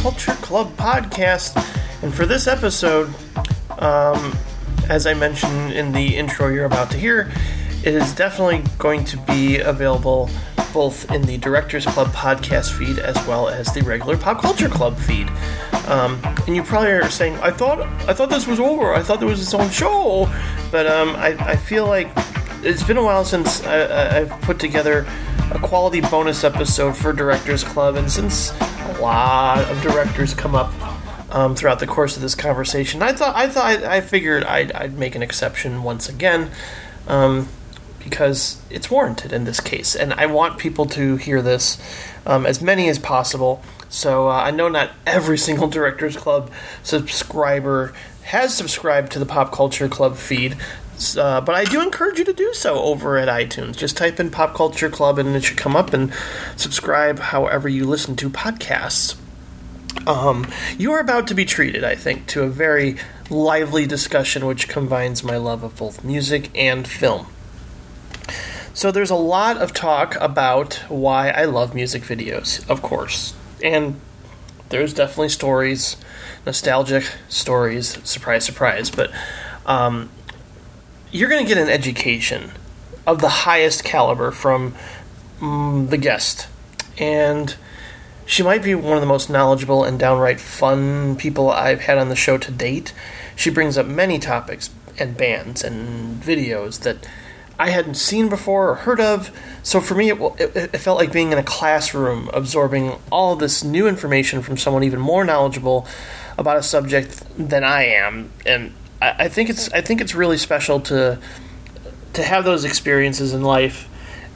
Culture Club podcast. And for this episode, um, as I mentioned in the intro you're about to hear, it is definitely going to be available both in the Directors Club podcast feed as well as the regular Pop Culture Club feed. Um, and you probably are saying, "I thought, I thought this was over. I thought there was its own show," but um, I, I feel like it's been a while since I, I've put together a quality bonus episode for Directors Club, and since lot of directors come up um, throughout the course of this conversation, I thought I thought I figured I'd, I'd make an exception once again. Um, because it's warranted in this case, and I want people to hear this, um, as many as possible. So uh, I know not every single Directors Club subscriber has subscribed to the Pop Culture Club feed, uh, but I do encourage you to do so over at iTunes. Just type in Pop Culture Club and it should come up and subscribe however you listen to podcasts. Um, you are about to be treated, I think, to a very lively discussion which combines my love of both music and film. So there's a lot of talk about why I love music videos, of course. And there's definitely stories, nostalgic stories, surprise, surprise, but um, you're going to get an education of the highest caliber from mm, the guest. And she might be one of the most knowledgeable and downright fun people I've had on the show to date. She brings up many topics and bands and videos that I hadn't seen before or heard of. So for me, it, it, it, felt like being in a classroom, absorbing all this new information from someone even more knowledgeable about a subject than I am. And I, I think it's I think it's really special to to have those experiences in life.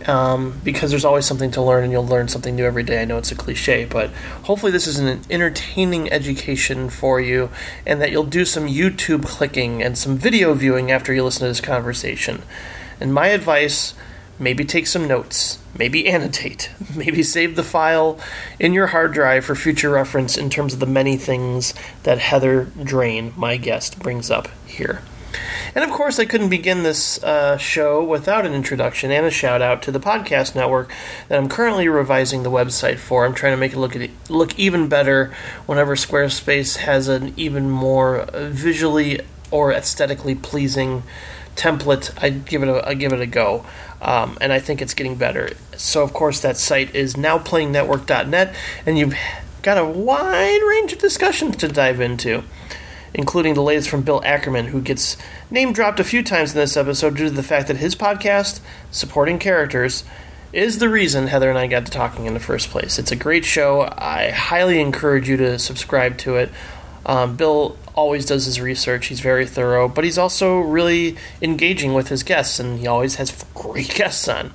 Um, because there's always something to learn, and you'll learn something new every day. I know it's a cliche, but hopefully, this is an entertaining education for you, and that you'll do some YouTube clicking and some video viewing after you listen to this conversation. And my advice maybe take some notes, maybe annotate, maybe save the file in your hard drive for future reference in terms of the many things that Heather Drain, my guest, brings up here. And of course, I couldn't begin this uh, show without an introduction and a shout out to the podcast network that I'm currently revising the website for. I'm trying to make it look look even better whenever Squarespace has an even more visually or aesthetically pleasing template. I give it a I give it a go, um, and I think it's getting better. So of course, that site is nowplayingnetwork.net, and you've got a wide range of discussions to dive into including the latest from Bill Ackerman, who gets name dropped a few times in this episode due to the fact that his podcast, Supporting Characters, is the reason Heather and I got to talking in the first place. It's a great show. I highly encourage you to subscribe to it. Um, Bill always does his research. He's very thorough, but he's also really engaging with his guests, and he always has great guests on.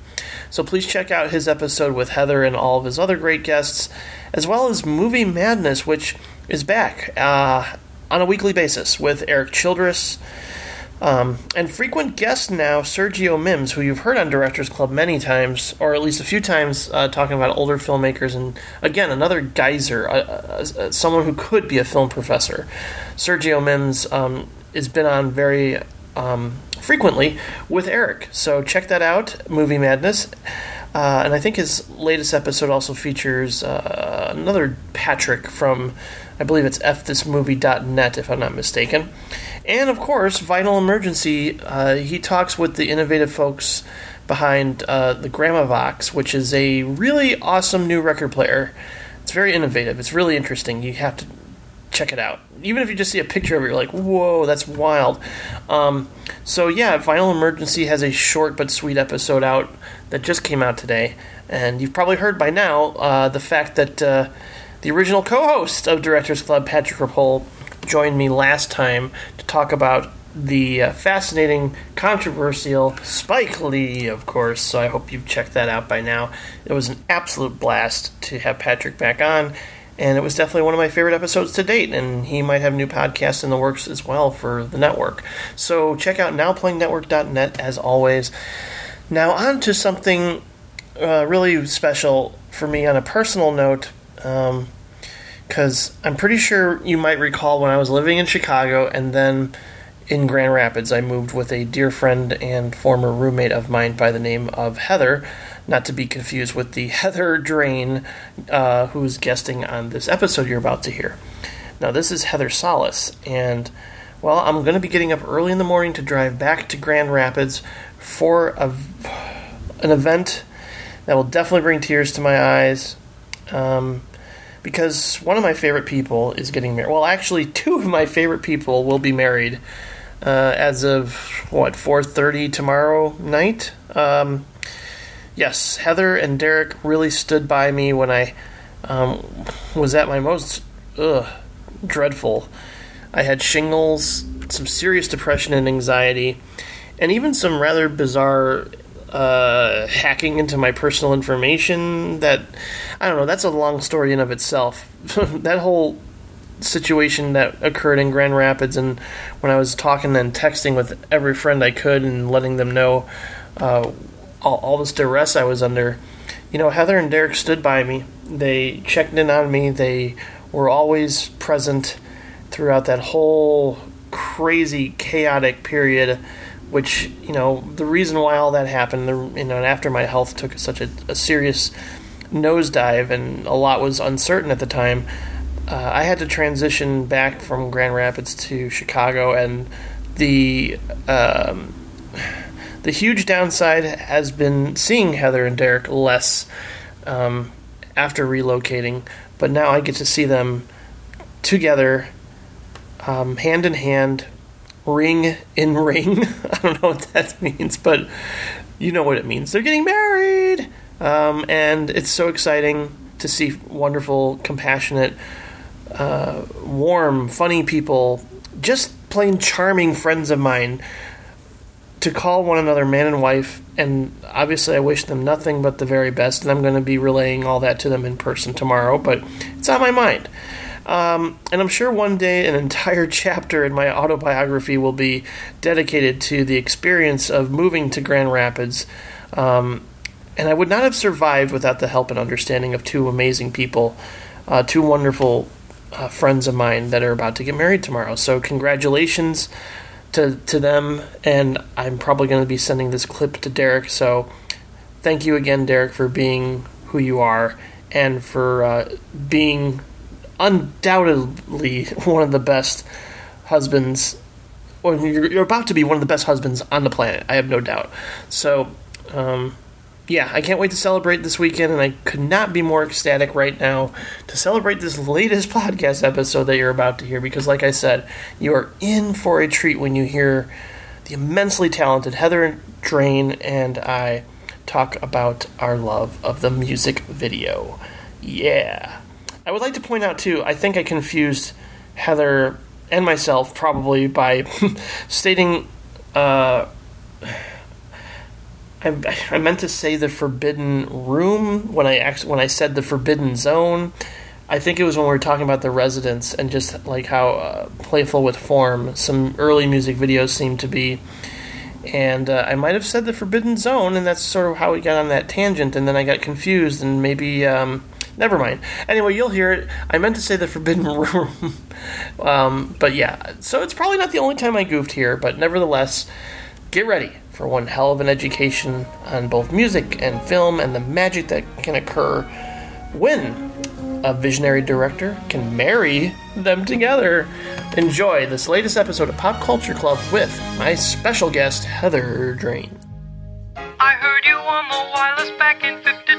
So please check out his episode with Heather and all of his other great guests, as well as Movie Madness, which is back. Uh, on a weekly basis with Eric Childress. Um, and frequent guest now, Sergio Mims, who you've heard on Directors Club many times, or at least a few times, uh, talking about older filmmakers. And again, another geyser, uh, uh, uh someone who could be a film professor. Sergio Mims um, has been on very um, frequently with Eric. So check that out, Movie Madness. Uh, and I think his latest episode also features uh, another Patrick from I believe it's fthismovie.net, if I'm not mistaken. And of course, Vinyl Emergency, uh, he talks with the innovative folks behind uh, the Gramovox, which is a really awesome new record player. It's very innovative. It's really interesting. You have to check it out. Even if you just see a picture of it, you're like, whoa, that's wild. Um, so, yeah, Vinyl Emergency has a short but sweet episode out that just came out today. And you've probably heard by now uh, the fact that uh, the original co host of Directors Club, Patrick Rapol, joined me last time to talk about the uh, fascinating, controversial Spike Lee, of course. So I hope you've checked that out by now. It was an absolute blast to have Patrick back on, and it was definitely one of my favorite episodes to date. And he might have new podcasts in the works as well for the network. So check out nowplayingnetwork.net as always. Now, on to something uh, really special for me on a personal note because I'm pretty sure you might recall when I was living in Chicago and then in Grand Rapids. I moved with a dear friend and former roommate of mine by the name of Heather, not to be confused with the Heather Drain, uh, who's guesting on this episode you're about to hear. Now, this is Heather Solis, and well, I'm going to be getting up early in the morning to drive back to Grand Rapids for a, an event that will definitely bring tears to my eyes. Um, because one of my favorite people is getting married. Well, actually, two of my favorite people will be married uh, as of what 4:30 tomorrow night. Um, yes, Heather and Derek really stood by me when I um, was at my most ugh, dreadful. I had shingles, some serious depression and anxiety, and even some rather bizarre uh, hacking into my personal information. That I don't know. That's a long story in of itself. that whole situation that occurred in Grand Rapids, and when I was talking and texting with every friend I could and letting them know uh, all, all this duress I was under. You know, Heather and Derek stood by me. They checked in on me. They were always present throughout that whole crazy, chaotic period. Which you know, the reason why all that happened, the, you know, and after my health took such a, a serious nosedive and a lot was uncertain at the time, uh, I had to transition back from Grand Rapids to Chicago, and the um, the huge downside has been seeing Heather and Derek less um, after relocating, but now I get to see them together um, hand in hand, ring in ring. I don't know what that means, but you know what it means. They're getting married, um, and it's so exciting to see wonderful, compassionate, uh, warm, funny people, just plain charming friends of mine. To call one another man and wife, and obviously I wish them nothing but the very best, and I'm going to be relaying all that to them in person tomorrow, but it's on my mind. Um, and I'm sure one day an entire chapter in my autobiography will be dedicated to the experience of moving to Grand Rapids. Um, and I would not have survived without the help and understanding of two amazing people, uh, two wonderful uh, friends of mine that are about to get married tomorrow. So, congratulations to, to them. And I'm probably going to be sending this clip to Derek. So, thank you again, Derek, for being who you are and for uh, being undoubtedly one of the best husbands, or you're, you're, about to be one of the best husbands on the planet. I have no doubt. So, um, yeah, I can't wait to celebrate this weekend, and I could not be more ecstatic right now to celebrate this latest podcast episode that you're about to hear because, like I said, you are in for a treat when you hear the immensely talented Heather Drain and I talk about our love of the music video. Yeah. I would like to point out too. I think I confused Heather and myself probably by stating. Uh, I, I meant to say the forbidden room when I when I said the forbidden zone. I think it was when we were talking about the residents and just like how uh, playful with form some early music videos seem to be. And uh, I might have said the forbidden zone, and that's sort of how we got on that tangent. And then I got confused, and maybe um, Never mind. Anyway, you'll hear it. I meant to say the Forbidden Room. um, but yeah, so it's probably not the only time I goofed here, but nevertheless, get ready for one hell of an education on both music and film and the magic that can occur when a visionary director can marry them together. Enjoy this latest episode of Pop Culture Club with my special guest, Heather Drain. I heard you on the wireless back in 52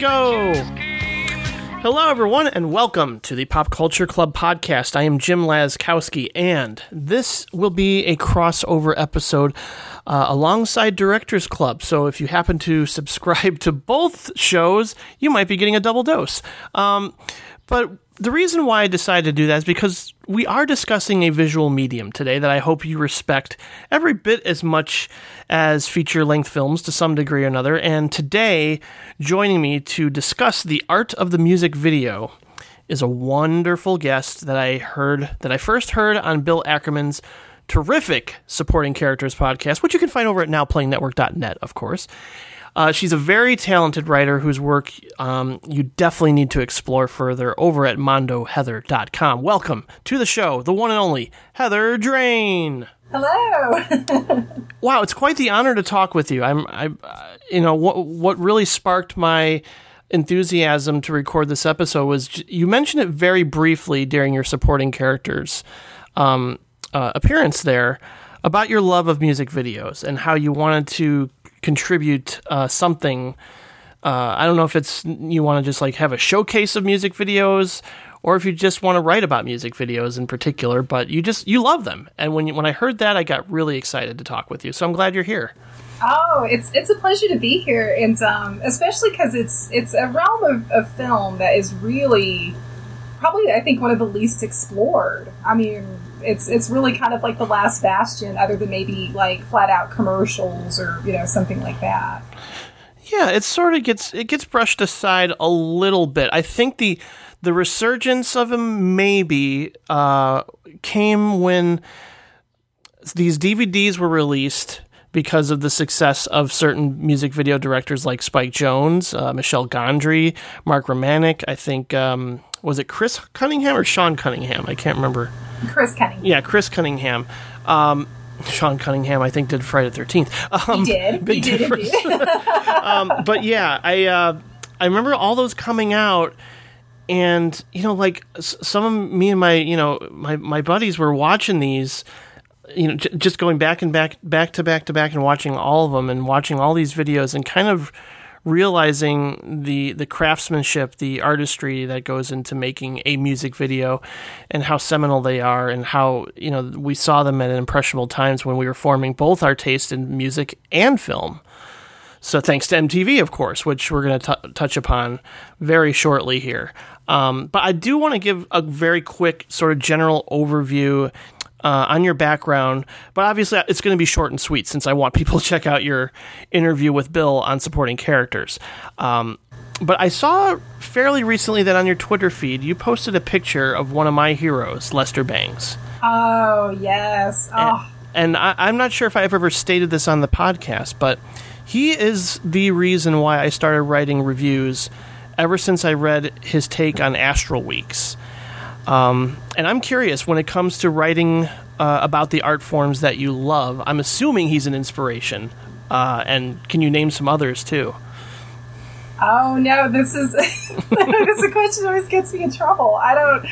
Go. Hello, everyone, and welcome to the Pop Culture Club podcast. I am Jim Lazkowski, and this will be a crossover episode uh, alongside Directors Club. So, if you happen to subscribe to both shows, you might be getting a double dose. Um, but the reason why I decided to do that is because we are discussing a visual medium today that I hope you respect every bit as much as feature length films to some degree or another. And today, joining me to discuss the art of the music video is a wonderful guest that I heard, that I first heard on Bill Ackerman's terrific supporting characters podcast, which you can find over at nowplayingnetwork.net, of course. Uh, she's a very talented writer whose work um, you definitely need to explore further over at mondoheather.com. Welcome to the show, the one and only Heather Drain. Hello. Wow, it's quite the honor to talk with you. I'm, I, uh, you know, what what really sparked my enthusiasm to record this episode was j- you mentioned it very briefly during your supporting characters um, uh, appearance there about your love of music videos and how you wanted to contribute uh, something. Uh, I don't know if it's you want to just like have a showcase of music videos or if you just want to write about music videos in particular, but you just you love them. And when you, when I heard that, I got really excited to talk with you. So I'm glad you're here. oh, it's it's a pleasure to be here, and um, especially because it's it's a realm of, of film that is really probably I think one of the least explored. I mean, it's it's really kind of like the last bastion, other than maybe like flat out commercials or you know something like that. Yeah, it sort of gets it gets brushed aside a little bit. I think the the resurgence of him maybe uh, came when these DVDs were released because of the success of certain music video directors like Spike Jonze, uh, Michel Gondry, Mark Romanek. I think um, was it Chris Cunningham or Sean Cunningham? I can't remember. Chris Cunningham. Yeah, Chris Cunningham. Um, Sean Cunningham, I think, did Friday the Thirteenth. Um, He did. He big did difference. indeed. um, but yeah, I uh, I remember all those coming out, and you know, like some of me and my you know my my buddies were watching these, you know, j- just going back and back back to back to back and watching all of them and watching all these videos and kind of realizing the the craftsmanship, the artistry that goes into making a music video, and how seminal they are, and how you know we saw them at impressionable times when we were forming both our taste in music and film. So thanks to MTV, of course, which we're going to touch upon very shortly here. Um, but I do want to give a very quick sort of general overview uh, on your background. But obviously, it's going to be short and sweet since I want people to check out your interview with Bill on supporting characters. Um, but I saw fairly recently that on your Twitter feed, you posted a picture of one of my heroes, Lester Bangs. oh yes. Oh, and I, I'm not sure if I've ever stated this on the podcast, but he is the reason why I started writing reviews ever since I read his take on Astral Weeks. Um, and I'm curious when it comes to writing uh, about the art forms that you love. I'm assuming he's an inspiration. Uh, and can you name some others too? Oh no, this is this is a question that always gets me in trouble. I don't.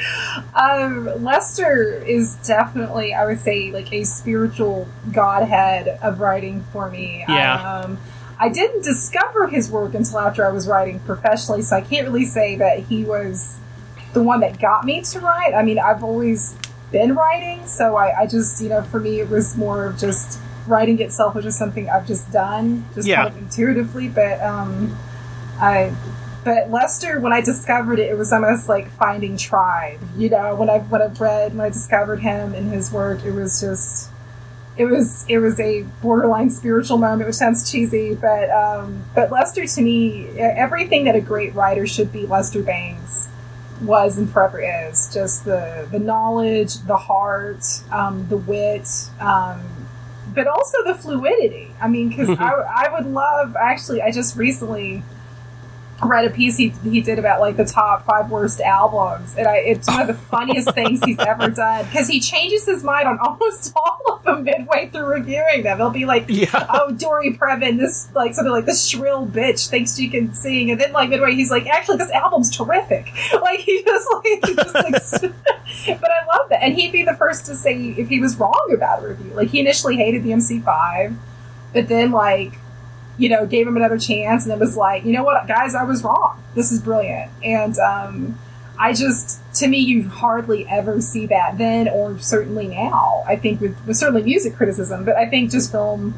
Um, Lester is definitely, I would say, like a spiritual godhead of writing for me. Yeah. Um, I didn't discover his work until after I was writing professionally, so I can't really say that he was the one that got me to write. I mean, I've always been writing, so I, I just, you know, for me, it was more of just writing itself, which is something I've just done, just Yeah. kind of intuitively. But um, I, but Lester, when I discovered it, it was almost like finding tribe. You know, when I when I read when I discovered him and his work, it was just. It was it was a borderline spiritual moment, which sounds cheesy, but um, but Lester to me, everything that a great writer should be, Lester Bangs was and forever is. Just the the knowledge, the heart, um, the wit, um, but also the fluidity. I mean, because I, I would love. Actually, I just recently read a piece he, he did about like the top five worst albums, and I it's one of the funniest things he's ever done because he changes his mind on almost all of them midway through reviewing them. He'll be like, Yeah. "Oh, Dory Previn, this like something like this shrill bitch thinks she can sing," and then like midway he's like, "Actually, this album's terrific." Like he just like he just like, but I love that, and he'd be the first to say if he was wrong about a review. Like he initially hated the MC5, but then like you know, gave him another chance, and it was like, you know what, guys, I was wrong. This is brilliant, and um, I just, to me, you hardly ever see that then, or certainly now. I think with, with certainly music criticism, but I think just film,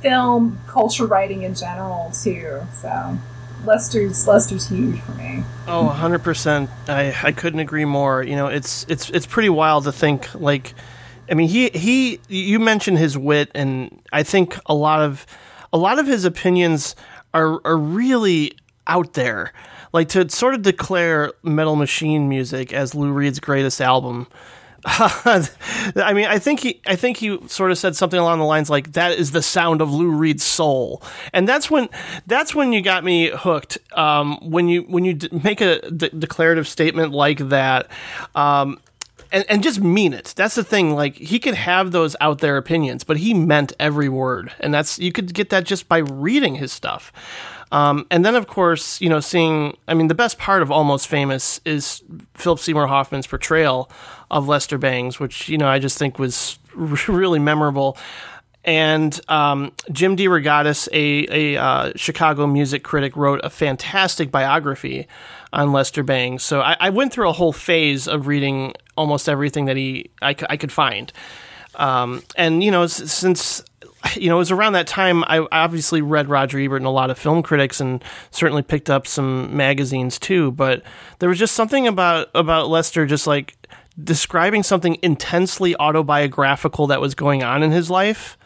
film culture writing in general too. So Lester's Lester's huge for me. Oh, 100%. I, I couldn't agree more. You know, it's it's it's pretty wild to think like I mean, he he you mentioned his wit and I think a lot of a lot of his opinions are are really out there. Like to sort of declare Metal Machine music as Lou Reed's greatest album. I mean, I think he, I think he sort of said something along the lines like, "That is the sound of Lou Reed's soul," and that's when, that's when you got me hooked. Um, when you when you d- make a declarative statement like that, um, and, and just mean it. That's the thing. Like he could have those out there opinions, but he meant every word, and that's you could get that just by reading his stuff. Um, and then, of course, you know, seeing. I mean, the best part of Almost Famous is Philip Seymour Hoffman's portrayal of Lester Bangs, which you know I just think was really memorable. And um, Jim DeRogatis, a, a uh, Chicago music critic, wrote a fantastic biography on Lester Bangs. So I, I went through a whole phase of reading almost everything that he I, I could find. Um, and you know, since you know it was around that time, I obviously read Roger Ebert and a lot of film critics, and certainly picked up some magazines too. But there was just something about about Lester, just like describing something intensely autobiographical that was going on in his life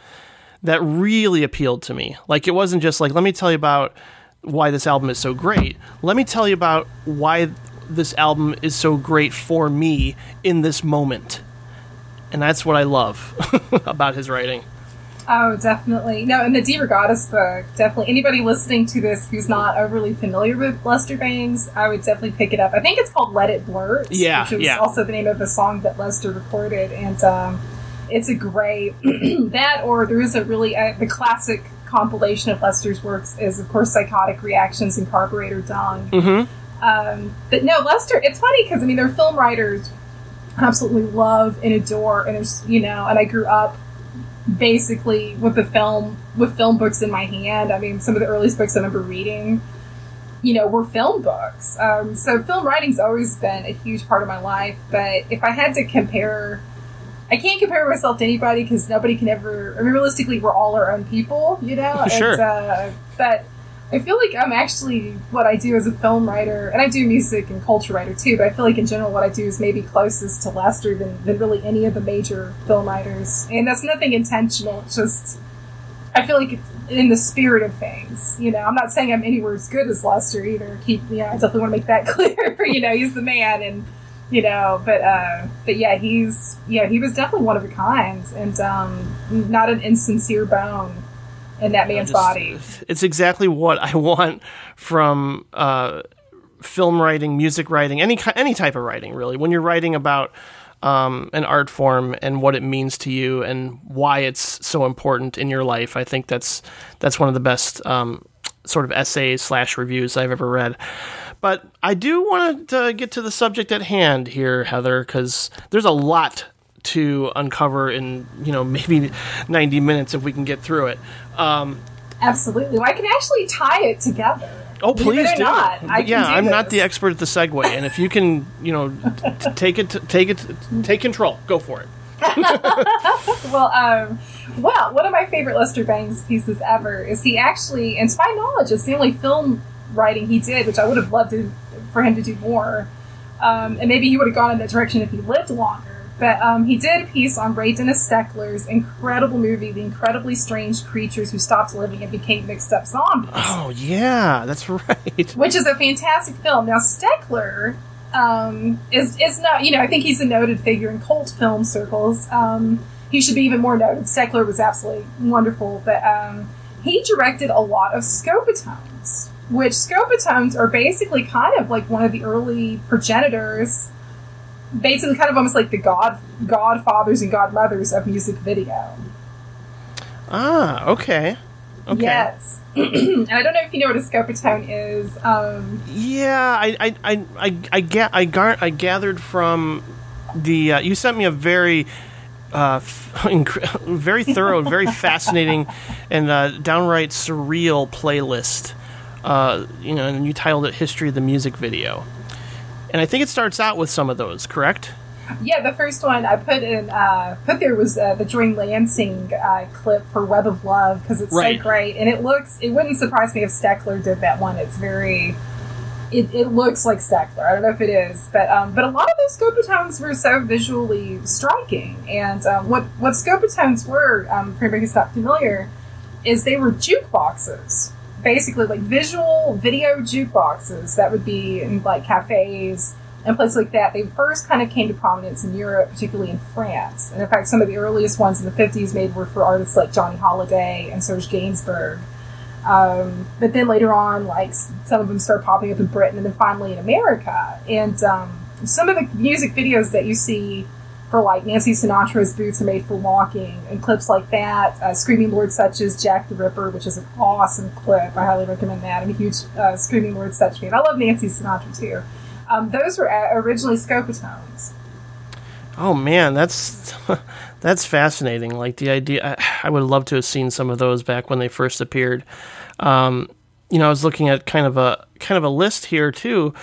that really appealed to me. Like it wasn't just like let me tell you about why this album is so great. Let me tell you about why this album is so great for me in this moment. And that's what I love about his writing. Oh, definitely. No, in the DeRogatis book, definitely. Anybody listening to this who's not overly familiar with Lester Bangs, I would definitely pick it up. I think it's called Let It Blurt. Yeah, Which was yeah. also the name of the song that Lester recorded. And um, it's a great, that or there is a really, uh, the classic compilation of Lester's works is, of course, Psychotic Reactions and Carburetor Dung. Mm-hmm. Um, but no, Lester, it's funny because, I mean, they're film writers absolutely love and adore, and there's, you know, and I grew up basically with the film with film books in my hand. I mean, some of the earliest books I remember reading, you know, were film books. Um, so film writing's always been a huge part of my life. But if I had to compare, I can't compare myself to anybody because nobody can ever. I mean, realistically, we're all our own people, you know. Sure. And, uh, but I feel like I'm actually what I do as a film writer, and I do music and culture writer too. But I feel like in general, what I do is maybe closest to Lester than, than really any of the major film writers, and that's nothing intentional. It's just I feel like it's in the spirit of things. You know, I'm not saying I'm anywhere as good as Lester either. Keep, know, I definitely want to make that clear. you know, he's the man, and you know, but uh, but yeah, he's yeah, he was definitely one of a kind, and um, not an insincere bone in that man's Just- body. It's exactly what I want from uh, film writing, music writing, any any type of writing, really. When you're writing about um, an art form and what it means to you and why it's so important in your life, I think that's that's one of the best um, sort of essays slash reviews I've ever read. But I do want to get to the subject at hand here, Heather, because there's a lot to uncover in you know maybe 90 minutes if we can get through it. Um, Absolutely. Well, I can actually tie it together. Oh, please do. not, I yeah, I'm not the expert at the segue, and if you can, you know, t- take it, take it, take control. Go for it. Well, um, well, one of my favorite Lester Bangs pieces ever is he actually, and to my knowledge, it's the only film writing he did, which I would have loved to, for him to do more. Um, and maybe he would have gone in that direction if he lived longer. But um, he did a piece on Ray Dennis Steckler's incredible movie, The Incredibly Strange Creatures Who Stopped Living and Became Mixed Up Zombies Oh yeah, that's right. which is a fantastic film. Now Steckler um, is is not you know I think he's a noted figure in cult film circles. Um, he should be even more noted. Steckler was absolutely wonderful, but um, he directed a lot of scopitones, which scopitones are basically kind of like one of the early progenitors. Basically, kind of almost like the god godfathers and godmothers of music video. Ah, okay, okay. Yes, and I don't know if you know what a scopitone is. Um, Yeah, I, I, I, I, I, ga- I, gar- I gathered from the. Uh, you sent me a very uh, inc- very thorough, very fascinating, and uh, downright surreal playlist. Uh, you know, and you titled it "History of the Music Video," and I think it starts out with some of those. Correct? Yeah, the first one I put in uh, put there was uh, the Jordan Lansing uh, clip for "Web of Love" because it's Right. so great, and it looks. It wouldn't surprise me if Steckler did that one. It's very. It, it looks like Steckler. I don't know if it is, but um, but a lot of those Scopitones were so visually striking. And um, what what Scopitones were, um, for anybody who's not familiar, is they were jukeboxes, basically like visual video jukeboxes that would be in like cafes and places like that. They first kind of came to prominence in Europe, particularly in France. And in fact, some of the earliest ones in the 50s made were for artists like Johnny Hallyday and Serge Gainsbourg. Um, but then later on, like some of them start popping up in Britain and then finally in America. And um, some of the music videos that you see for like Nancy Sinatra's Boots Are Made for Walking and clips like that, uh, Screaming Lord as Jack the Ripper, which is an awesome clip. I highly recommend that. I'm a huge uh, Screaming Lord Sutch fan. I love Nancy Sinatra too. Um, those were uh, originally Scopitones. Oh man, that's that's fascinating. Like the idea, I, I would love to have seen some of those back when they first appeared. Um, you know, I was looking at kind of a kind of a list here too.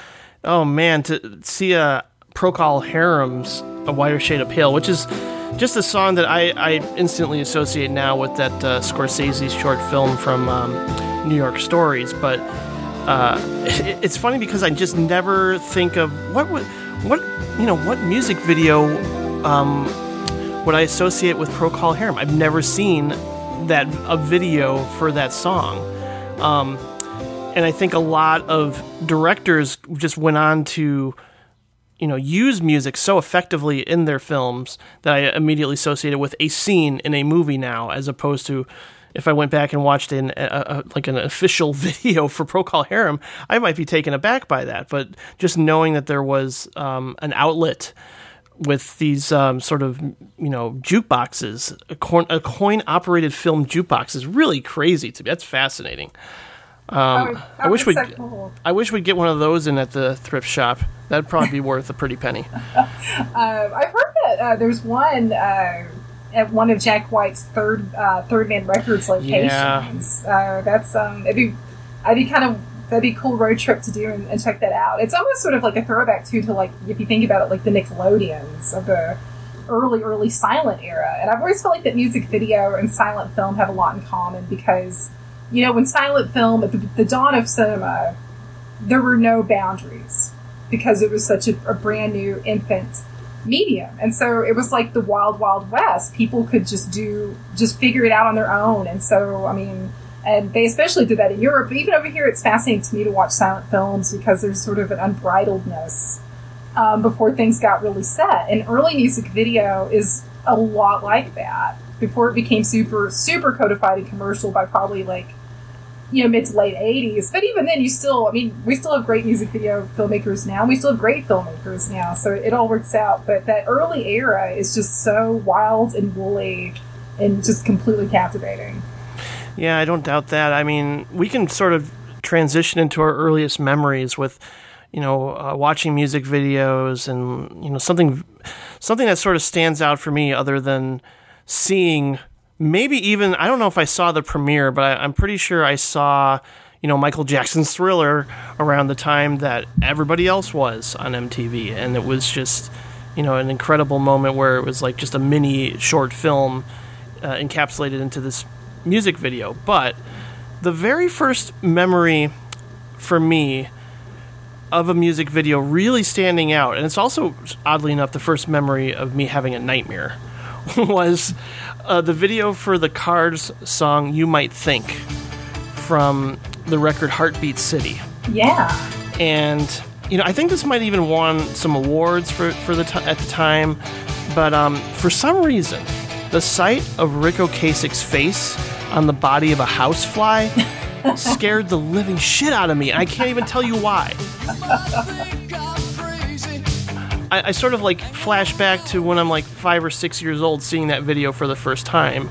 Oh man, to see a Procol Harum's "A Whiter Shade of Pale," which is just a song that I, I instantly associate now with that uh, Scorsese's short film from um, New York Stories. But uh, it, it's funny because I just never think of what would what you know what music video um, would I associate with Procol Harum. I've never seen that a video for that song, um, and I think a lot of directors just went on to you know use music so effectively in their films that I immediately associated with a scene in a movie now, as opposed to if I went back and watched in a, a, like an official video for Procol Harum, I might be taken aback by that. But just knowing that there was um, an outlet with these um, sort of you know jukeboxes, a, coin, a coin operated film jukebox is really crazy to me. That's fascinating. Um, Oh, I wish we'd so cool. I wish we'd get one of those in at the thrift shop. That'd probably be worth a pretty penny. Um, I've heard that uh, there's one uh, at one of Jack White's third uh, Third Man Records locations. Uh, that's um, it'd be I'd be kind of that'd be a cool road trip to do and, and check that out. It's almost sort of like a throwback too to like if you think about it, like the Nickelodeons of the early early silent era. And I've always felt like that music video and silent film have a lot in common because you know when silent film at the, the dawn of cinema there were no boundaries because it was such a, a brand new infant medium. And so it was like the wild wild west. People could just do just figure it out on their own. And so i mean and they especially did that in europe. But even over here it's fascinating to me to watch silent films because there's sort of an unbridledness um, before things got really set. And early music video is a lot like that. Before it became super super codified and commercial by probably like you know mid to late 80s but even then you still i mean we still have great music video filmmakers now. We still have great filmmakers now. So it all works out. But that early era is just so wild and woolly and just completely captivating. Yeah, I don't doubt that. I mean, we can sort of transition into our earliest memories with, you know, uh, watching music videos and you know something, something that sort of stands out for me, other than seeing maybe even I don't know if I saw the premiere, but I, I'm pretty sure I saw. You know Michael Jackson's Thriller around the time that everybody else was on MTV, and it was just, you know, an incredible moment where it was like just a mini short film uh, encapsulated into this music video. But the very first memory for me of a music video really standing out, and it's also oddly enough the first memory of me having a nightmare, was uh, the video for the Cars song "You Might Think" from the record Heartbeat City yeah and you know I think this might even won some awards for for the t- at the time, but um, for some reason, the sight of Ric Ocasek's face on the body of a housefly scared the living shit out of me. I can't even tell you why. I, I sort of like flash back to when I'm like five or six years old, seeing that video for the first time,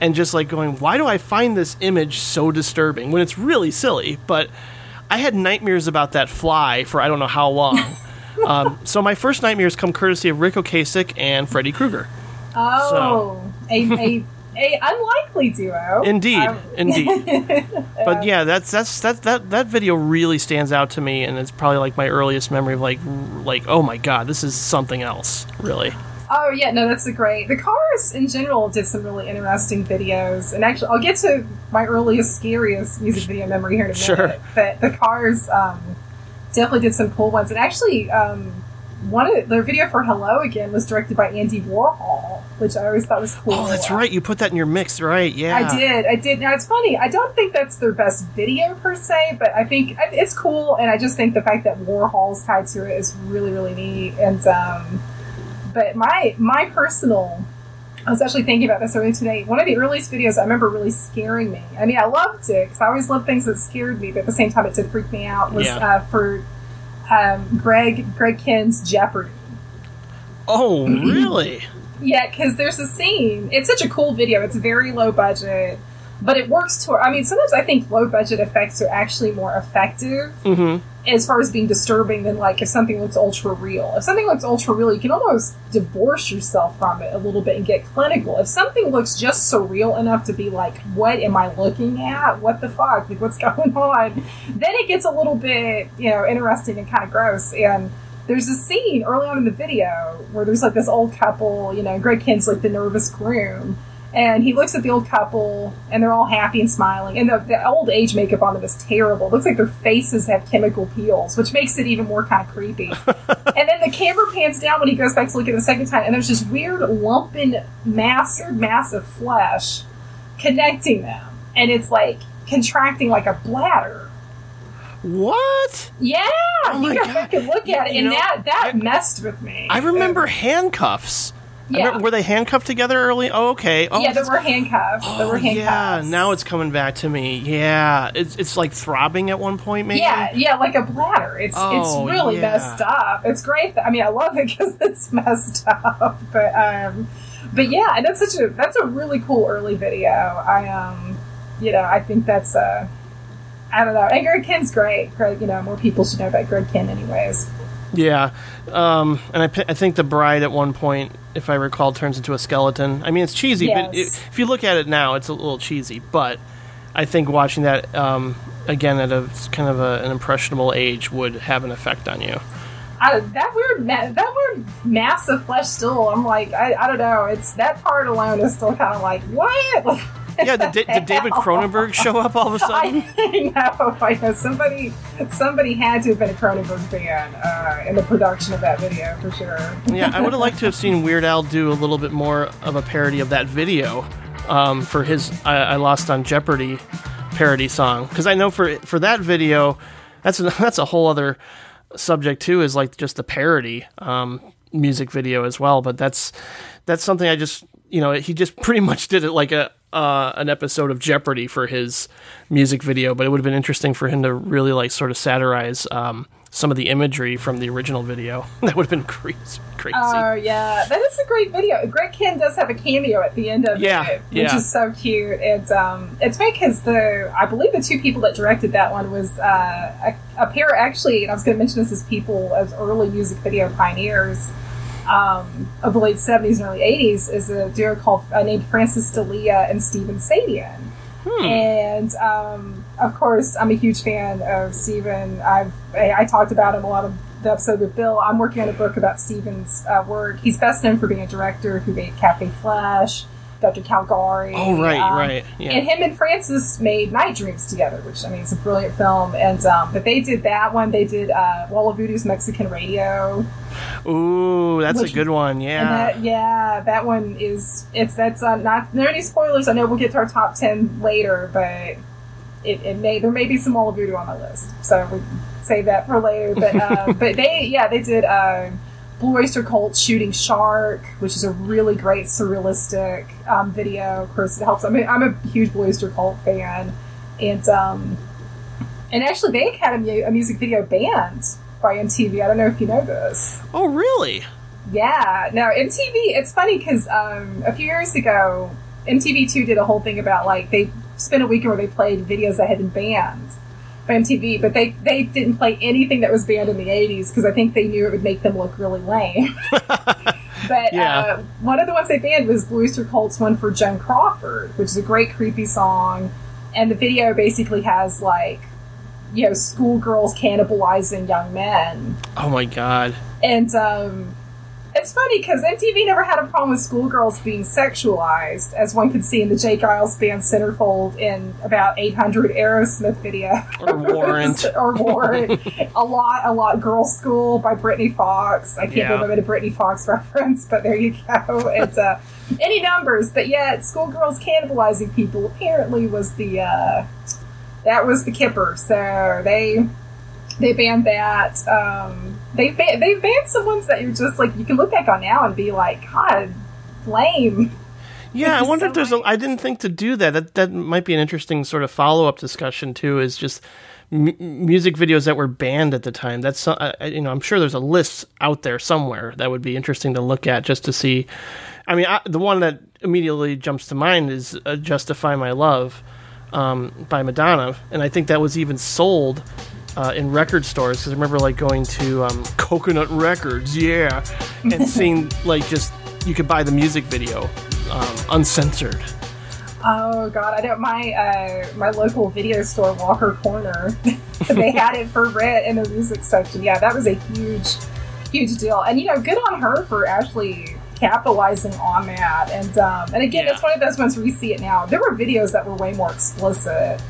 and just like going, "Why do I find this image so disturbing?" When it's really silly, but I had nightmares about that fly for I don't know how long. um, so my first nightmares come courtesy of Ric Ocasek and Freddy Krueger. Oh, a, a a unlikely duo. Indeed, Um, indeed. But yeah, that's that's that that that video really stands out to me, and it's probably like my earliest memory of like like oh my god, this is something else, really. Oh yeah, no, that's a great. The Cars in general did some really interesting videos, and actually, I'll get to my earliest, scariest music video memory here in a minute. Sure. But the Cars um, definitely did some cool ones, and actually, um, one of their video for "Hello Again" was directed by Andy Warhol, which I always thought was cool. Oh, that's right. You put that in your mix, right? Yeah. I did. I did. Now it's funny. I don't think that's their best video per se, but I think it's cool, and I just think the fact that Warhol's tied to it is really, really neat. And um, but my my personal, I was actually thinking about this earlier today. One of the earliest videos I remember really scaring me. I mean, I loved it because I always loved things that scared me, but at the same time, it did freak me out. Was Yeah. uh, for um, Greg Greg Kihn's Jeopardy. Oh, really? Yeah, because there's a scene. It's such a cool video. It's very low budget, but it works to. I mean, sometimes I think low budget effects are actually more effective Mm-hmm. as far as being disturbing than like if something looks ultra real. If something looks ultra real, you can almost divorce yourself from it a little bit and get clinical. If something looks just surreal enough to be like, what am I looking at? What the fuck? Like, what's going on? Then it gets a little bit, you know, interesting and kind of gross. And there's a scene early on in the video where there's like this old couple, you know, Greg Kihn's like the nervous groom. And he looks at the old couple, and they're all happy and smiling. And the, the old age makeup on them is terrible. It looks like their faces have chemical peels, which makes it even more kind of creepy. and then the camera pans down when he goes back to look at it the second time, and there's this weird lumping mass, mass of flesh connecting them, and it's like contracting like a bladder. What? Yeah, Oh you can fucking look at it, You and know, that that I- messed with me. I remember handcuffs. I Yeah. remember- were they handcuffed together early? Oh, okay. Oh, yeah, there were handcuffs. there were oh, Yeah, now it's coming back to me. Yeah, it's it's like throbbing at one point, maybe. Yeah, yeah, like a bladder. It's Oh, it's really yeah. messed up. It's great. That, I mean, I love it because it's messed up. But um, but yeah, and that's such a that's a really cool early video. I um, you know, I think that's uh, I don't know. And Greg Kihn's great. Greg, you know, more people should know about Greg Kihn, anyways. Yeah, um, and I, I think the bride at one point, if I recall, turns into a skeleton. I mean, it's cheesy, but it, if you look at it now, it's a little cheesy. But I think watching that um, again at a kind of a, an impressionable age would have an effect on you. I, that weird, ma- that weird mass of flesh. Still, I'm like, I, I don't know. It's that part alone is still kind of like what. Yeah, did, did David Cronenberg show up all of a sudden? I know, I know. Somebody, somebody had to have been a Cronenberg fan uh, in the production of that video for sure. yeah, I would have liked to have seen Weird Al do a little bit more of a parody of that video um, for his I, I Lost on Jeopardy parody song because I know for for that video, that's a, that's a whole other subject too. Is like just the parody um, music video as well. But that's that's something I just you know he just pretty much did it like a. Uh, an episode of Jeopardy for his music video, but it would have been interesting for him to really like sort of satirize um, some of the imagery from the original video. That would have been crazy. Crazy. Oh yeah, that is a great video. Greg Kihn does have a cameo at the end of Yeah, it, which yeah. is so cute. And um, it's funny because the I believe the two people that directed that one was uh, a, a pair actually. And I was going to mention this as people as early music video pioneers um, of the late seventies and early eighties. Is a duo called uh, named Francis D'Elia and Stephen Sayadian. And um, of course, I'm a huge fan of Steven. I've I, I talked about him a lot of the episode with Bill. I'm working on a book about Steven's uh, work. He's best known for being a director who made Cafe Flesh, Dr. Caligari. Oh, right, um, right, yeah. And him and Francis made Night Dreams together, which I mean, it's a brilliant film. And um, but they did that one. They did uh, Wall of Voodoo's Mexican Radio. Ooh, that's Which- a good one. Yeah. that, yeah, that one is it's that's uh, not there are any spoilers. I know we'll get to our top ten later, but it, it may there may be some Wall of Voodoo on my list, so we can save that for later. But uh, but they yeah they did uh, Blue Oyster Cult shooting shark, which is a really great surrealistic um, video. Of course, it helps. I mean, I'm a huge Blue Oyster Cult fan, and um, and actually they had a, mu- a music video banned by MTV. I don't know if you know this. oh, really? Yeah, no, MTV. It's funny because um, a few years ago, MTV2 did a whole thing about like they spent a weekend where they played videos that had been banned MTV, but they they didn't play anything that was banned in the '80s because I think they knew it would make them look really lame. But Yeah. uh, one of the ones they banned was Blue Oyster Cult's one for Joan Crawford, which is a great creepy song. And the video basically has like, you know, schoolgirls cannibalizing young men. Oh my god. And um, it's funny because MTV never had a problem with schoolgirls being sexualized, as one could see in the J. Geils band Centerfold in about 800 Aerosmith video. Or Warrant. or Warrant. a lot, a lot. Girl School by Britny Fox. I can't Yeah. remember the Britny Fox reference, but there you go. It's uh, any numbers, but yet schoolgirls cannibalizing people apparently was the uh, that was the kipper. So they they banned that. Um, they ban- they banned some ones that you're just like you can look back on now and be like, God, lame. Yeah, I wonder so if there's a. lame. I didn't think to do that. That that might be an interesting sort of follow up discussion too. Is just m- music videos that were banned at the time. That's I- you know I'm sure there's a list out there somewhere that would be interesting to look at just to see. I mean, I, the one that immediately jumps to mind is uh, "Justify My Love" um, by Madonna, and I think that was even sold. Uh, in record stores, because I remember like going to um, Coconut Records, yeah, and seeing like just you could buy the music video um, uncensored. Oh God, I don't. My uh, my local video store, Walker Corner, they had it for rent in the music section. Yeah, that was a huge, huge deal. And you know, good on her for actually capitalizing on that. And um, and again, Yeah. it's one of those ones where you see it now. There were videos that were way more explicit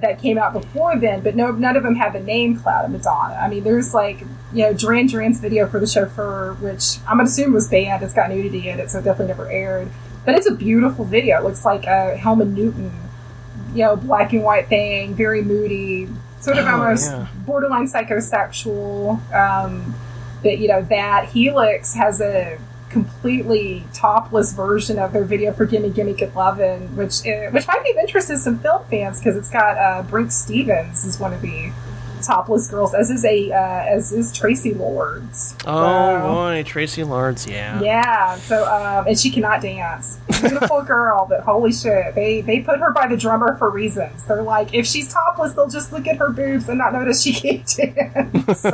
that came out before then, but no, none of them had the name Cloud of Madonna. I mean, there's like, you know, Duran Duran's video for the chauffeur, which I'm gonna assume was banned. It's got nudity in it, so it definitely never aired. But it's a beautiful video. It looks like a Helmut Newton, you know, black and white thing, very moody, sort of Oh, almost yeah. borderline psychosexual. Um, but you know that Helix has a completely topless version of their video for "Gimme Gimme Good Lovin'," which uh, which might be of interest to some film fans because it's got uh, Brinke Stevens as one of the topless girls, as is a uh, as is Traci Lords. Oh So- boy, Tracy Lawrence, yeah. yeah, so um, and she cannot dance. Beautiful girl, but holy shit, they they put her by the drummer for reasons. They're like, if she's topless, they'll just look at her boobs and not notice she can't dance. so,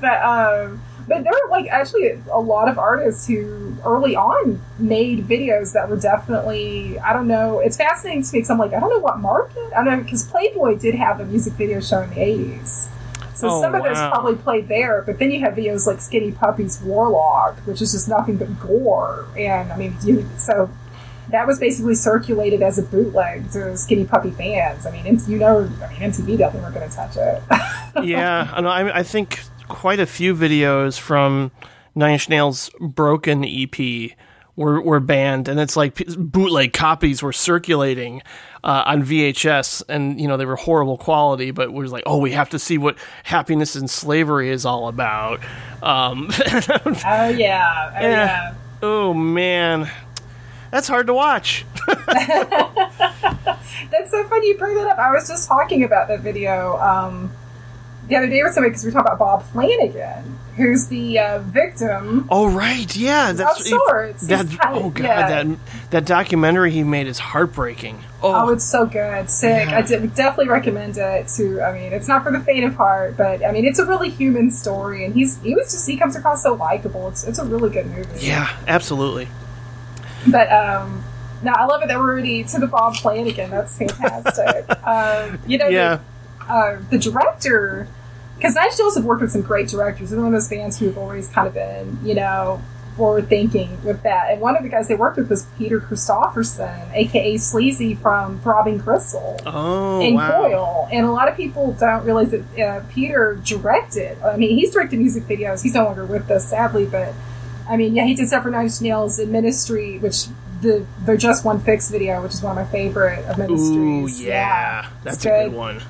but um, but there were like actually a lot of artists who early on made videos that were definitely I don't know. It's fascinating to me because I'm like I don't know what market. I don't know because Playboy did have a music video show in the '80s. So Oh, some of those probably played there, but then you have videos like Skinny Puppy's Worlock, which is just nothing but gore. And I mean, you, so that was basically circulated as a bootleg to Skinny Puppy fans. I mean, you know, I mean, MTV definitely weren't going to touch it. yeah, I know. I, I think quite a few videos from Nine Inch Nails' Broken EP were were banned, and it's like bootleg copies were circulating uh, on VHS, and you know they were horrible quality, but was like, oh, we have to see what Happiness in Slavery is all about. Um, oh yeah, oh yeah. oh man, that's hard to watch. That's so funny you bring that up. I was just talking about that video um, the other day with somebody because we were talking about Bob Flanagan, who's the uh, victim Oh right, yeah, that's of sorts. He's That, kind of- oh god, yeah. that that documentary he made is heartbreaking. Oh, Oh, it's so good. Sick. Yeah. I did, definitely recommend it to, I mean, it's not for the faint of heart, but I mean, it's a really human story, and he's, he was just, he comes across so likable. It's, it's a really good movie. yeah, absolutely. But, um, no, I love it that we're already to the Bob Flanagan. That's fantastic. um, you know, Yeah, the, uh, the director, because Nine Inch have worked with some great directors. They're one of those bands who have always kind of been, you know, forward thinking with that. And one of the guys they worked with was Peter Christopherson, aka Sleazy from Throbbing Gristle Oh and wow. Coil. And a lot of people don't realize that uh, Peter directed. I mean, he's directed music videos. He's no longer with us, sadly, but I mean, yeah, he did stuff for Nine Inch Nails and Ministry, which the the Just One Fix video, which is one of my favorite of Ooh Ministries. yeah, that's it's a good one.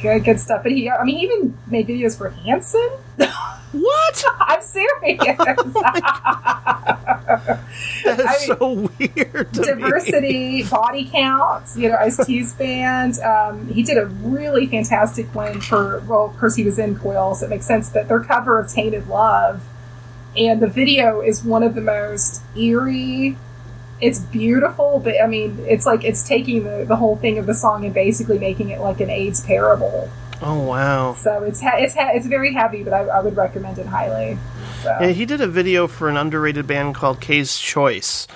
Good, good stuff. But he, I mean, he even made videos for Hanson. What? I'm serious. That is I mean, so weird. To Me. diversity, body counts, you know, Ice T's band. Um, he did a really fantastic one for, well, of course, he was in Coil, so it makes sense, but their cover of Tainted Love. And the video is one of the most eerie. It's beautiful, but I mean, it's like it's taking the, the whole thing of the song and basically making it like an AIDS parable. Oh wow. So it's ha- it's ha- it's very heavy, but I, I would recommend it highly. So. Yeah, he did a video for an underrated band called K's Choice.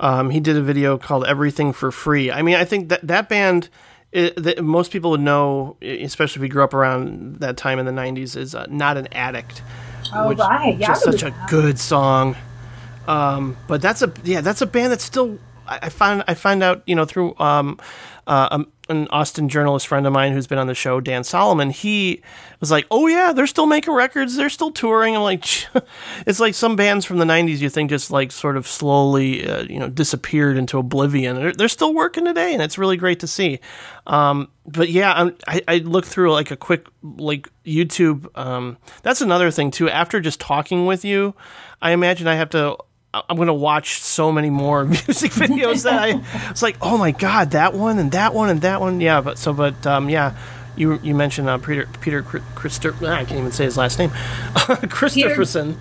Um, he did a video called Everything for Free. I mean, I think that that band, i that most people would know, especially if you grew up around that time in the '90s, is uh, not an addict. Oh, right. Yeah, such a good song. Um, but that's a yeah, that's a band that's still. I I find I find out you know through um, uh, um, an Austin journalist friend of mine who's been on the show, Dan Solomon. He was like, "Oh yeah, they're still making records. They're still touring." I'm like, it's like some bands from the '90s you think just like sort of slowly uh, you know disappeared into oblivion. They're, they're still working today, and it's really great to see. Um, but yeah, I'm, I, I through like a quick like YouTube. Um, that's another thing too. After just talking with you, I imagine I have to. I'm going to watch so many more music videos that I. It's like, oh my god, that one and that one and that one. Yeah, but so, but um, yeah, you you mentioned uh, Peter Peter Christer. I can't even say his last name. Christopherson.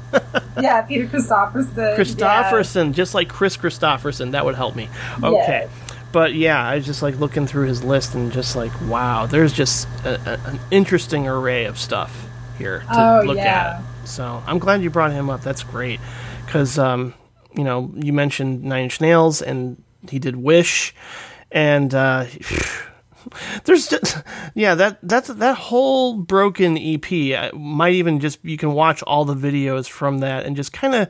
yeah, Peter Christopherson. Christopherson, just like Kris Kristofferson. That would help me. Okay. Yes. But yeah, I was just like looking through his list and just like, wow, there's just a, a, an interesting array of stuff here to Oh, look yeah. at. So I'm glad you brought him up. That's great. Because, um, you know, you mentioned Nine Inch Nails and he did Wish. And, uh, there's just yeah that that's that whole broken ep might even just you can watch all the videos from that and just kind of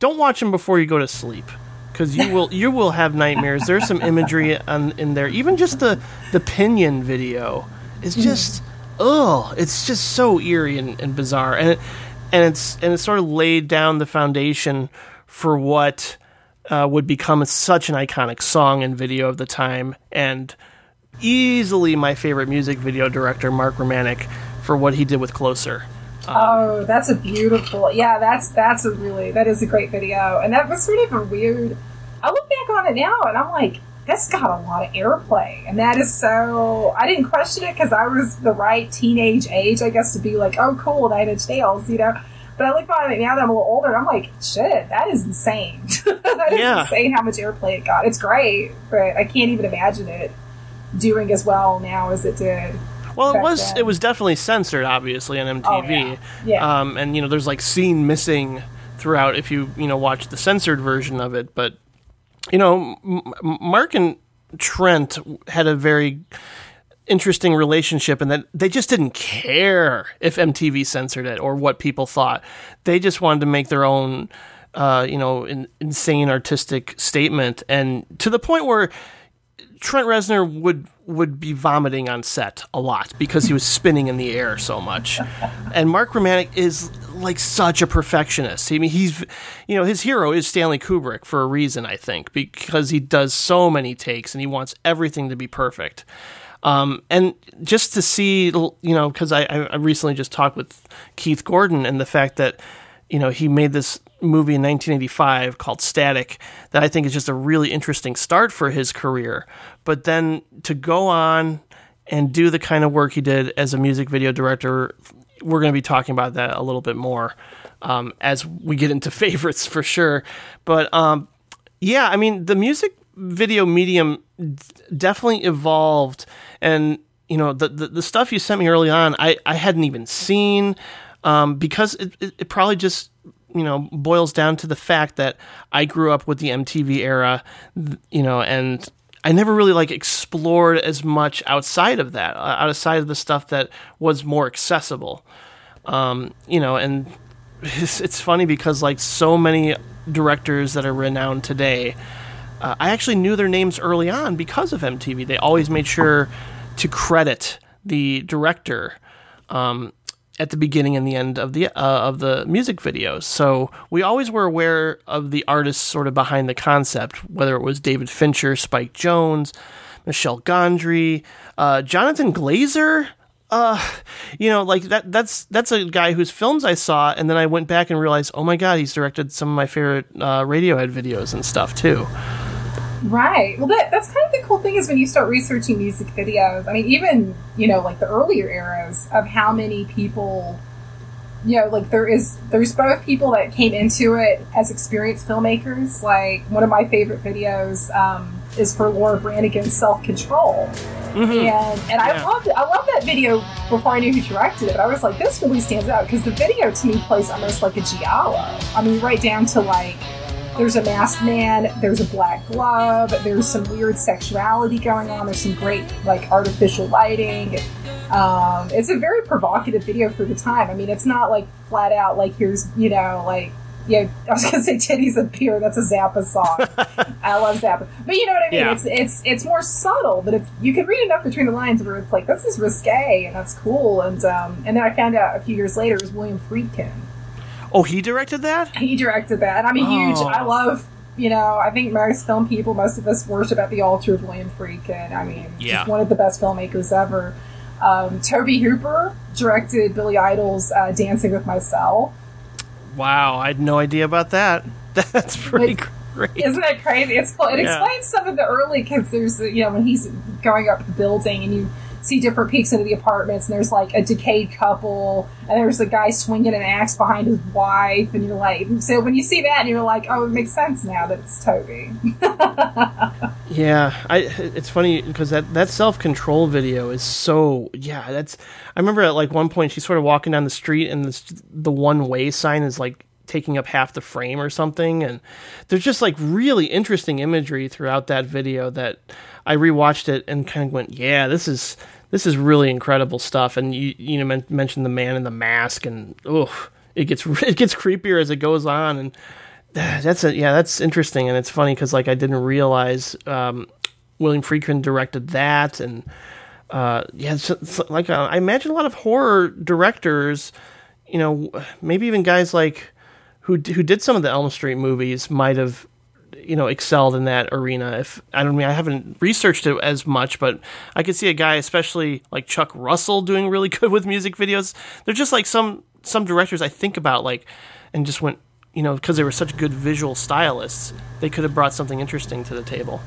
don't watch them before you go to sleep because you will you will have nightmares. There's some imagery on, in there. Even just the the pinion video is just ugh it's just so eerie and, and bizarre. And it, and it's and it's sort of laid down the foundation for what uh, would become such an iconic song and video of the time and easily my favorite music video director mark romanek for what he did with closer Oh, that's a beautiful. Yeah, that's that's a really that is a great video, and that was sort of a weird. I look back on it now, and I'm like, that's got a lot of airplay, and that is so. I didn't question it because I was the right teenage age, I guess, to be like, oh, cool, Nine Inch Nails, you know. But I look back at it now that I'm a little older, I'm like, shit, that is insane. that is Yeah. insane how much airplay it got. It's great, but I can't even imagine it doing as well now as it did. well it was then. it was definitely censored obviously on mtv Oh, yeah. Yeah. Um, and you know there's like scene missing throughout if you you know watch the censored version of it but you know M- mark and trent had a very interesting relationship and that they just didn't care if MTV censored it or what people thought. They just wanted to make their own uh, you know, in, insane artistic statement and to the point where Trent Reznor would would be vomiting on set a lot because he was spinning in the air so much. And Mark Romanek is like such a perfectionist. I mean, he's you know, his hero is Stanley Kubrick for a reason, I think, because he does so many takes and he wants everything to be perfect. Um, and just to see, you know, because I, I recently just talked with Keith Gordon and the fact that, you know, he made this movie in 1985 called Static that I think is just a really interesting start for his career. But then to go on and do the kind of work he did as a music video director, we're going to be talking about that a little bit more um, as we get into favorites for sure. But um, yeah, I mean, the music video medium d- definitely evolved, and you know, the, the the stuff you sent me early on, I I hadn't even seen um, because it, it, it probably just you know boils down to the fact that I grew up with the MTV era, you know, and I never really like explored as much outside of that, uh, outside of the stuff that was more accessible. Um, you know, and it's, it's funny because like so many directors that are renowned today, uh, I actually knew their names early on because of MTV. They always made sure to credit the director um, at the beginning and the end of the uh, of the music videos. So we always were aware of the artists sort of behind the concept, whether it was David Fincher, Spike Jonze, Michel Gondry, uh, Jonathan Glazer. Uh, you know, like that. That's that's a guy whose films I saw, and then I went back and realized, oh my god, he's directed some of my favorite uh, Radiohead videos and stuff too. Right. Well, that, that's kind of the cool thing is when you start researching music videos. I mean, even you know, like the earlier eras of how many people, you know, like there is there's both people that came into it as experienced filmmakers. Like one of my favorite videos um, is for Laura Branigan's Self Control. And and I Yeah. loved it. I loved that video before I knew who directed it. But I was like, this really stands out because the video to me plays almost like a giallo. I mean, right down to like there's a masked man, there's a black glove, there's some weird sexuality going on, there's some great like artificial lighting. Um, it's a very provocative video for the time. I mean, it's not like flat out like here's you know like yeah. I was gonna say titties and beer. That's a Zappa song. I love Zappa, but you know what I mean. Yeah. It's it's it's more subtle, but if you can read enough between the lines where it's like this is risque and that's cool. And um, and then I found out a few years later it was William Friedkin Oh, he directed that? he directed that. I'm a huge. Oh. I love. You know, I think most film people, most of us worship at the altar of William Friedkin. I mean, Yeah. just one of the best filmmakers ever. Um, Tobe Hooper directed Billy Idol's uh, Dancing with Myself. Wow, I had no idea about that. That's pretty great. Isn't that crazy? It's. It Yeah. explains some of the early because there's you know when he's going up the building and you see different peeks into the apartments and there's like a decayed couple and there's a guy swinging an axe behind his wife and you're like so when you see that you're like oh it makes sense now that it's Tobe. Yeah, I. It's funny because that that self control video is so. Yeah, that's. I remember at like one point she's sort of walking down the street and this, the one way sign is like taking up half the frame or something, and there's just like really interesting imagery throughout that video that I rewatched it and kind of went, yeah, this is this is really incredible stuff. And you you know men- mentioned the man in the mask and oof, it gets it gets creepier as it goes on. And that's a, yeah, that's interesting, and it's funny because like I didn't realize um, William Friedkin directed that, and uh, yeah, like uh, I imagine a lot of horror directors, you know, maybe even guys like who who did some of the Elm Street movies might have you know excelled in that arena if i don't mean i haven't researched it as much but i could see a guy especially like chuck russell doing really good with music videos they're just like some some directors i think about like and just went you know because they were such good visual stylists they could have brought something interesting to the table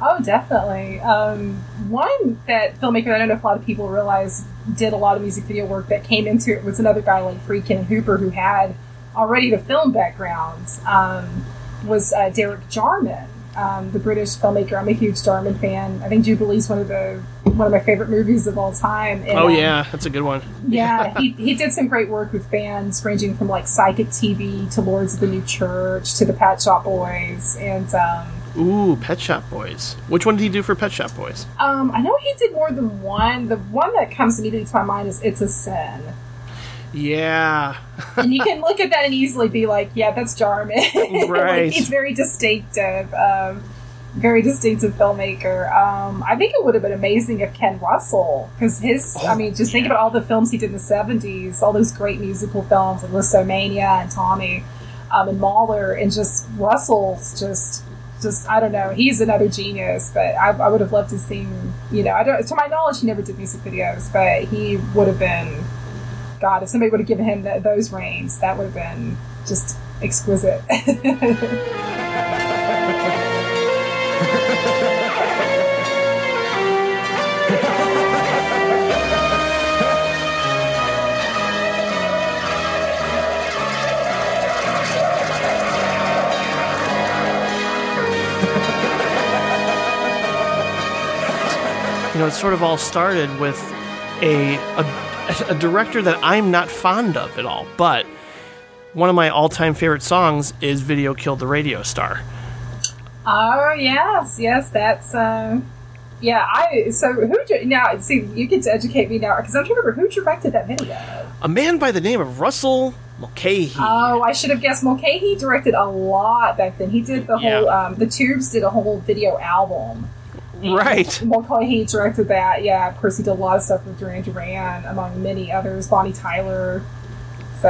Oh, definitely. Um, one that filmmaker I don't know if a lot of people realize did a lot of music video work that came into it was another guy like Friedkin Hooper who had already the film background. Um, was uh, Derek Jarman, um, the British filmmaker. I'm a huge Jarman fan. I think Jubilee's one of the one of my favorite movies of all time. And, oh um, yeah that's a good one yeah, he, he did some great work with bands ranging from like Psychic TV to Lords of the New Church to the Pet Shop Boys and. Um, ooh pet shop boys which one did he do for pet shop boys Um, I know he did more than one. The one that comes immediately to my mind is "It's a Sin," yeah and you can look at that and easily be like, "Yeah, that's Jarman." Right. like, he's very distinctive, um, very distinctive filmmaker. Um, I think it would have been amazing if Ken Russell, because his, I mean, just think about all the films he did in the '70s, all those great musical films, like Lisztomania and Tommy um, and Mahler, and just Russell's just. Just I don't know. He's another genius, but I, I would have loved to see him. You know, I don't. To my knowledge, he never did music videos, but he would have been God, if somebody would have given him th- those reins, that would have been just exquisite. you know, it sort of all started with a, a a director that I'm not fond of at all, but one of my all-time favorite songs is "Video Killed the Radio Star." oh yes, yes, that's uh, yeah. I so who now? See, you get to educate me now because I'm trying to remember who directed that video. A man by the name of Russell Mulcahy. Oh, I should have guessed. Mulcahy directed a lot back then. He did the Yeah. whole. Um, the Tubes did a whole video album. Right. Mulcahy directed that. Yeah, of course, he did a lot of stuff with Duran Duran, among many others. Bonnie Tyler. So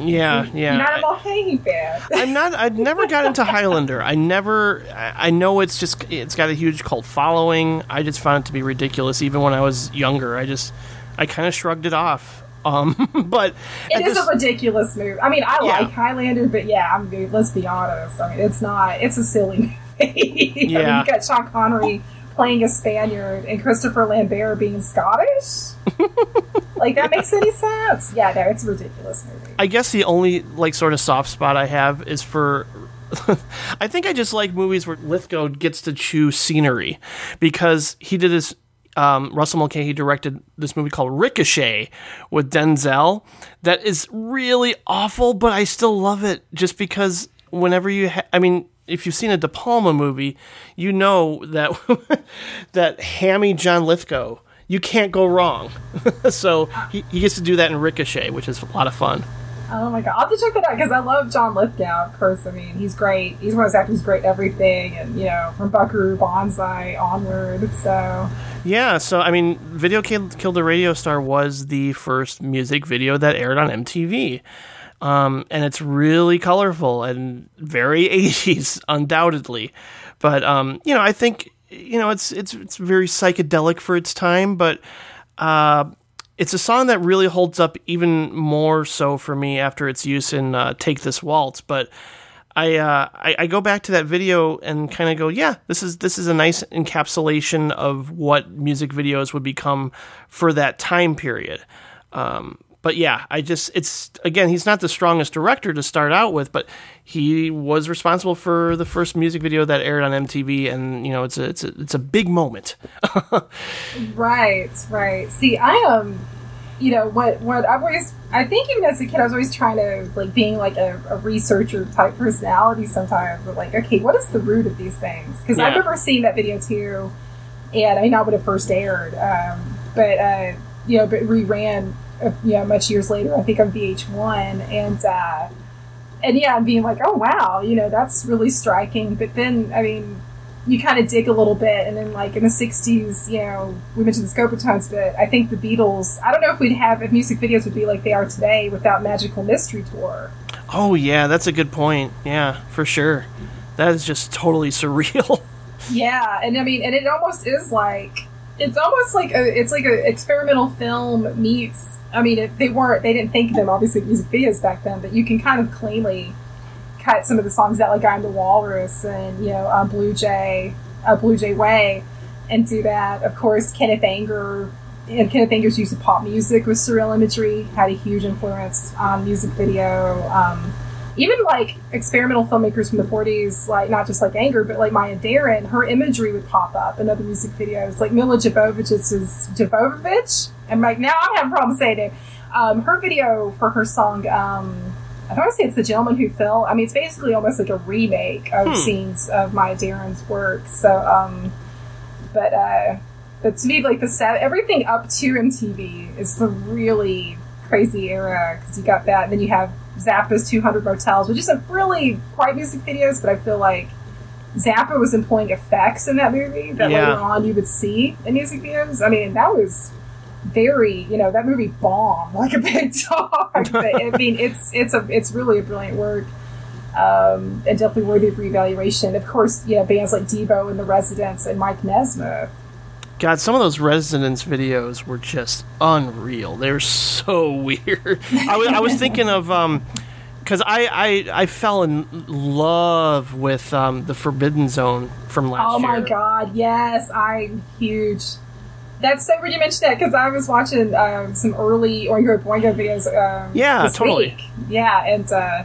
Yeah, yeah. not a I- Mulcahy fan. I'm not. I've never got into Highlander. I never. I I know it's just. It's got a huge cult following. I just found it to be ridiculous. Even when I was younger, I just. I kind of shrugged it off. Um, but It is this- a ridiculous move. I mean, I Yeah. like Highlander, but yeah, I'm. Let's be honest. I mean, it's not. It's a silly movie. I mean, Yeah. you got Sean Connery playing a Spaniard and Christopher Lambert being Scottish. like that makes any sense? Yeah, no, it's a ridiculous movie. I guess the only like sort of soft spot I have is for I think I just like movies where Lithgow gets to choose scenery because he did this. Um, Russell Mulcahy directed this movie called Ricochet with Denzel that is really awful, but I still love it just because whenever you, ha- I mean, if you've seen a De Palma movie, you know that that hammy John Lithgow, you can't go wrong. so he, he gets to do that in Ricochet, which is a lot of fun. Oh my god, I'll have to check that out because I love John Lithgow. Of course, I mean he's great. He's one of those actors who's great at everything, and you know from Buckaroo Banzai onward. So Yeah, so I mean, Video Killed, Killed the Radio Star was the first music video that aired on MTV. Um, and it's really colorful and very 80s, undoubtedly. But um, you know, I think you know it's it's it's very psychedelic for its time, but uh, it's a song that really holds up even more so for me after its use in uh, "Take This Waltz." But I, uh, I I go back to that video and kind of go, yeah, this is this is a nice encapsulation of what music videos would become for that time period. Um, but yeah, I just it's again, he's not the strongest director to start out with, but he was responsible for the first music video that aired on MTV, and you know, it's a it's a it's a big moment. right, right. See, I am. you know what what I've always I think even as a kid I was always trying to like being like a, a researcher type personality sometimes but like okay what is the root of these things because I Yeah. remember seeing that video too and I know when it first aired um, but uh, you know but reran you know much years later I think on VH1 and uh, and yeah and being like oh wow you know that's really striking but then I mean you kind of dig a little bit, and then like in the '60s, you know, we mentioned the Scopitones, but I think the Beatles. I don't know if we'd have if music videos would be like they are today without Magical Mystery Tour. Oh yeah, that's a good point. Yeah, for sure. That is just totally surreal. Yeah, and I mean, and it almost is like it's almost like a it's like a experimental film meets. I mean, it, they weren't they didn't think of them obviously music videos back then, but you can kind of cleanly cut some of the songs out like "I'm the Walrus" and you know um, "Blue Jay," uh, "Blue Jay Way," and do that. Of course, Kenneth Anger and Kenneth Anger's use of pop music with surreal imagery had a huge influence on music video. Um, even like experimental filmmakers from the 40s, like not just like Anger, but like Maya Deren, her imagery would pop up in other music videos. Like Milla Jovovich's is Jovovich. And like now I'm having problems saying it. Um, her video for her song, um, I don't want to say it's The Gentleman Who Fell. I mean, it's basically almost like a remake of scenes of Maya Deren's work. So, um, but, uh, but to me, like the set, everything up to MTV is the really crazy era because you got that, and then you have Zappa's 200 Motels, which isn't really quite music videos, but I feel like Zappa was employing effects in that movie that Yeah. later on you would see in music videos. I mean, that was very, you know, that movie bombed like a big dog. but, I mean, it's it's a it's really a brilliant work. Um, and definitely worthy of reevaluation. Of course, you know, bands like Devo and The Residents and Mike Nesmith. God, some of those Residents videos were just unreal. They were so weird. I was, I was thinking of um, because I, I I fell in love with um the Forbidden Zone from last year. Oh year. my god, yes, I'm huge. That's so weird you mentioned that because I was watching um, some early Oingo Boingo videos. Um, Yeah, totally. week. Yeah, and uh,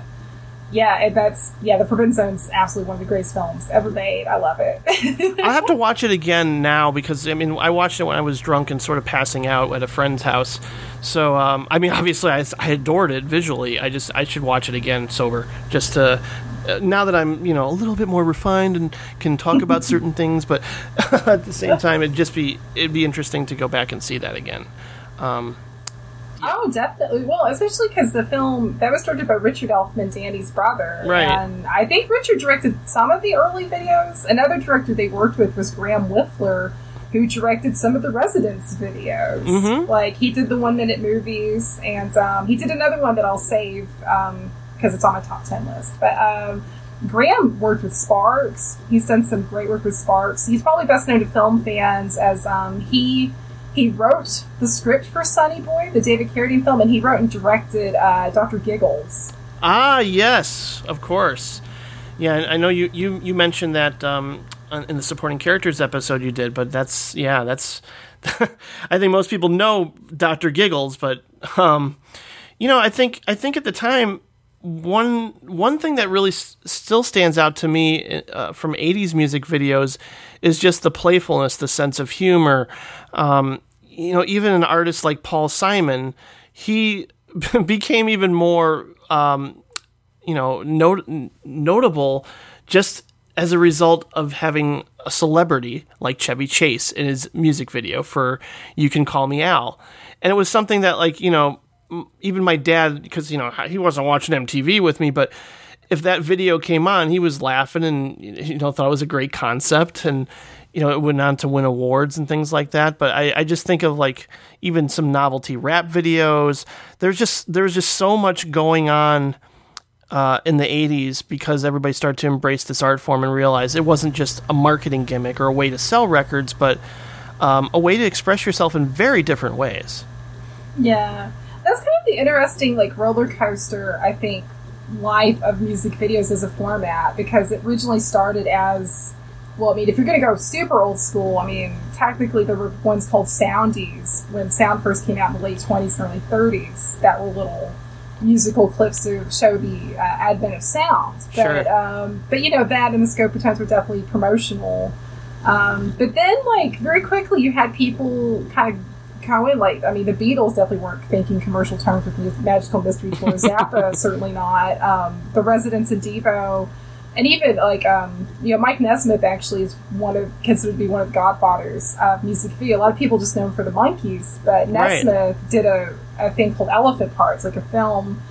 yeah, that's yeah, The Forbidden is absolutely one of the greatest films ever made. I love it. I'll have to watch it again now because I mean I watched it when I was drunk and sort of passing out at a friend's house. So um, I mean obviously I, I adored it visually. I just I should watch it again sober just to uh, now that I'm you know a little bit more refined and can talk about certain things, but at the same time it'd just be it'd be interesting to go back and see that again. Um, Oh, definitely. Well, especially because the film that was directed by Richard Elfman, Danny's brother, Right. And I think Richard directed some of the early videos. Another director they worked with was Graeme Whifler, who directed some of the Residents videos. Mhm. Like he did the one minute movies, and um, he did another one that I'll save because it's on my top ten list. But um, Graham worked with Sparks. He's done some great work with Sparks. He's probably best known to film fans as um, he he wrote the script for Sonny Boy, the David Carradine film, and he wrote and directed uh, Doctor Giggles. Ah, yes, of course. Yeah, I know you you you mentioned that um, in the supporting characters episode you did, but that's yeah, that's. I think most people know Doctor Giggles, but um, you know, I think I think at the time one one thing that really s- still stands out to me uh, from 80s music videos is just the playfulness, the sense of humor. Um, you know, even an artist like Paul Simon, he became even more, um, you know, not- notable just as a result of having a celebrity like Chevy Chase in his music video for "You Can Call Me Al," and it was something that, like, you know, even my dad, because you know he wasn't watching MTV with me, but if that video came on, he was laughing and you know thought it was a great concept, and you know it went on to win awards and things like that. But I, I just think of like even some novelty rap videos. There's just there's just so much going on uh, in the 80s because everybody started to embrace this art form and realize it wasn't just a marketing gimmick or a way to sell records, but um, a way to express yourself in very different ways. Yeah, the interesting like roller coaster. I think life of music videos as a format because it originally started as well. I mean, if you're going to go super old school, I mean, technically there were ones called soundies when sound first came out in the late 20s and early 30s that were little musical clips to show the uh, advent of sound. But Sure. um, but you know that and the Scopitones were definitely promotional. Um, but then, like very quickly, you had people kind of in. Like, I mean, the Beatles definitely weren't thinking commercial terms with magical mystery tour. Zappa certainly not. Um, the Residents and Devo, and even like um, you know, Mike Nesmith actually is one of considered to be one of the godfathers of music video. A lot of people just know him for the Monkees, but Right. Nesmith did a, a thing called Elephant Parts, like a film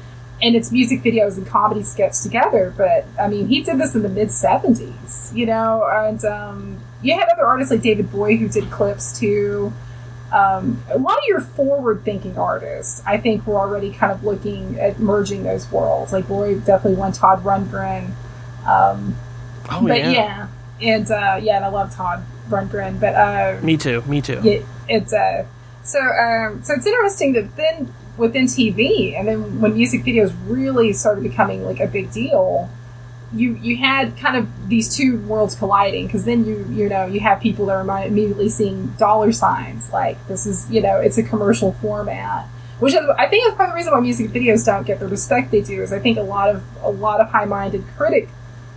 and it's music videos and comedy sketch together. But I mean, he did this in the mid '70s, you know. And um, you had other artists like David Bowie who did clips too. Um, a lot of your forward-thinking artists, I think, were already kind of looking at merging those worlds. Like Bowie definitely won Todd Rundgren, um, Oh, but yeah. and uh, yeah, and I love Todd Rundgren. But uh, Me too. Me too. yeah, it's uh, so um, so it's interesting that then within TV and then when music videos really started becoming like a big deal, you you had kind of these two worlds colliding because then you you know you have people that are immediately seeing dollar signs like this is you know it's a commercial format. Which I think is part of the reason why music videos don't get the respect they do. Is I think a lot of a lot of high-minded critic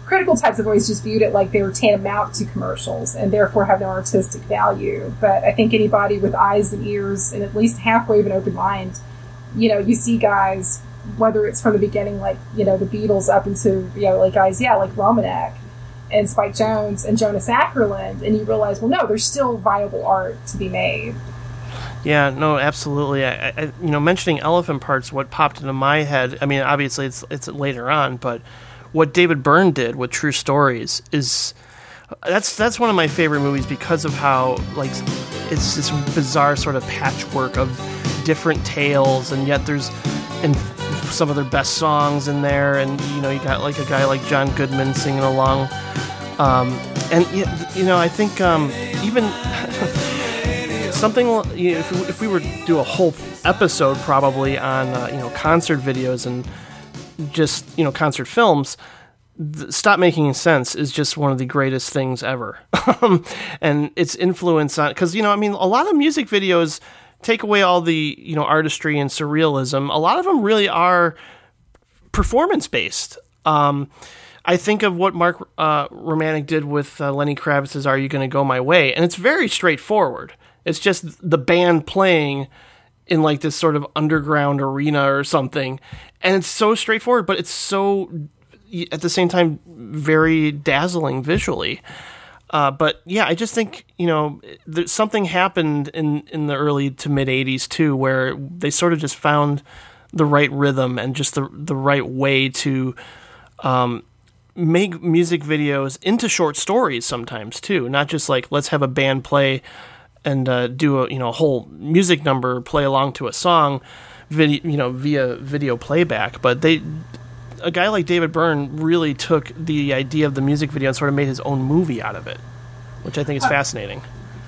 critical types have always just viewed it like they were tantamount to commercials and therefore have no artistic value. But I think anybody with eyes and ears and at least halfway of an open mind, you know, you see guys, whether it's from the beginning, like, you know, the Beatles up into, you know, like guys, yeah, like Romanek and Spike Jonze and Jonas Åkerlund, and you realize, well, no, there's still viable art to be made. Yeah, no, absolutely. I, I, you know, mentioning elephant parts, what popped into my head. I mean, obviously, it's it's later on, but what David Byrne did with True Stories is that's that's one of my favorite movies because of how like it's this bizarre sort of patchwork of different tales, and yet there's and some of their best songs in there, and you know, you got like a guy like John Goodman singing along. Um, and you know, I think um, even something you know, if, we, if we were to do a whole episode probably on uh, you know concert videos and just you know concert films stop making sense is just one of the greatest things ever Um, and its influence on because you know i mean a lot of music videos take away all the you know artistry and surrealism a lot of them really are performance based. Um, I think of what Mark uh, Romanek did with uh, Lenny Kravitz's "Are You Going to Go My Way," and it's very straightforward. It's just the band playing in like this sort of underground arena or something, and it's so straightforward, but it's so at the same time very dazzling visually. Uh, but yeah, I just think you know there's something happened in in the early to mid '80s too, where they sort of just found the right rhythm and just the the right way to um, make music videos into short stories sometimes too. Not just like let's have a band play and uh, do a you know a whole music number play along to a song, video you know via video playback. But they a guy like David Byrne really took the idea of the music video and sort of made his own movie out of it, which I think is fascinating.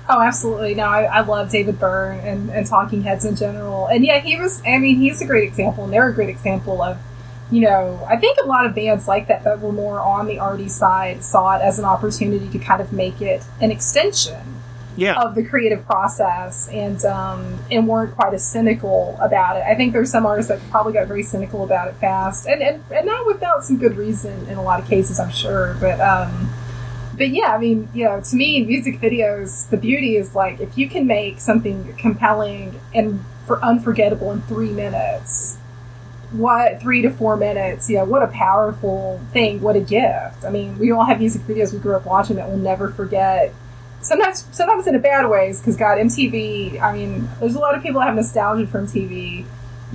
Oh, absolutely. No, I, I love David Byrne and, and Talking Heads in general. And yeah, he was, I mean, he's a great example, and they're a great example of, you know, I think a lot of bands like that that were more on the arty side saw it as an opportunity to kind of make it an extension Yeah. of the creative process and um, and weren't quite as cynical about it. I think there's some artists that probably got very cynical about it fast, and and, and not without some good reason in a lot of cases, I'm sure. But um, but yeah, I mean, you know, to me, music videos, the beauty is like if you can make something compelling and for unforgettable in three minutes. What three to four minutes? Know, what a powerful thing! What a gift! I mean, we all have music videos we grew up watching that we'll never forget sometimes sometimes in a bad ways because God MTV. I mean, there's a lot of people that have nostalgia from TV,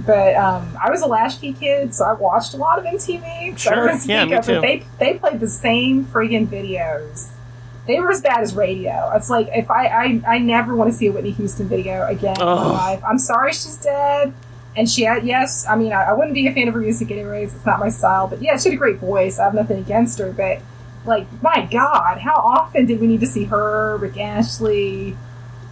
but um, I was a latchkey kid, so I watched a lot of MTV. So Sure. Yeah, me too. They they played the same friggin' videos. They were as bad as radio. It's like if I I, I never want to see a Whitney Houston video again in my life. I'm sorry she's dead. And she had, yes, I mean, I, I wouldn't be a fan of her music anyways. It's not my style. But yeah, she had a great voice. I have nothing against her. But like my god how often did we need to see her rick astley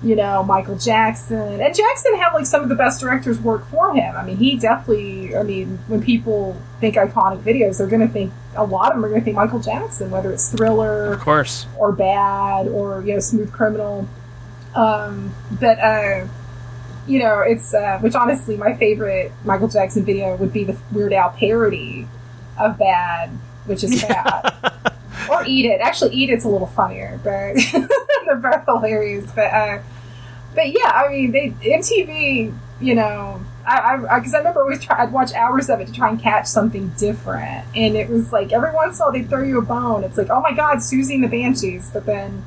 you know michael jackson? And jackson had like some of the best directors work for him. I mean he definitely i mean when people think iconic videos they're going to think a lot of them are going to think michael jackson whether it's thriller Of course. or bad or you know smooth criminal. Um but uh you know it's uh which honestly my favorite michael jackson video would be the weird al parody of bad which is bad or eat it. Actually eat it's a little funnier but they're both hilarious. But uh but yeah i mean they mtv you know I, I, because I remember always try, I'd watch hours of it to try and catch something different, and it was like every once in a while they'd throw you a bone. It's like, oh my god, Siouxsie and the Banshees, but then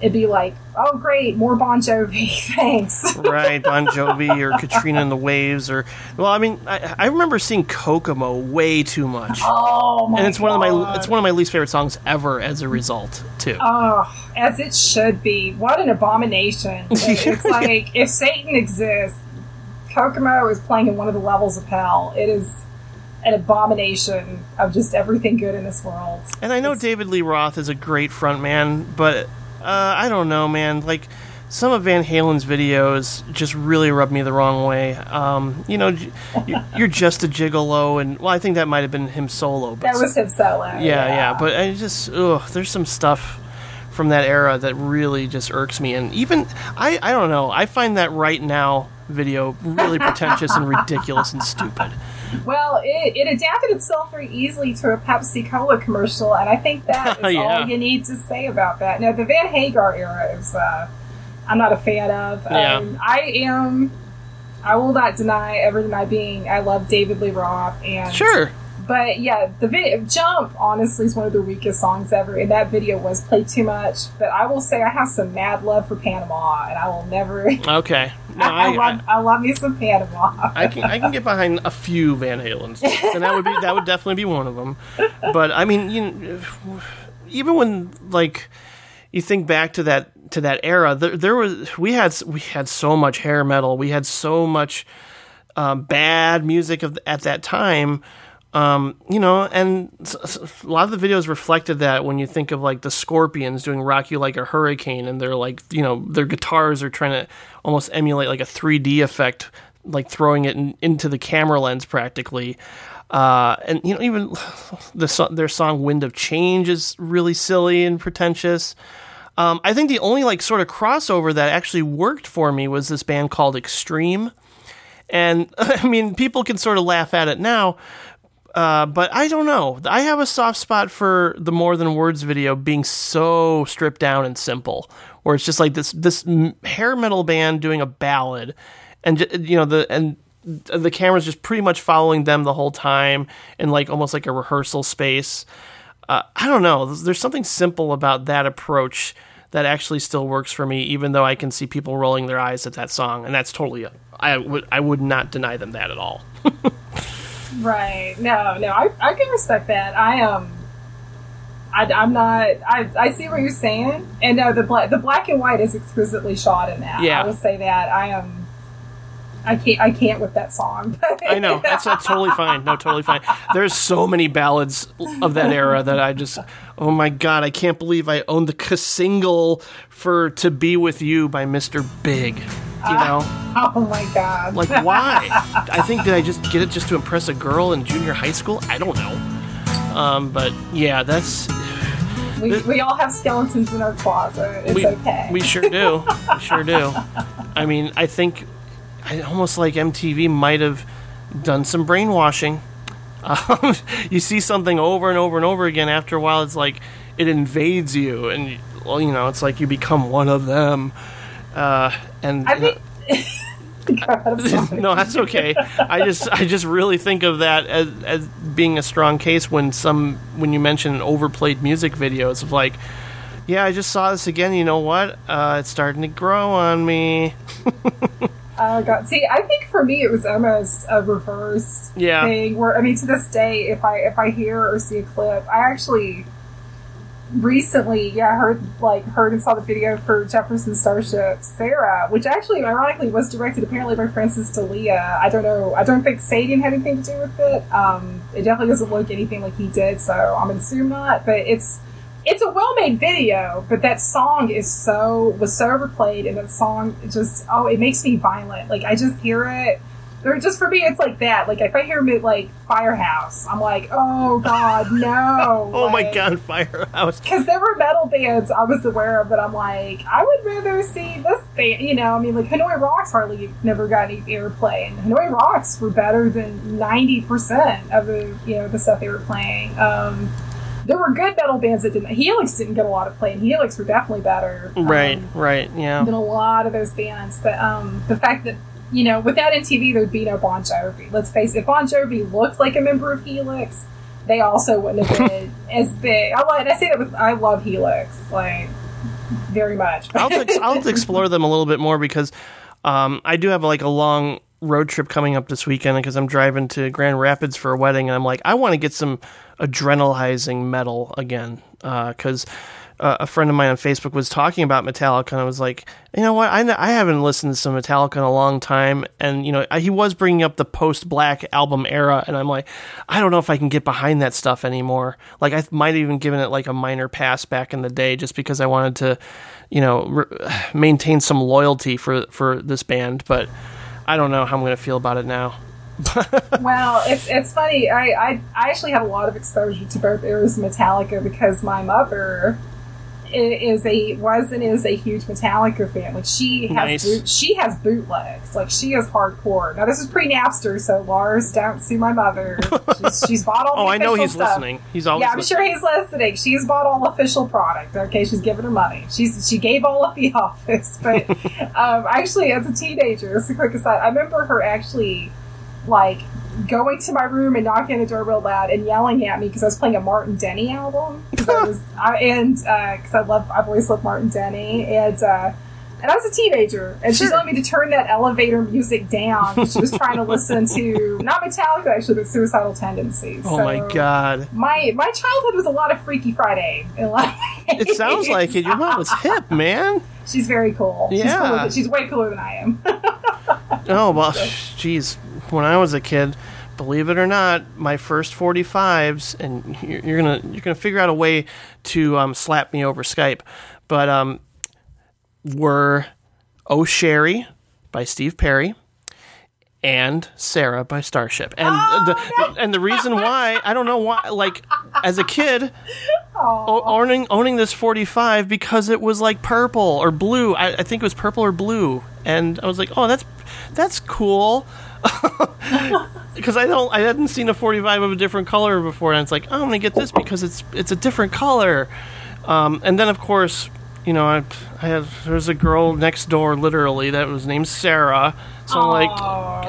it'd be like, oh great, more Bon Jovi, thanks. right, Bon Jovi or Katrina and the Waves, or well, I mean, I, I remember seeing Kokomo way too much, oh my and it's one of my it's one of my least favorite songs ever as a result too. Oh, as it should be. What an abomination. it's like if Satan exists, Kokomo is playing in one of the levels of hell. It is an abomination of just everything good in this world. And I know David Lee Roth is a great frontman, but uh, I don't know, man. Like some of Van Halen's videos just really rub me the wrong way. Um, you know, you're, just a gigolo, and well, I think that might have been him solo. But That was him solo. yeah, yeah. But I just, ugh, there's some stuff from that era that really just irks me. And even I, I don't know. I find that right now video really pretentious and ridiculous and stupid. Well, it, it adapted itself very easily to a Pepsi Cola commercial, and I think that is Yeah. all you need to say about that. Now, the Van Hagar era is, uh, I'm not a fan of. Yeah. Um, I am, I will not deny, ever deny being, I love David Lee Roth, and Sure. But yeah, the video Jump honestly is one of the weakest songs ever, and that video was played too much. But I will say I have some mad love for Panama, and I will never. Okay. No, I, I, I, love, I love me some Panama. I can I can get behind a few Van Halens, and that would be that would definitely be one of them. But I mean, you even when like you think back to that to that era, there, there was we had we had so much hair metal, we had so much um, bad music of at that time. Um, you know, and a lot of the videos reflected that when you think of like the Scorpions doing "Rock You Like a Hurricane" and they're like, you know, their guitars are trying to almost emulate like a 3D effect, like throwing it in, into the camera lens practically. Uh, and you know, even the their song "Wind of Change" is really silly and pretentious. Um, I think the only like sort of crossover that actually worked for me was this band called Extreme. And I mean, people can sort of laugh at it now, uh, but I don't know. I have a soft spot for the More Than Words video being so stripped down and simple, where it's just like this this hair metal band doing a ballad, and you know the and the camera's just pretty much following them the whole time in like almost like a rehearsal space. Uh, I don't know. There's, something simple about that approach that actually still works for me, even though I can see people rolling their eyes at that song, and that's totally. I would I would not deny them that at all. Right. No, no, I, I can respect that. I um I, am not. I, I see what you're saying, and no, the black the black and white is exquisitely shot in that. Yeah. I will say that. I am. I can't. I can't with that song. I know that's, that's totally fine. No, totally fine. There's so many ballads of that era that I just, oh my god, I can't believe I owned the single for "To Be with You" by Mr. Big. You know, oh my god. like why? I think did I just get it just to impress a girl in junior high school? I don't know. Um, but yeah, that's We, This- we all have skeletons in our closet. It's we, okay. we sure do. we sure do. I mean, I think I almost like MTV might have done some brainwashing. Um, you see something over and over and over again. After a while, it's like it invades you, and well, you know, it's like you become one of them. Uh, and I think. Go ahead, I'm sorry. no, that's okay. I just I just really think of that as, as being a strong case when some when you mention overplayed music videos of like, yeah, I just saw this again. You know what? Uh, it's starting to grow on me. Oh god. See, I think for me it was almost a reverse Yeah. thing where I mean to this day if I if I hear or see a clip, I actually recently yeah I heard like heard and saw the video for Jefferson Starship Sara, which actually ironically was directed apparently by Francis Delia. I don't know. I don't think Sayadian had anything to do with it. Um, it definitely doesn't look anything like he did, so I'm gonna assume not. But it's it's a well made video, but that song is so was so overplayed, and that song just oh, it makes me violent. Like I just hear it. Or just for me, it's like that. Like if I hear mid like Firehouse, I'm like, oh god, no. Oh my god, Firehouse! because there were metal bands I was aware of, but I'm like, I would rather see this band. You know, I mean, like Hanoi Rocks hardly never got any airplay, and Hanoi Rocks were better than ninety percent of the you know the stuff they were playing. Um, there were good metal bands that didn't. Helix didn't get a lot of play, and Helix were definitely better. um, Right, right, yeah. than a lot of those bands. But um, the fact that you know, without MTV, there'd be no Bon Jovi. Let's face it, if Bon Jovi looked like a member of Helix, they also wouldn't have been as big. I, like- I say that with I love Helix like very much. I'll ex- I'll explore them a little bit more because um, I do have like a long road trip coming up this weekend because I'm driving to Grand Rapids for a wedding and I'm like I want to get some adrenalizing metal again because. uh, a friend of mine on Facebook was talking about Metallica, and I was like, you know what? I, I haven't listened to some Metallica in a long time, and you know, I, he was bringing up the post Black album era, and I'm like, I don't know if I can get behind that stuff anymore. Like, I might have even given it like a minor pass back in the day, just because I wanted to, you know, re- maintain some loyalty for for this band, but I don't know how I'm going to feel about it now. well, it's it's funny. I, I I actually had a lot of exposure to both eras of Metallica because my mother is a was and is a huge Metallica fan. Like she has Nice. boot, she has bootlegs. Like she is hardcore. Now this is pre Napster, so Lars, don't sue my mother. She's, she's bought all. Oh, I know he's stuff. listening. He's always Yeah, I'm listening. sure he's listening. She's bought all official product. Okay, she's given her money. She's she gave all of the office. But um, actually, as a teenager, this is a quick aside. I remember her actually like going to my room and knocking on the door real loud and yelling at me because I was playing a Martin Denny album. 'Cause I was, I, and because I love, I've always loved Martin Denny, and uh, and I was a teenager, and she Sure. told me to turn that elevator music down. She was trying to listen to not Metallica actually, but Suicidal Tendencies. Oh my god. my my childhood was a lot of Freaky Friday. in a lot of It sounds like it. Your mom was hip, man. She's very cool. She's, Yeah. cooler than- she's way cooler than I am. Oh well, jeez. When I was a kid, believe it or not, my first 45s, and you're, you're gonna you're gonna figure out a way to um, slap me over Skype, but um, were "Oh Sherrie" by Steve Perry and "Sara" by Starship, and the and the reason why I don't know why, like as a kid. o- owning owning this 45 because it was like purple or blue. I, I think it was purple or blue, and I was like, oh, that's that's cool. Because I don't, I hadn't seen a 45 of a different color before, and it's like, oh, I'm gonna get this because it's it's a different color. Um, and then of course, you know, I, I had there's a girl next door, literally, that was named Sarah. So I'm like,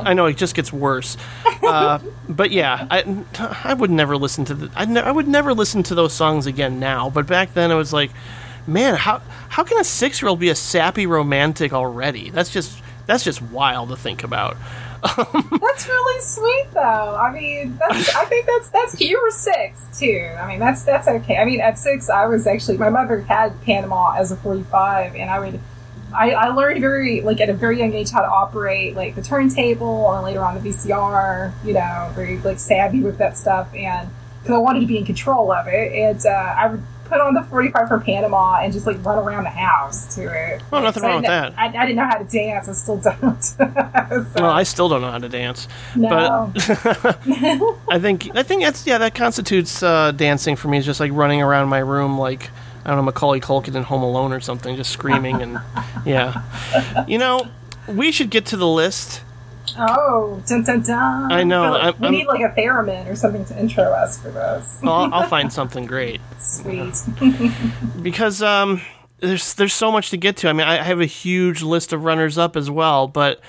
I know it just gets worse. Uh, but yeah, I, I would never listen to the, I, ne- I would never listen to those songs again now. But back then, it was like, man, how how can a six year old be a sappy romantic already? That's just that's just wild to think about. that's really sweet, though. I mean, that's I think that's that's you were six too. I mean, that's that's okay. I mean, at six, I was actually my mother had Panama as a forty-five, and I would. I, I learned very like at a very young age how to operate like the turntable and later on the VCR. You know, very like savvy with that stuff, and because I wanted to be in control of it, and uh, I would put on the 45 for Panama and just like run around the house to it. Well, nothing So wrong with that. I, I didn't know how to dance. I still don't. So, Well, I still don't know how to dance, no. but I think I think that's yeah that constitutes uh, dancing for me. Is just like running around my room like I don't know Macaulay Culkin in Home Alone or something, just screaming and yeah. You know, we should get to the list. Oh, dun, dun, dun. I know, I'm- we I'm- need like a theremin or something to intro us for this. Well, I'll, I'll find something great. Sweet. because um, there's there's so much to get to. I mean, I have a huge list of runners up as well, but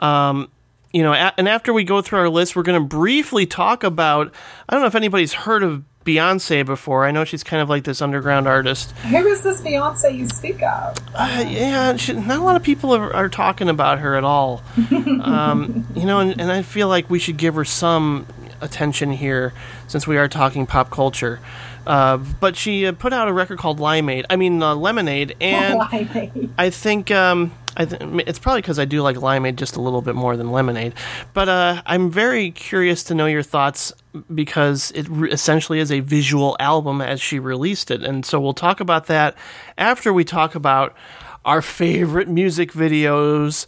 um, you know, a- and after we go through our list, we're going to briefly talk about. I don't know if anybody's heard of Beyonce before. I know she's kind of like this underground artist. Who is this Beyonce you speak of? Uh, yeah, she, not a lot of people are, are talking about her at all. um, you know, and, and I feel like we should give her some attention here since we are talking pop culture. Uh, but she uh, put out a record called Limeade. I mean, uh, Lemonade, and Limeade. I think um, I th- it's probably because I do like limeade just a little bit more than lemonade. But uh, I'm very curious to know your thoughts because it re- essentially is a visual album as she released it, and so we'll talk about that after we talk about our favorite music videos.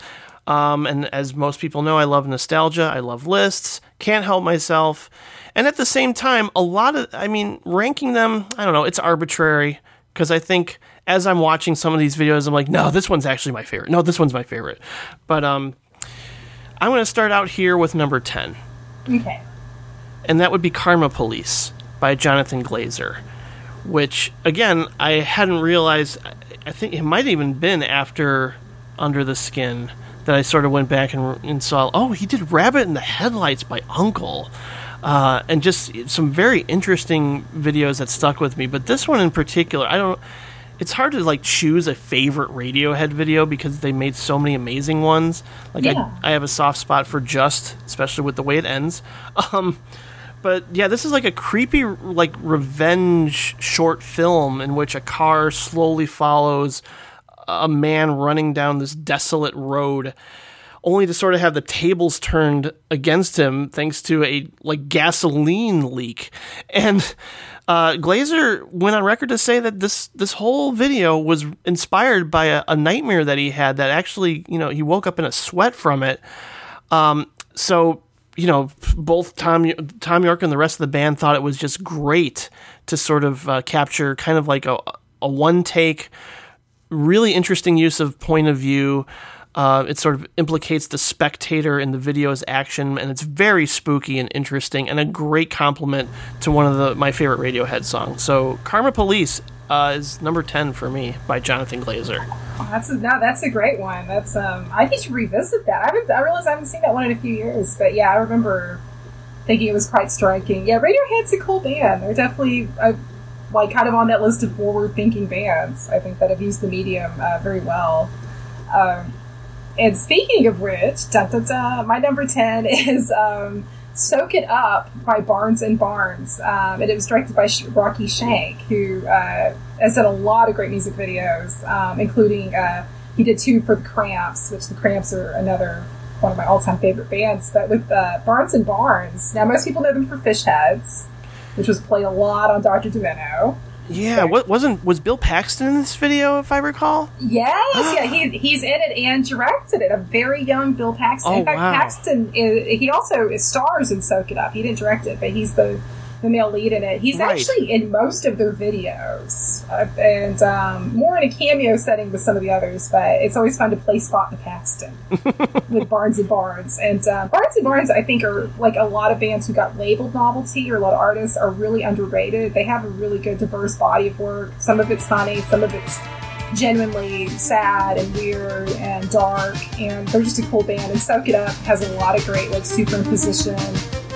Um, and as most people know, I love nostalgia. I love lists. Can't help myself. And at the same time, a lot of, I mean, ranking them, I don't know, it's arbitrary because I think as I'm watching some of these videos, I'm like, no, this one's actually my favorite. No, this one's my favorite. But um, I'm going to start out here with number 10, Okay. and that would be Karma Police by Jonathan Glazer, which, again, I hadn't realized. I- I think it might have even been after Under the Skin that I sort of went back and, and saw, oh, he did Rabbit in the Headlights by UNKLE. Uh, and just some very interesting videos that stuck with me. But this one in particular, I don't. It's hard to like choose a favorite Radiohead video because they made so many amazing ones. Like Yeah. I, I have a soft spot for Just, especially with the way it ends. Um, but yeah, this is like a creepy like revenge short film in which a car slowly follows a man running down this desolate road only to sort of have the tables turned against him thanks to a like gasoline leak. And uh, Glazer went on record to say that this this whole video was inspired by a, a nightmare that he had that actually you know he woke up in a sweat from it. Um, so you know both Thom Thom Yorke and the rest of the band thought it was just great to sort of uh, capture kind of like a a one take really interesting use of point of view. Uh, it sort of implicates the spectator in the video's action, and it's very spooky and interesting, and a great compliment to one of the my favorite Radiohead songs. So, "Karma Police" uh, is number ten for me by Jonathan Glazer. That's a, no, that's a great one. That's um, I need to revisit that. I haven't, I realize I haven't seen that one in a few years, but yeah, I remember thinking it was quite striking. Yeah, Radiohead's a cool band. They're definitely uh, like kind of on that list of forward-thinking bands. I think that have used the medium uh, very well. Um, and speaking of which, dun, dun, dun, my number ten is um, "Soak It Up" by Barnes and Barnes, um, and it was directed by Rocky Schenck, who uh, has done a lot of great music videos, um, including uh, he did two for the Cramps, which the Cramps are another one of my all-time favorite bands. But with uh, Barnes and Barnes, now most people know them for Fish Heads, which was played a lot on Dr. Demento. Yeah, what wasn't was Bill Paxton in this video, if I recall? Yes, yeah, he, he's in it and directed it. A very young Bill Paxton. Oh, in fact, wow. Paxton is, he also stars in Soak It Up. He didn't direct it, but he's the the male lead in it. He's Right. actually in most of their videos, uh, and um, more in a cameo setting with some of the others. But it's always fun to play Spot in the Paxton with Barnes and Barnes. And uh, Barnes and Barnes, I think, are like a lot of bands who got labeled novelty or a lot of artists are really underrated. They have a really good, diverse body of work. Some of it's funny, some of it's genuinely sad and weird and dark, and they're just a cool band. And Soak It Up has a lot of great like superimposition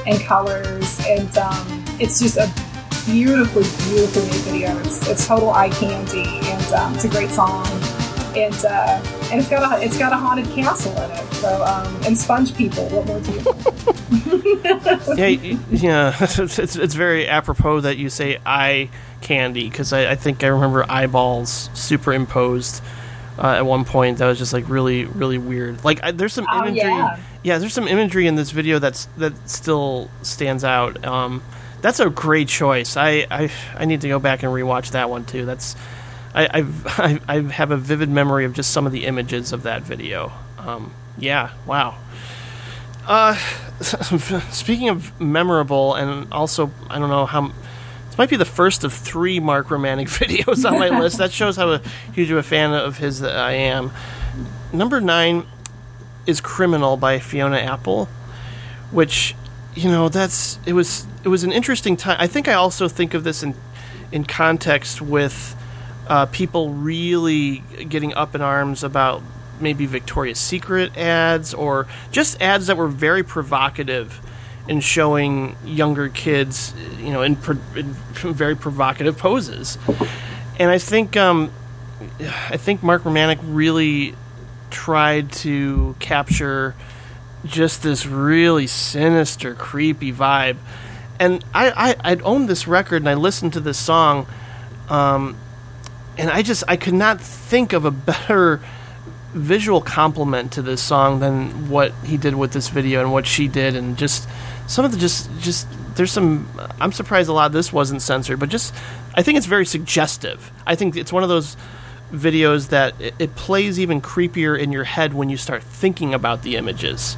and colors, and um, it's just a beautifully, beautifully made video. It's, it's total eye candy, and um, it's a great song. And uh, and it's got a it's got a haunted castle in it. So um, and sponge people. What more do you? yeah, yeah. It's, it's it's very apropos that you say eye candy because I, I think I remember eyeballs superimposed uh, at one point. That was just like really really weird. Like I, there's some Oh, imagery. yeah. there's some imagery in this video that's that still stands out. Um, That's a great choice. I, I I need to go back and rewatch that one too. That's I I've, I I have a vivid memory of just some of the images of that video. Um, yeah, wow. Uh, speaking of memorable, and also I don't know how. This might be the first of three Mark Romanek videos on my list. That shows how a, huge of a fan of his that I am. Number nine is "Criminal" by Fiona Apple, which you know that's it was it was an interesting time. I think I also think of this in in context with uh, people really getting up in arms about maybe Victoria's Secret ads or just ads that were very provocative in showing younger kids, you know, in, pro- in very provocative poses. And I think um, I think Mark Romanek really tried to capture just this really sinister, creepy vibe. And I, I I'd owned this record and I listened to this song, um, and I just I could not think of a better visual compliment to this song than what he did with this video and what she did and just some of the just just there's some I'm surprised a lot of this wasn't censored but just I think it's very suggestive. I think it's one of those videos that it, it plays even creepier in your head when you start thinking about the images.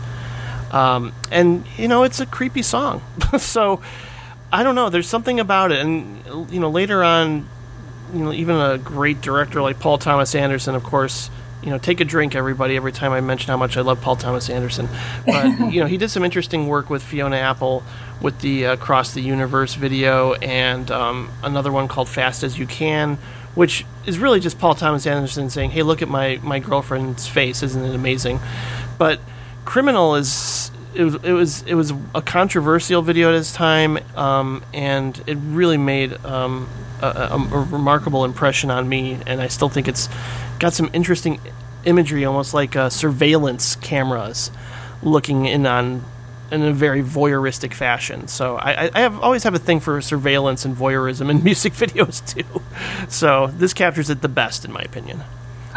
Um, and you know it's a creepy song. so I don't know, there's something about it and you know later on you know even a great director like Paul Thomas Anderson of course you know, take a drink, everybody. Every time I mention how much I love Paul Thomas Anderson, but you know, he did some interesting work with Fiona Apple with the uh, Across the Universe video, and um, another one called Fast as You Can, which is really just Paul Thomas Anderson saying, "Hey, look at my my girlfriend's face, isn't it amazing?" But Criminal is it was it was it was a controversial video at its time, um, and it really made um, a, a, a remarkable impression on me, and I still think it's got some interesting imagery, almost like uh, surveillance cameras looking in on in a very voyeuristic fashion. So I, I have always have a thing for surveillance and voyeurism in music videos too. So this captures it the best, in my opinion.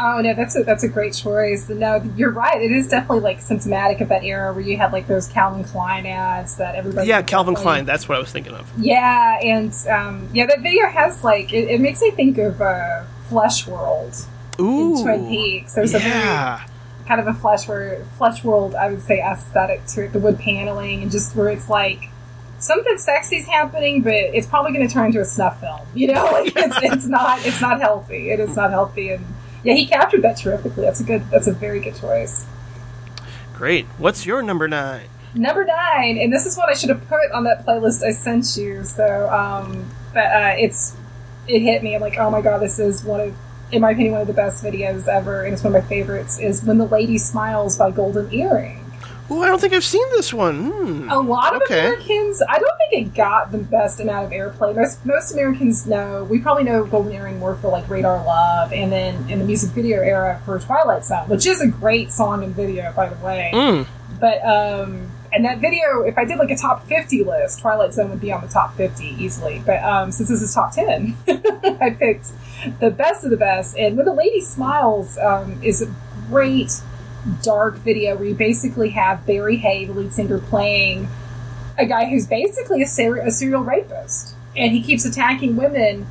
Oh no, that's a that's a great choice. No, you're right. It is definitely like symptomatic of that era where you had like those Calvin Klein ads that everybody. Yeah, Calvin definitely- Klein. That's what I was thinking of. Yeah, and um, yeah, that video has like it, it makes me think of uh, Flesh World Ooh, in Twin Peaks. There's a very yeah. kind of a flesh world, flesh world, I would say, aesthetic to it. The wood paneling and just where it's like something sexy's happening, but it's probably going to turn into a snuff film. You know, like it's, it's not it's not healthy. It is not healthy, and yeah, he captured that terrifically. That's a good. That's a very good choice. Great. What's your number nine? Number nine, and this is what I should have put on that playlist I sent you. So, um, but uh, it's it hit me. I'm like, oh my god, this is one of, in my opinion, one of the best videos ever, and it's one of my favorites. Is when the lady smiles by Golden Earring. Oh, I don't think I've seen this one. Hmm. A lot of Okay. Americans, I don't think it got the best amount of airplay. Most most Americans know. We probably know Golden Earring more for like Radar Love, and then in the music video era for Twilight Zone, which is a great song and video, by the way. Mm. But um, and that video, if I did like a top fifty list, Twilight Zone would be on the top fifty easily. But um, since this is top ten, I picked the best of the best. And when the lady smiles, um, is a great dark video where you basically have Barry Hay, the lead singer, playing a guy who's basically a, ser- a serial rapist, and he keeps attacking women.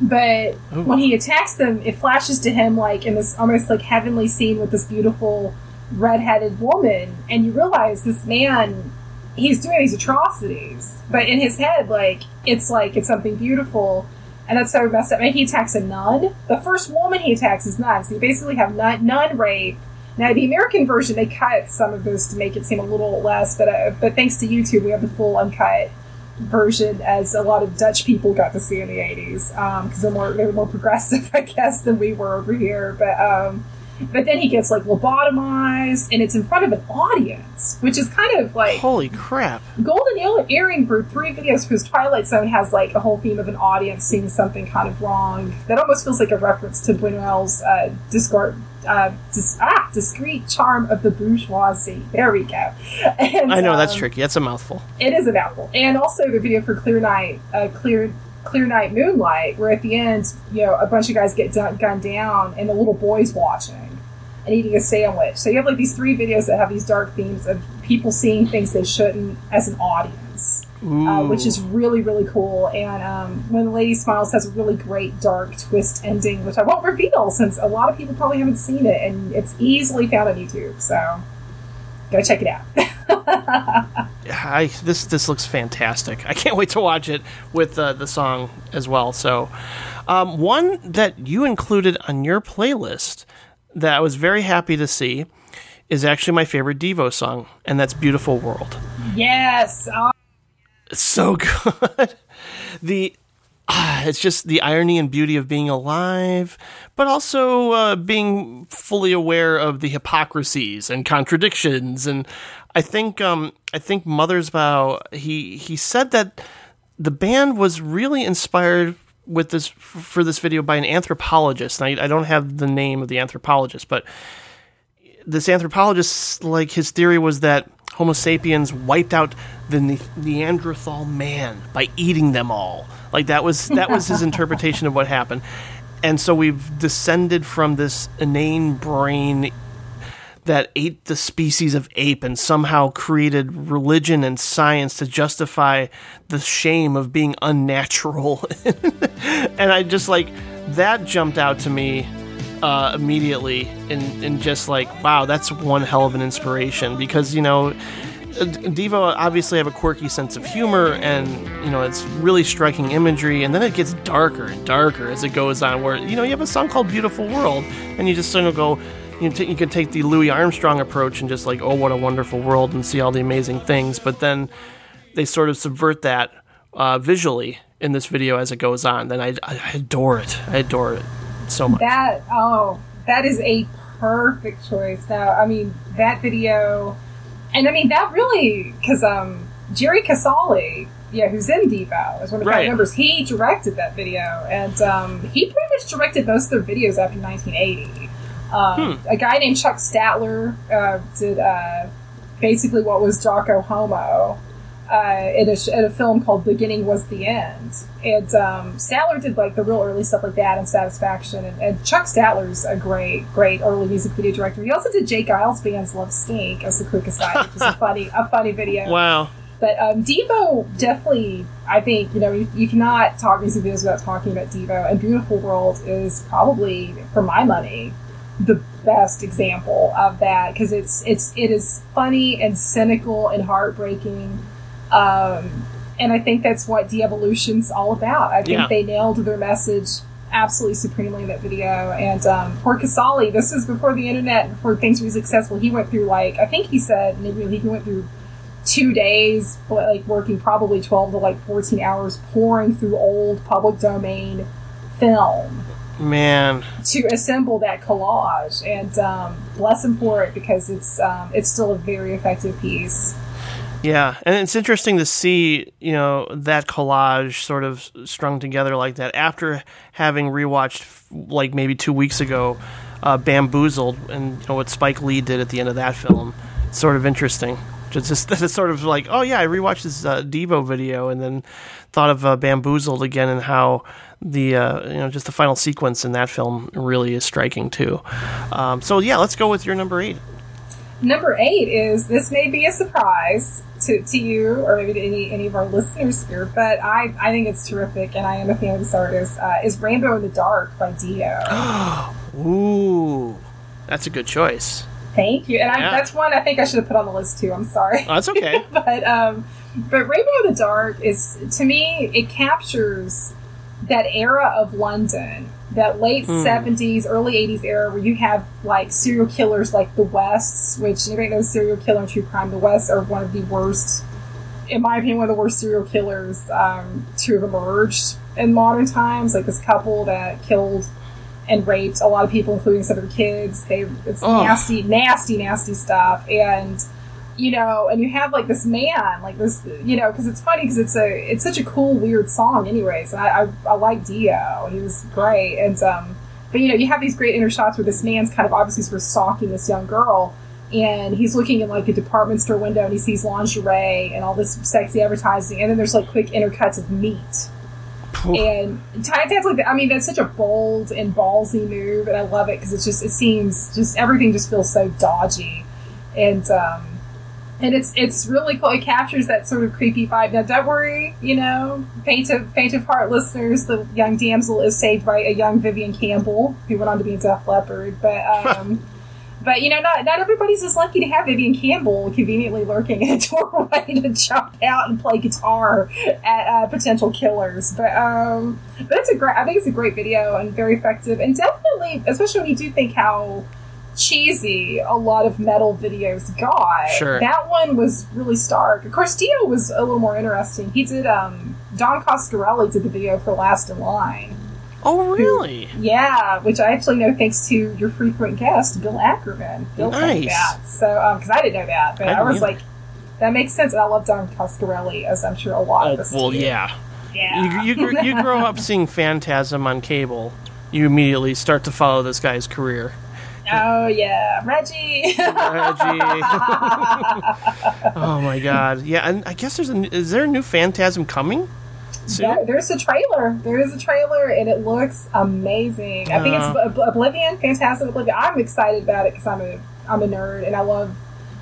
But Ooh. when he attacks them, it flashes to him like in this almost like heavenly scene with this beautiful redheaded woman, and you realize this man he's doing these atrocities, but in his head, like it's like it's something beautiful, and that's so messed up. And he attacks a nun. The first woman he attacks is nuns. So you basically have nun, nun rape. Now the American version they cut some of those to make it seem a little less, but uh, but thanks to YouTube we have the full uncut version as a lot of Dutch people got to see in the 80s because they're more they're more progressive I guess than we were over here but um but then he gets like lobotomized and it's in front of an audience which is kind of like Holy crap. Golden Earring for three videos because Twilight Zone has like a whole theme of an audience seeing something kind of wrong that almost feels like a reference to Buñuel's uh, discard, uh, dis- ah, discreet charm of the bourgeoisie. There we go. And, I know that's um, tricky. That's a mouthful. it is a mouthful. And also the video for Clear Night, uh, Clear Clear Night Moonlight, where at the end, you know, a bunch of guys get done, gunned down, and the little boy's watching and eating a sandwich. So you have like these three videos that have these dark themes of people seeing things they shouldn't as an audience. Uh, which is really really cool. And um, when the Lady Smiles has a really great dark twist ending, which I won't reveal since a lot of people probably haven't seen it, and it's easily found on YouTube. So go check it out. I this this looks fantastic. I can't wait to watch it with uh, the song as well. So, um, one that you included on your playlist that I was very happy to see is actually my favorite Devo song, and that's "Beautiful World." yes. It's so good. the ah, it's just the irony and beauty of being alive, but also uh, being fully aware of the hypocrisies and contradictions. And I think um, I think Mothersbaugh. He he said that the band was really inspired with this for this video by an anthropologist. And I, I don't have the name of the anthropologist, but this anthropologist, like his theory was that Homo sapiens wiped out the ne- Neanderthal man by eating them all. Like that was that was his interpretation of what happened. And so we've descended from this inane brain that ate the species of ape and somehow created religion and science to justify the shame of being unnatural. and I just like that jumped out to me uh, immediately and, and just like wow that's one hell of an inspiration. Because you know Devo obviously have a quirky sense of humor and you know it's really striking imagery and then it gets darker and darker as it goes on where you know you have a song called Beautiful World and you just sort of go you, t- you can take the Louis Armstrong approach and just like oh what a wonderful world and see all the amazing things. But then they sort of subvert that uh, visually in this video as it goes on. Then I, I adore it. I adore it so much that oh, that is a perfect choice. Now, I mean that video, and I mean that really because um, Jerry Casale, yeah, who's in Devo, is one of the right. members. He directed that video, and um, he pretty much directed most of their videos after 1980. Um, Hmm. A guy named Chuck Statler uh, did uh, basically what was Jocko Homo. Uh, in, a, a film called Beginning Was the End. And um, Statler did like the real early stuff like that and Satisfaction. And, and Chuck Statler's a great, great early music video director. He also did J. Geils' band's Love Stink as a quick aside, which is a funny, a funny video. wow But um, Devo definitely, I think, you know, you, you cannot talk music videos without talking about Devo. And Beautiful World is probably, for my money, the best example of that because it's it's it is funny and cynical and heartbreaking. Um, and I think that's what de-evolution's all about. I think Yeah. they nailed their message absolutely supremely in that video. And um, poor Casale, this is before the internet, before things were successful. He went through like I think he said maybe he went through two days, like working probably twelve to like fourteen hours, pouring through old public domain film man to assemble that collage. And um, bless him for it because it's um, it's still a very effective piece. Yeah, and it's interesting to see, you know, that collage sort of strung together like that after having rewatched, like maybe two weeks ago, uh, Bamboozled, and you know what Spike Lee did at the end of that film. It's sort of interesting. Just, just it's sort of like, oh yeah, I rewatched this uh, Devo video, and then thought of uh, Bamboozled again, and how the uh, you know just the final sequence in that film really is striking too. Um, so yeah, let's go with your number eight. Number eight is this may be a surprise to, to you or maybe to any, any of our listeners here, but I, I think it's terrific and I am a fan of this artist. Uh, is Rainbow in the Dark by Dio. Ooh, that's a good choice. Thank you. And I, that's one I think I should have put on the list too. I'm sorry. Oh, that's okay. but um, but Rainbow in the Dark is to me it captures that era of London, that late Hmm. seventies, early eighties era where you have like serial killers like the Wests, which anybody knows serial killer and true crime. The Wests are one of the worst, in my opinion, one of the worst serial killers um, to have emerged in modern times. Like this couple that killed and raped a lot of people, including some of the kids. They it's Ugh. nasty, nasty, nasty stuff, and you know, and you have like this man, like this, you know, because it's funny because it's a it's such a cool, weird song, anyways. And I I, I like Dio; he was great, and um, but you know, you have these great inner shots where this man's kind of obviously sort of stalking this young girl. And he's looking in like a department store window, and he sees lingerie and all this sexy advertising, and then there's like quick intercuts of meat, and Ty Tad's like. I mean, that's such a bold and ballsy move, and I love it because it's just it seems just everything just feels so dodgy, and um, and it's it's really cool. It captures that sort of creepy vibe. Now, don't worry, you know, faint of faint of heart listeners, the young damsel is saved by a young Vivian Campbell, who went on to be a Def Leppard. But um, but you know, not not everybody's as lucky to have Vivian Campbell conveniently lurking in a doorway to jump out and play guitar at uh, potential killers. But um, but it's a great. I think it's a great video and very effective, and definitely, especially when you do think how cheesy a lot of metal videos got. Sure. That one was really stark. Of course, Dio was a little more interesting. He did, um, Don Coscarelli did the video for Last in Line. Oh, really? Yeah, which I actually know thanks to your frequent guest, Bill Ackerman. Bill Nice. that. So, because I didn't know that, but I I, was either. like, that makes sense. And I love Don Coscarelli, as I'm sure a lot of us well, do. yeah. Yeah. You, you, you grow up seeing Phantasm on cable. You immediately start to follow this guy's career. Oh, yeah. Reggie. Reggie. oh my god. Yeah, and I guess there's a is there a new Phantasm coming? Soon? Yeah, there's a trailer. There is a trailer, and it looks amazing. I think it's Uh. Ob- Oblivion, Phantasm Oblivion. I'm excited about it because I'm a I'm a nerd, and I love.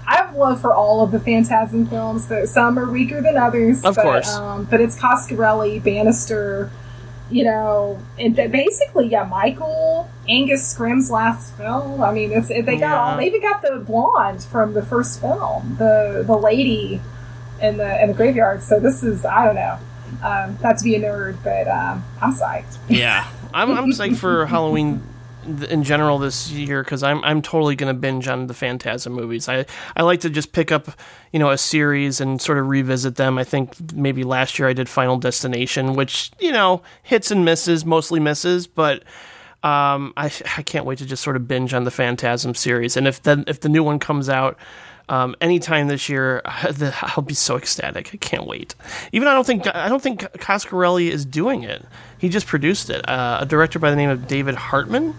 I have love for all of the Phantasm films. Some are weaker than others. Of but, course. um, but it's Coscarelli, Bannister, you know, and basically, yeah, Michael Angus Scrimm's last film. I mean, it's they got Yeah. all. They even got the blonde from the first film, the the lady in the in the graveyard. So this is I don't know. Um, not to be a nerd, but um, I'm psyched. Yeah, I'm I'm psyched for Halloween in general this year because I'm I'm totally gonna binge on the Phantasm movies. I I like to just pick up you know a series and sort of revisit them. I think maybe last year I did Final Destination, which you know hits and misses, mostly misses, but. Um, I, I can't wait to just sort of binge on the Phantasm series, and if the if the new one comes out, um, anytime this year, I'll be so ecstatic. I can't wait. Even I don't think I don't think Coscarelli is doing it. He just produced it. Uh, a director by the name of David Hartman.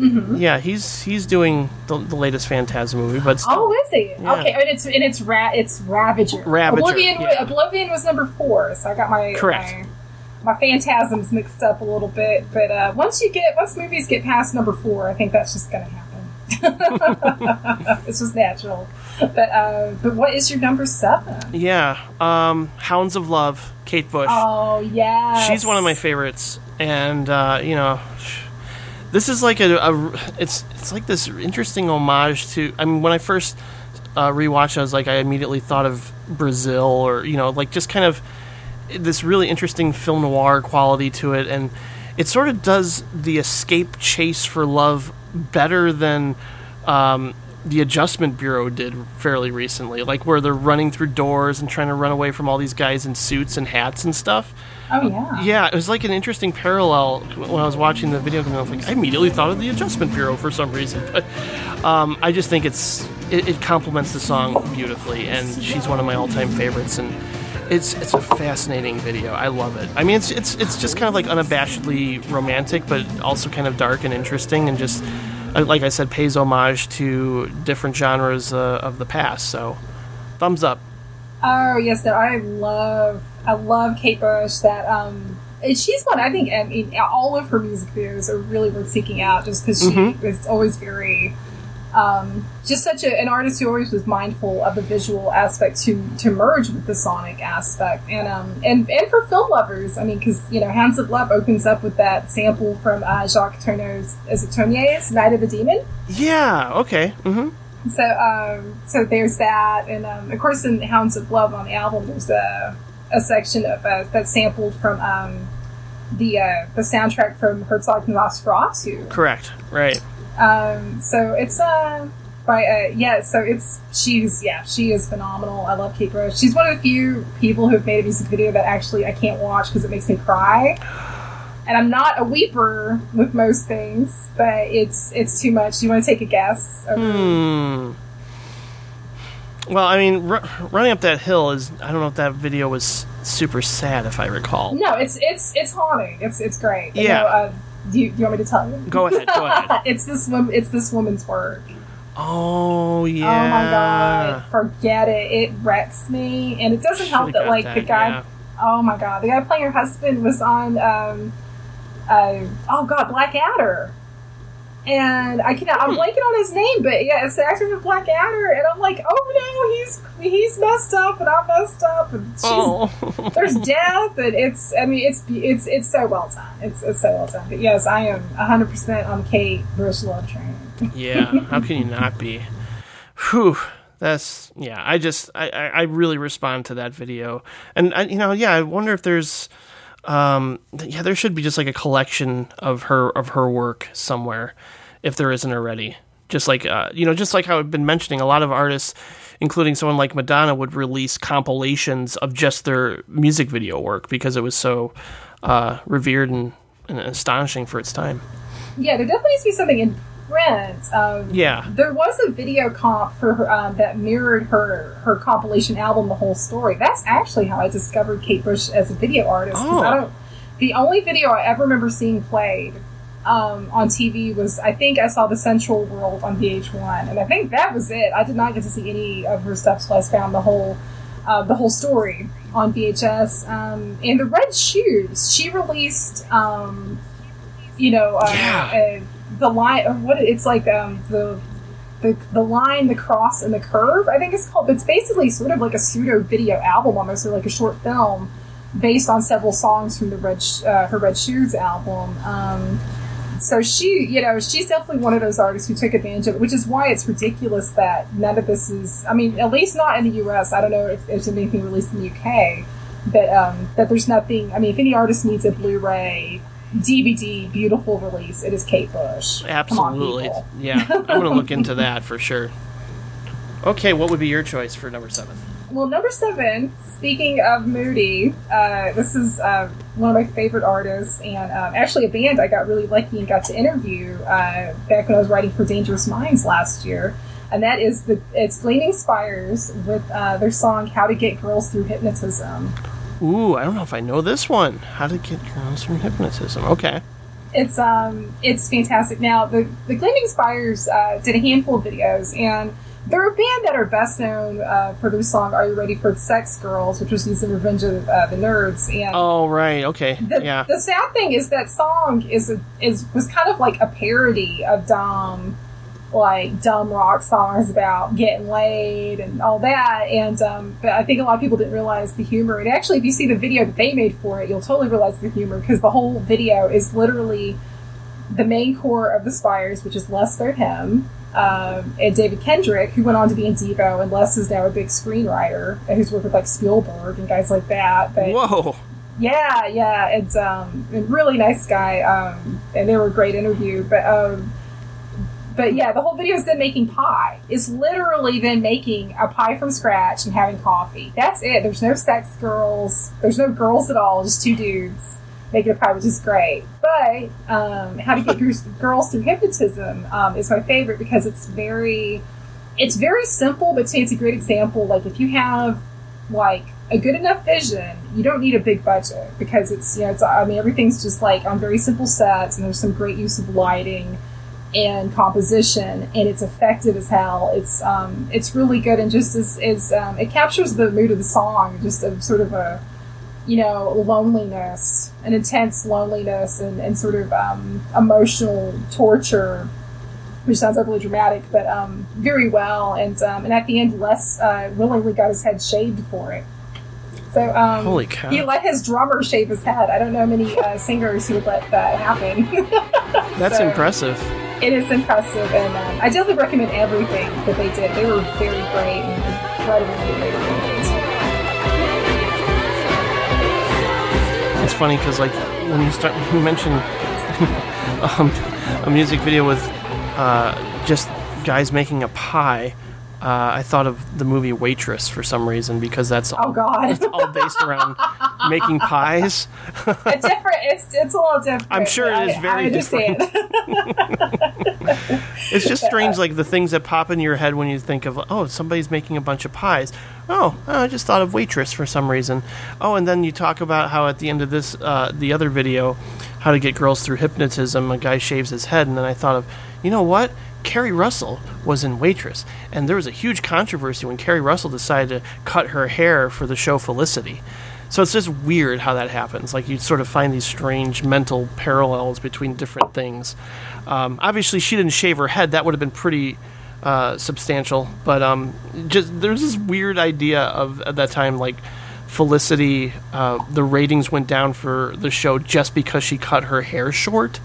Mm-hmm. Yeah, he's he's doing the, the latest Phantasm movie, but still, Oh, is he? Yeah. Okay, and it's and it's ra- it's Ravager. Ravager, Oblivion. yeah. Oblivion was number four, so I got my Correct. my, my phantasms mixed up a little bit. But uh, once you get once movies get past number four, I think that's just going to happen. it's just natural. But uh, but what is your number seven? yeah. Um, Hounds of Love, Kate Bush. Oh yeah, She's one of my favorites, and uh, you know, this is like a, a it's it's like this interesting homage to. I mean, when I first uh, rewatched, I was like, I immediately thought of Brazil, or you know, like just kind of this really interesting film noir quality to it, and it sort of does the escape chase for love better than. Um, the Adjustment Bureau did fairly recently, like where they're running through doors and trying to run away from all these guys in suits and hats and stuff. Oh yeah. Yeah, it was like an interesting parallel when I was watching the video. And I was like, I immediately thought of the Adjustment Bureau for some reason, but um, I just think it's it, it complements the song beautifully, and she's one of my all-time favorites. And it's it's a fascinating video. I love it. I mean, it's it's it's just kind of like unabashedly romantic, but also kind of dark and interesting, and just like I said, pays homage to different genres uh, of the past. So, thumbs up. Oh yes, no, I love I love Kate Bush. That um, she's one I think. I mean, all of her music videos are really worth seeking out, just because she Mhm. is always very, um, just such a, an artist who always was mindful of the visual aspect to to merge with the sonic aspect, and um, and and for film lovers, I mean, because you know, Hands of Love opens up with that sample from uh, Jacques Tourneur's, is it Tournier's Night of the Demon? Yeah. Okay. hmm So, um, so there's that, and um, of course, in Hounds of Love on the album, there's a, a section of uh, that's sampled from um, the uh, the soundtrack from Herzog and Nosferatu. Correct. Right. Um, so it's uh, by uh, yeah, so it's she's yeah, she is phenomenal. I love Kate Bush. She's one of the few people who have made a music video that actually I can't watch because it makes me cry. And I'm not a weeper with most things, but it's it's too much. Do you want to take a guess? Hmm. Well, I mean, ru- running up that hill is. I don't know if that video was super sad, if I recall. No, it's it's it's haunting. It's it's great. You Yeah. know, uh, do, you, do you want me to tell you? Go ahead, go ahead. it's this woman. It's this woman's work. Oh yeah. Oh my god! Forget it. It wrecks me, and it doesn't help Should've that got like the guy. yeah. Oh my god! The guy playing her husband was on. Um, uh, oh god, Blackadder. And I cannot. I'm blanking on his name, but yeah, it's the actor from Blackadder, and I'm like, oh no, he's he's messed up, and I'm messed up, and she's, Oh, there's death, and it's. I mean, it's it's it's so well done. It's it's so well done. But yes, I am 100 percent on Kate Bush love train. yeah. How can you not be? Whew. That's yeah. I just I, I I really respond to that video, and I, you know yeah. I wonder if there's um yeah there should be just like a collection of her of her work somewhere, if there isn't already. Just like uh, you know, just like how I've been mentioning, a lot of artists, including someone like Madonna, would release compilations of just their music video work because it was so uh, revered and, and astonishing for its time. Yeah, there definitely needs to be something in print. Um, Yeah. There was a video comp for her um, that mirrored her her compilation album, The Whole Story. That's actually how I discovered Kate Bush as a video artist. Oh. I don't. The only video I ever remember seeing played um, on TV was I think I saw The Sensual World on VH1, and I think that was it. I did not get to see any of her stuff, so I found the whole uh, the whole story on VHS. Um, and the Red Shoes, she released. Um, you know, uh, Yeah. uh, the line of what it's like um, the, the the line, the cross, and the curve. I think it's called. It's basically sort of like a pseudo video album, almost or like a short film based on several songs from the Red Sh- uh, her Red Shoes album. Um, so she, you know, she's definitely one of those artists who took advantage of it, which is why it's ridiculous that none of this is. I mean, at least not in the U.S. I don't know if there's anything released in the UK, but um, that there's nothing. I mean, if any artist needs a Blu-ray, DVD, beautiful release, it is Kate Bush. Come on, Absolutely. yeah, I'm going to look into that for sure. Okay, what would be your choice for number seven? Well, number seven. Speaking of Moody, uh, this is uh, one of my favorite artists, and um, actually a band I got really lucky and got to interview uh, back when I was writing for Dangerous Minds last year. And that is the it's Gleaming Spires with uh, their song "How to Get Girls Through Hypnotism." Ooh, I don't know if I know this one. How to get girls from hypnotism. Okay. It's um it's fantastic. Now the the Gleaming Spires uh, did a handful of videos, and they're a band that are best known uh, for their song "Are You Ready for Sex Girls," which was used in Revenge of uh, the Nerds. And Oh, right. Okay. the, yeah. the sad thing is that song is a, is was kind of like a parody of dumb like dumb rock songs about getting laid and all that and um, but I think a lot of people didn't realize the humor and actually if you see the video that they made for it you'll totally realize the humor because the whole video is literally the main core of the Spires which is Les Bohem um, and David Kendrick who went on to be in Devo and Les is now a big screenwriter and who's worked with like Spielberg and guys like that but Whoa. yeah, yeah, it's um, a really nice guy, um, and they were a great interview. But um, but yeah, the whole video is them making pie. It's literally them making a pie from scratch and having coffee. That's it. There's no sex girls. There's no girls at all. Just two dudes making a pie, which is great. But um, how to get girls- through hypnotism um, is my favorite because it's very it's very simple, but it's a great example. Like if you have like a good enough vision, you don't need a big budget because it's you know it's I mean everything's just like on very simple sets and there's some great use of lighting and composition and it's effective as hell. It's um it's really good and just as is um, it captures the mood of the song, just of sort of a you know loneliness, an intense loneliness and, and sort of um, emotional torture which sounds overly dramatic, but um, very well. And um, and at the end, Les uh, willingly got his head shaved for it. So um, Holy cow. he let his drummer shave his head. I don't know many uh, singers who would let that happen. That's So- impressive. it is impressive, and um, I definitely recommend everything that they did. They were very great and incredibly. Funny because, like, when you start, you mention um, a music video with uh, just guys making a pie, uh, I thought of the movie Waitress for some reason because that's all, Oh God, it's all based around making pies. it's different. It's it's a little different. I'm sure it is I- very I understand. It's just strange, like the things that pop into your head when you think of, oh, somebody's making a bunch of pies. Oh, I just thought of waitress for some reason. Oh, and then you talk about how at the end of this, uh, the other video, how to get girls through hypnotism, a guy shaves his head, and then I thought of, you know what? Keri Russell was in Waitress, and there was a huge controversy when Keri Russell decided to cut her hair for the show Felicity. So it's just weird how that happens. Like you sort of find these strange mental parallels between different things. Um, obviously, she didn't shave her head. That would have been pretty uh, substantial. But um, just there's this weird idea of at that time, like Felicity, uh, the ratings went down for the show just because she cut her hair short,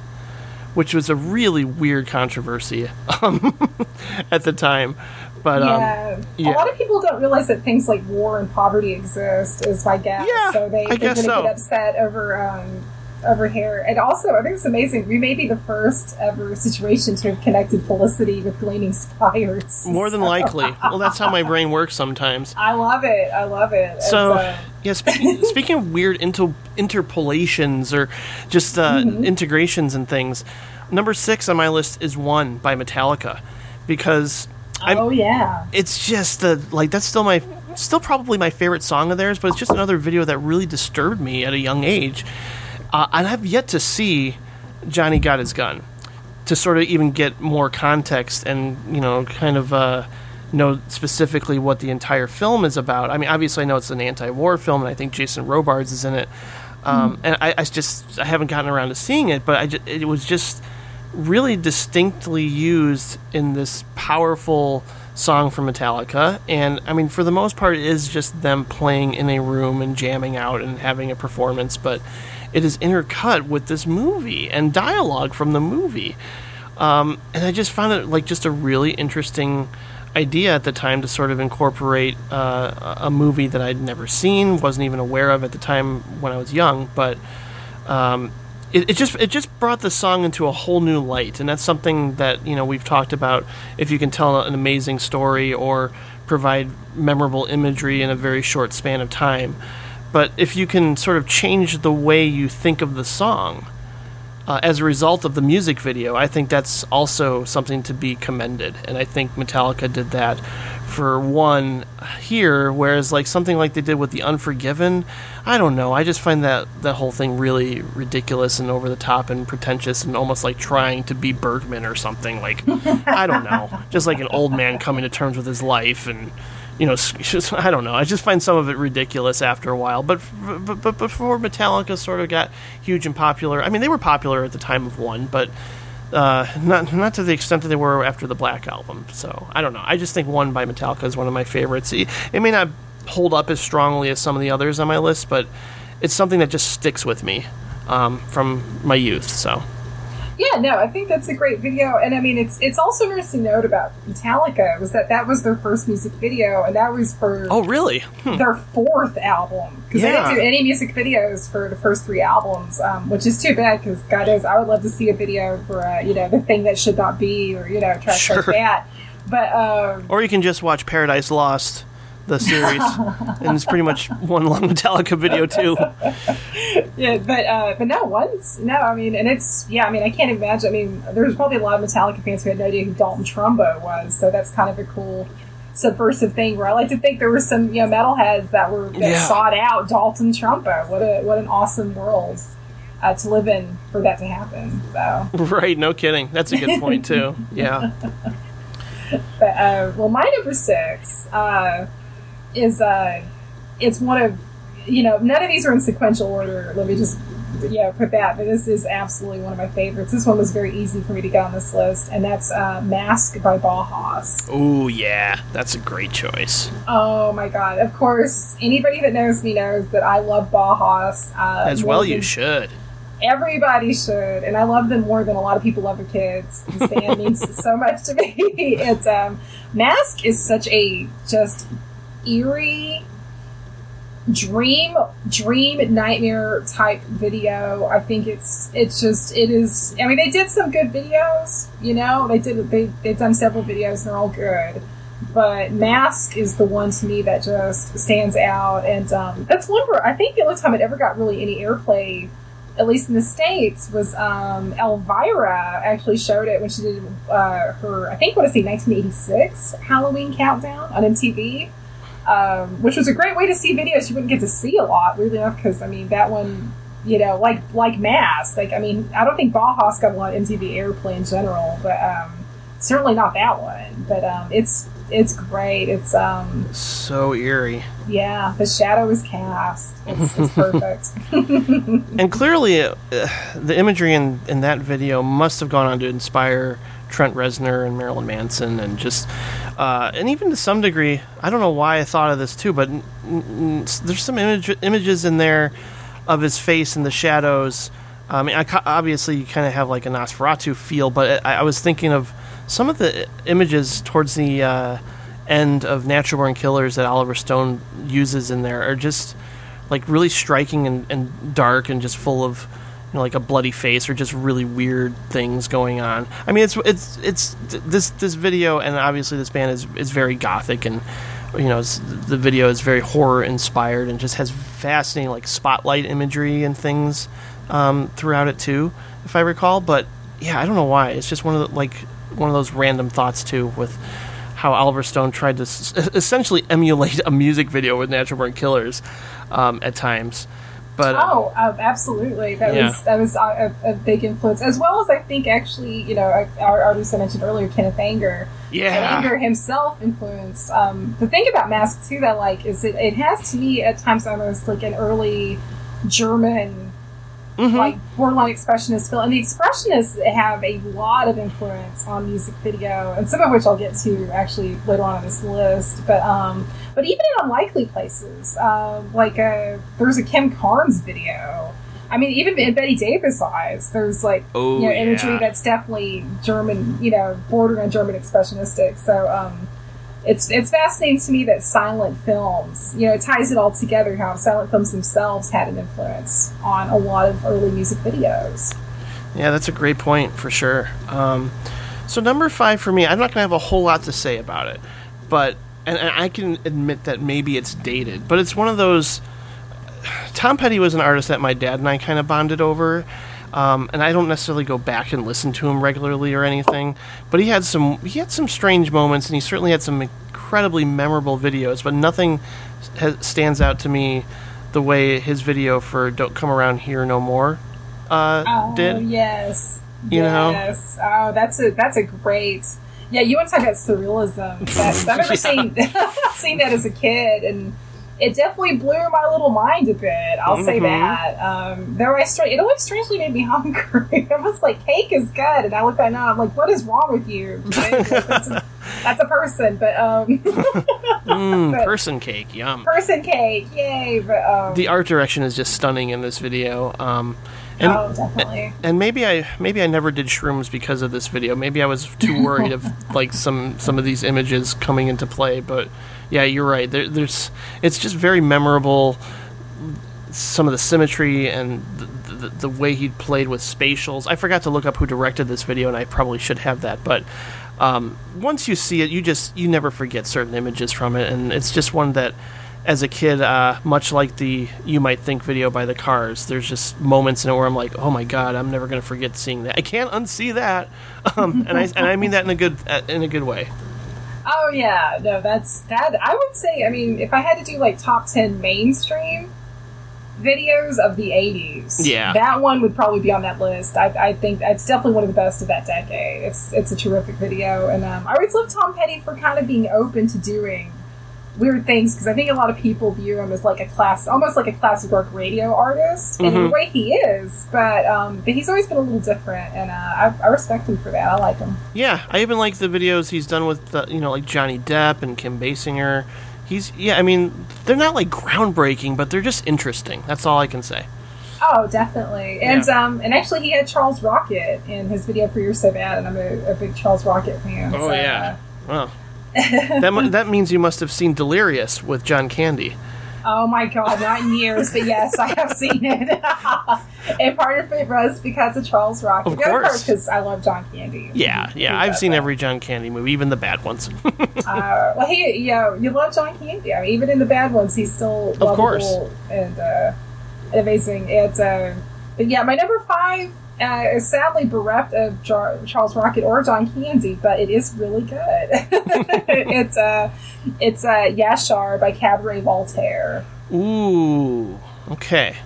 which was a really weird controversy um, at the time. But yeah. um, yeah. a lot of people don't realize that things like war and poverty exist. Is my guess. Yeah, so they I they're going to so. get upset over um, over hair. And also, I think it's amazing. We may be the first ever situation to have connected Felicity with Gleaming Spires. more than likely. Well, that's how my brain works sometimes. I love it. I love it. So, uh, yeah, speaking, speaking of weird inter- interpolations or just uh, integrations and things, number six on my list is One by Metallica because I'm, oh yeah. it's just the like that's still my still probably my favorite song of theirs, but it's just another video that really disturbed me at a young age. Uh, and I've yet to see Johnny Got His Gun to sort of even get more context and you know kind of uh, know specifically what the entire film is about. I mean, obviously I know it's an anti-war film, and I think Jason Robards is in it. Um, And I, I just I haven't gotten around to seeing it, but I ju- it was just really distinctly used in this powerful song from Metallica. And I mean, for the most part, it is just them playing in a room and jamming out and having a performance, but it is intercut with this movie and dialogue from the movie. Um, and I just found it like just a really interesting idea at the time to sort of incorporate uh, a movie that I'd never seen, wasn't even aware of at the time when I was young, but um, it, it just it just brought the song into a whole new light, and that's something that you know we've talked about. If you can tell an amazing story or provide memorable imagery in a very short span of time, but if you can sort of change the way you think of the song uh, as a result of the music video, I think that's also something to be commended. And I think Metallica did that for one here, whereas like something like they did with the Unforgiven, I don't know. I just find that that whole thing really ridiculous and over the top and pretentious and almost like trying to be Bergman or something. Like I don't know, just like an old man coming to terms with his life and. You know, I don't know. I just find some of it ridiculous after a while. But but but before Metallica sort of got huge and popular, I mean, they were popular at the time of one, but uh, not not to the extent that they were after the Black album. So I don't know. I just think one by Metallica is one of my favorites. It, it may not hold up as strongly as some of the others on my list, but it's something that just sticks with me um, from my youth. So Yeah, no, I think that's a great video, and I mean, it's it's also interesting to note about Metallica was that that was their first music video, and that was for oh really? Hmm. their fourth album because they didn't do any music videos for the first three albums, um, which is too bad because God knows I would love to see a video for uh, you know the thing that should not be or you know tracks Sure. like that. But um, Or you can just watch Paradise Lost, the series, and it's pretty much one long Metallica video too. yeah, but uh, but no, once no, I mean, and it's yeah, I mean, I can't imagine. I mean, there's probably a lot of Metallica fans who had no idea who Dalton Trumbo was, so that's kind of a cool subversive thing. Where I like to think there were some you know metalheads that were that Yeah. sought out Dalton Trumbo. What a what an awesome world uh, to live in for that to happen. So, right? No kidding. That's a good point too. Yeah. but uh, well, my number six uh, is uh, it's one of you know none of these are in sequential order. Let me just yeah put that. But this is absolutely one of my favorites. This one was very easy for me to get on this list, and that's uh, "Mask" by Bauhaus. Oh yeah, that's a great choice. Oh my god! Of course, anybody that knows me knows that I love Bauhaus. Uh, As well, you should. Everybody should, and I love them more than a lot of people love their kids. This band means so much to me. It's um, Mask is such a just eerie dream, dream nightmare type video. I think it's it's just it is. I mean, they did some good videos. You know, they did they they've done several videos and they're all good. But Mask is the one to me that just stands out, and um, that's one where I think the only time it ever got really any airplay at least in the states, was um, Elvira actually showed it when she did uh, her, I think, what is it, 1986 Halloween countdown on MTV, um, which was a great way to see videos you wouldn't get to see a lot, weirdly enough, because I mean that one, you know, like like Mass, like I mean, I don't think Bauhaus got a lot of MTV airplay in general, but um, certainly not that one, but um, it's it's great. It's um, So eerie. yeah, the shadow is cast. It's, it's perfect. And clearly, uh, the imagery in, in that video must have gone on to inspire Trent Reznor and Marilyn Manson, and just, uh, and even to some degree, I don't know why I thought of this too, but n- n- there's some image, images in there of his face in the shadows. I mean, I, ca- obviously, you kind of have like a Nosferatu feel, but I, I was thinking of some of the images towards the uh, end of Natural Born Killers that Oliver Stone uses in there are just like really striking and, and dark and just full of know like a bloody face or just really weird things going on. I mean it's it's it's this this video and obviously this band is is very gothic and you know the video is very horror inspired and just has fascinating like spotlight imagery and things um, throughout it too if I recall. But yeah, I don't know why it's just one of the, like one of those random thoughts too with how Oliver Stone tried to s- essentially emulate a music video with Natural Born Killers um, at times. But uh, Oh, um, absolutely. That Yeah. was that was a, a big influence, as well as I think actually, you know, our artist I mentioned earlier, Kenneth Anger. yeah, Anger himself influenced. Um, the thing about Mask too that like is it, it has to me at times almost like an early German Mm-hmm. like borderline expressionist film, and the expressionists have a lot of influence on music video, and some of which I'll get to actually later on in this list. But um, but even in unlikely places, um, like uh, there's a Kim Carnes video. I mean, even in Bette Davis eyes, there's like Oh, you know, imagery yeah. that's definitely German, you know, bordering on German expressionistic. So um, it's it's fascinating to me that silent films, you know, it ties it all together. How silent films themselves had an influence on a lot of early music videos. yeah, that's a great point for sure. Um, so number five for me, I'm not going to have a whole lot to say about it, but and, and I can admit that maybe it's dated, but it's one of those. Tom Petty was an artist that my dad and I kind of bonded over. Um, and I don't necessarily go back and listen to him regularly or anything, but he had some he had some strange moments, and he certainly had some incredibly memorable videos. But nothing has, stands out to me the way his video for "Don't Come Around Here No More" uh, Oh did. yes, You know? yes. Oh, that's a that's a great. Yeah, you want to talk about surrealism? I remember seeing seeing that as a kid, and it definitely blew my little mind a bit. I'll say Mhm. that. Um, though I stra- it always strangely made me hungry. I was like, cake is good, and I look at now, I'm like, what is wrong with you? That's, a, that's a person, but um, Mm, But- person cake, yum. person cake, yay! But um, The art direction is just stunning in this video. Um, and oh, definitely. and maybe I maybe I never did shrooms because of this video. Maybe I was too worried of like some some of these images coming into play. But yeah, you're right. There, there's it's just very memorable. Some of the symmetry and the, the, the way he played with spatials. I forgot to look up who directed this video, and I probably should have that. But um, once you see it, you just you never forget certain images from it, and it's just one that. As a kid, uh, much like the "You Might Think" video by the Cars, there's just moments in it where I'm like, "Oh my god, I'm never gonna forget seeing that. I can't unsee that," um, and I and I mean that in a good uh, in a good way. Oh yeah, no, that's that. I would say, I mean, if I had to do like top ten mainstream videos of the '80s, Yeah. that one would probably be on that list. I, I think it's definitely one of the best of that decade. It's it's a terrific video, and um, I always love Tom Petty for kind of being open to doing weird things because I think a lot of people view him as like a class, almost like a classic rock radio artist, and in Mhm. way he is. But um, but he's always been a little different, and uh, I, I respect him for that. I like him. Yeah, I even like the videos he's done with uh, you know like Johnny Depp and Kim Basinger. He's yeah, I mean they're not like groundbreaking, but they're just interesting. That's all I can say. Oh, definitely. And um, and actually, he had Charles Rocket in his video for "You're So Bad," and I'm a, a big Charles Rocket fan. Oh, so, yeah. Well, that mu- that means you must have seen Delirious with John Candy. oh my God, not in years, but yes, I have seen it. and part of it was because of Charles Rock. Of course. because I love John Candy. Yeah, He- yeah, he I've seen that. every John Candy movie, even the bad ones. Uh, well, he, you know, you love John Candy. I mean, even in the bad ones, he's still lovable course. and uh, amazing. And uh, but yeah, my number five uh, sadly bereft of Jar- Charles Rocket or John Candy, but it is really good. it's uh, it's uh, Yashar by Cabaret Voltaire. Ooh, okay.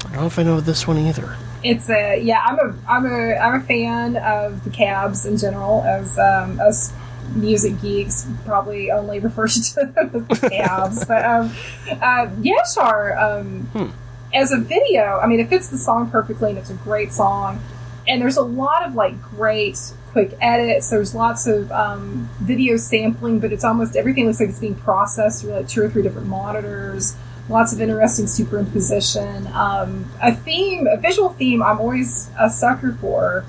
I don't know if I know this one either. It's a yeah. I'm a I'm a I'm a fan of the Cabs in general. As um, us music geeks probably only refer to them as the Cabs, but um, uh, Yashar um, as a video. I mean, it fits the song perfectly, and it's a great song. And there's a lot of like great quick edits. There's lots of um, video sampling, but it's almost everything looks like it's being processed through like two or three different monitors lots of interesting superimposition. Um, a theme, a visual theme, I'm always a sucker for.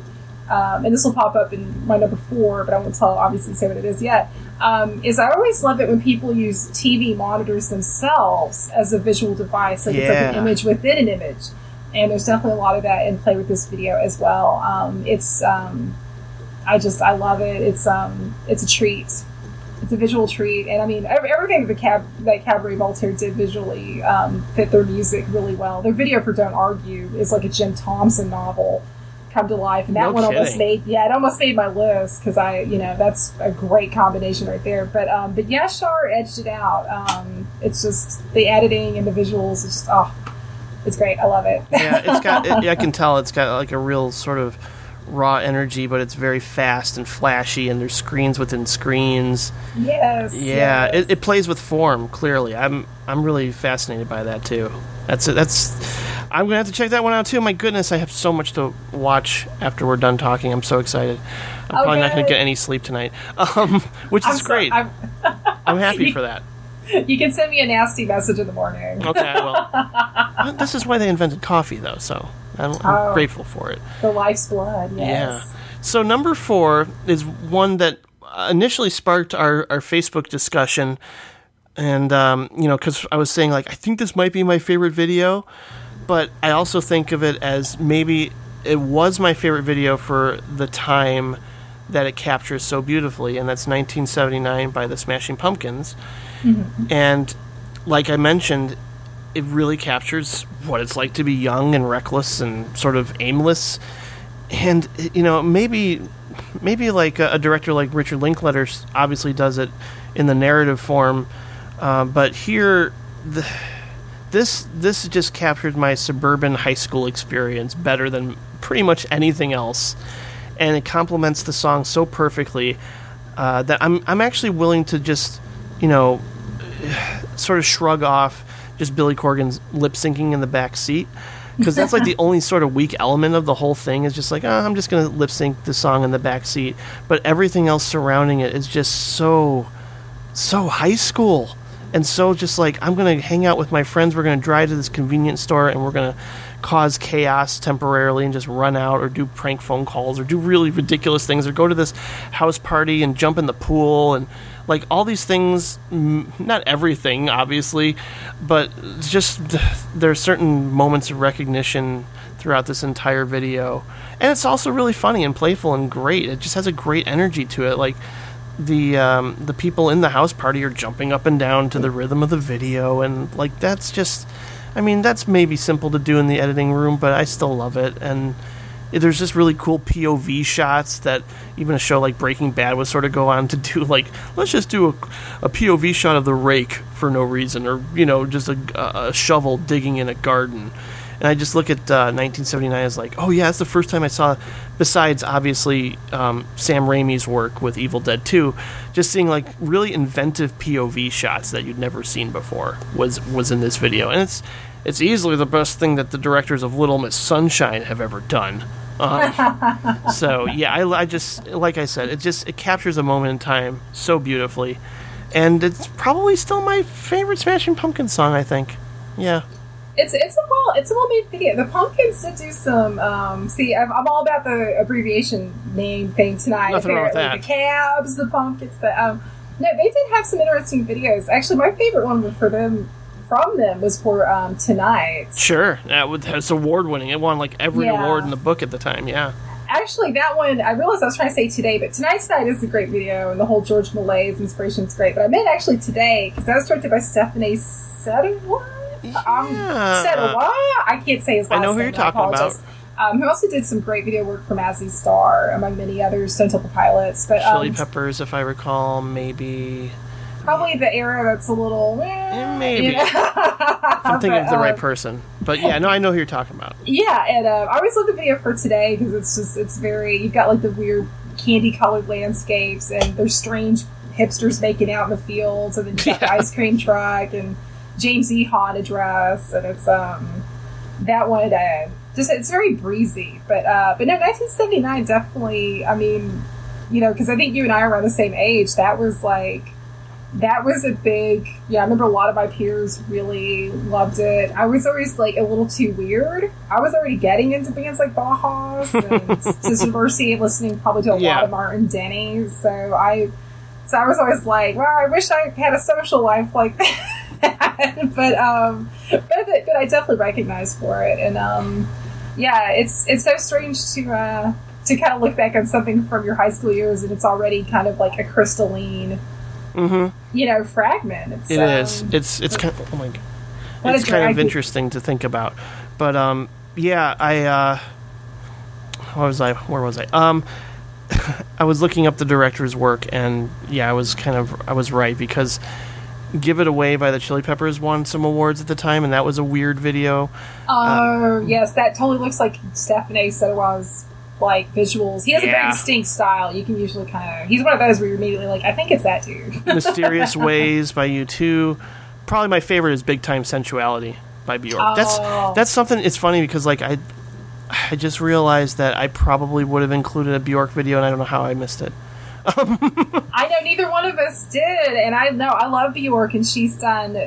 Um, and this will pop up in my number four, but I won't tell obviously say what it is yet. Um, is I always love it when people use TV monitors themselves as a visual device, like it's like an Yeah. image within an image. And there's definitely a lot of that in play with this video as well. Um, it's um, I just I love it. It's um, it's a treat it's a visual treat, and I mean everything that the cab that Cabaret Voltaire did visually um, fit their music really well. Their video for "Don't Argue" is like a Jim Thompson novel come to life, and that No one almost made yeah, it almost made my list because I you know that's a great combination right there. But um, but Yashar edged it out. Um, it's just the editing and the visuals. It's just oh, it's great. I love it. yeah, it's got. It, I can tell it's got like a real sort of raw energy, but it's very fast and flashy, and there's screens within screens. yes. Yeah, yes. it, it plays with form. Clearly, I'm I'm really fascinated by that too. That's. That's. I'm gonna have to check that one out too. My goodness, I have so much to watch after we're done talking. I'm so excited. I'm probably not gonna get any sleep tonight, um, which I'm is so- great. I'm- I'm happy for that. you can send me a nasty message in the morning. Okay, well, well, this is why they invented coffee, though. So I'm, I'm Oh. grateful for it. The life's blood. Yes. Yeah. So number four is one that initially sparked our, our Facebook discussion, and um, you know, because I was saying like I think this might be my favorite video, but I also think of it as maybe it was my favorite video for the time that it captures so beautifully, and that's 1979 by the Smashing Pumpkins, and like I mentioned. It really captures what it's like to be young and reckless and sort of aimless and you know maybe maybe like a, a director like Richard Linklater obviously does it in the narrative form, uh, but here the, this this just captured my suburban high school experience better than pretty much anything else, and it complements the song so perfectly uh, that I'm I'm actually willing to just you know sort of shrug off just Billy Corgan's lip syncing in the back seat. Because that's like the only sort of weak element of the whole thing is just like oh, I'm just gonna lip sync the song in the back seat, but everything else surrounding it is just so so high school and so just like I'm gonna hang out with my friends. We're gonna drive to this convenience store and we're gonna cause chaos temporarily and just run out or do prank phone calls or do really ridiculous things or go to this house party and jump in the pool and like all these things not everything obviously but just there are certain moments of recognition throughout this entire video and it's also really funny and playful and great it just has a great energy to it like the um, the people in the house party are jumping up and down to the rhythm of the video, and like that's just, I mean, that's maybe simple to do in the editing room, but I still love it. And there's just really cool POV shots that even a show like Breaking Bad would sort of go on to do. Like, let's just do a, a POV shot of the rake for no reason, or you know, just a, a shovel digging in a garden. And I just look at uh, 1979 as like, oh yeah, that's the first time I saw, besides obviously um, Sam Raimi's work with Evil Dead 2, just seeing like really inventive POV shots that you'd never seen before was was in this video, and it's it's easily the best thing that the directors of Little Miss Sunshine have ever done. Um, so yeah, I, I just like I said, it just it captures a moment in time so beautifully, and it's probably still my favorite Smashing Pumpkins song. I think, yeah. It's it's a well it's a well made video. The Pumpkins did do some. Um, see, I'm, I'm all about the abbreviation name thing tonight. Nothing wrong with that. The Cabs, the Pumpkins, but um, no, they did have some interesting videos. Actually, my favorite one for them from them was for um, tonight. Sure, that was it's award winning. It won like every Yeah. award in the book at the time. Yeah, Actually, that one I realized I was trying to say today, but tonight's night is a great video, and the whole Georges Méliès inspiration is great. But I meant actually today because that was directed by Stephanie Um, Yeah. Sednaoui. I can't say his last name. I know who name. you're talking about. Um, who also did some great video work for Mazzy Star, among many others, Stone Temple Pilots. But um, Chili Peppers, if I recall, maybe. probably the era that's a little eh, maybe. you know? I'm thinking of the But, right person. But yeah, no, I know who you're talking about. Yeah, and uh, I always love the video for today because it's just it's very you've got like the weird candy colored landscapes and there's strange hipsters making out in the fields and then you got the Yeah. ice cream truck and James E. Hahn address and it's um that one uh, just it's very breezy but uh but no 1979 definitely I mean you know because I think you and I are around the same age that was like that was a big yeah i remember a lot of my peers really loved it i was always like a little too weird i was already getting into bands like Bauhaus and Sister Mercy and listening probably to a Yeah. lot of martin denny so i so i was always like wow i wish i had a social life like that but um but, but i definitely recognize for it and um yeah it's it's so strange to uh to kind of look back on something from your high school years and it's already kind of like a crystalline Mm-hmm. you know, fragment. It's, It um, is. It's it's kind. Of, oh my god. It's kind of interesting to think about. But um, yeah, I uh, what was I? Where was I? Um, I was looking up the director's work, and yeah, I was kind of I was right because "Give It Away" by the Chili Peppers won some awards at the time, and that was a weird video. Oh, um, yes, that totally looks like Stephanie said it was like visuals. He has a very distinct style. You can usually kind of. He's one of those where you're immediately like, I think it's that dude. "Mysterious Ways" by U2. Probably my favorite is "Big Time Sensuality" by Bjork. Oh. That's that's something. It's funny because like I. I just realized that I probably would have included a Bjork video, and I don't know how I missed it. I know neither one of us did, and I know I love Bjork, and she's done.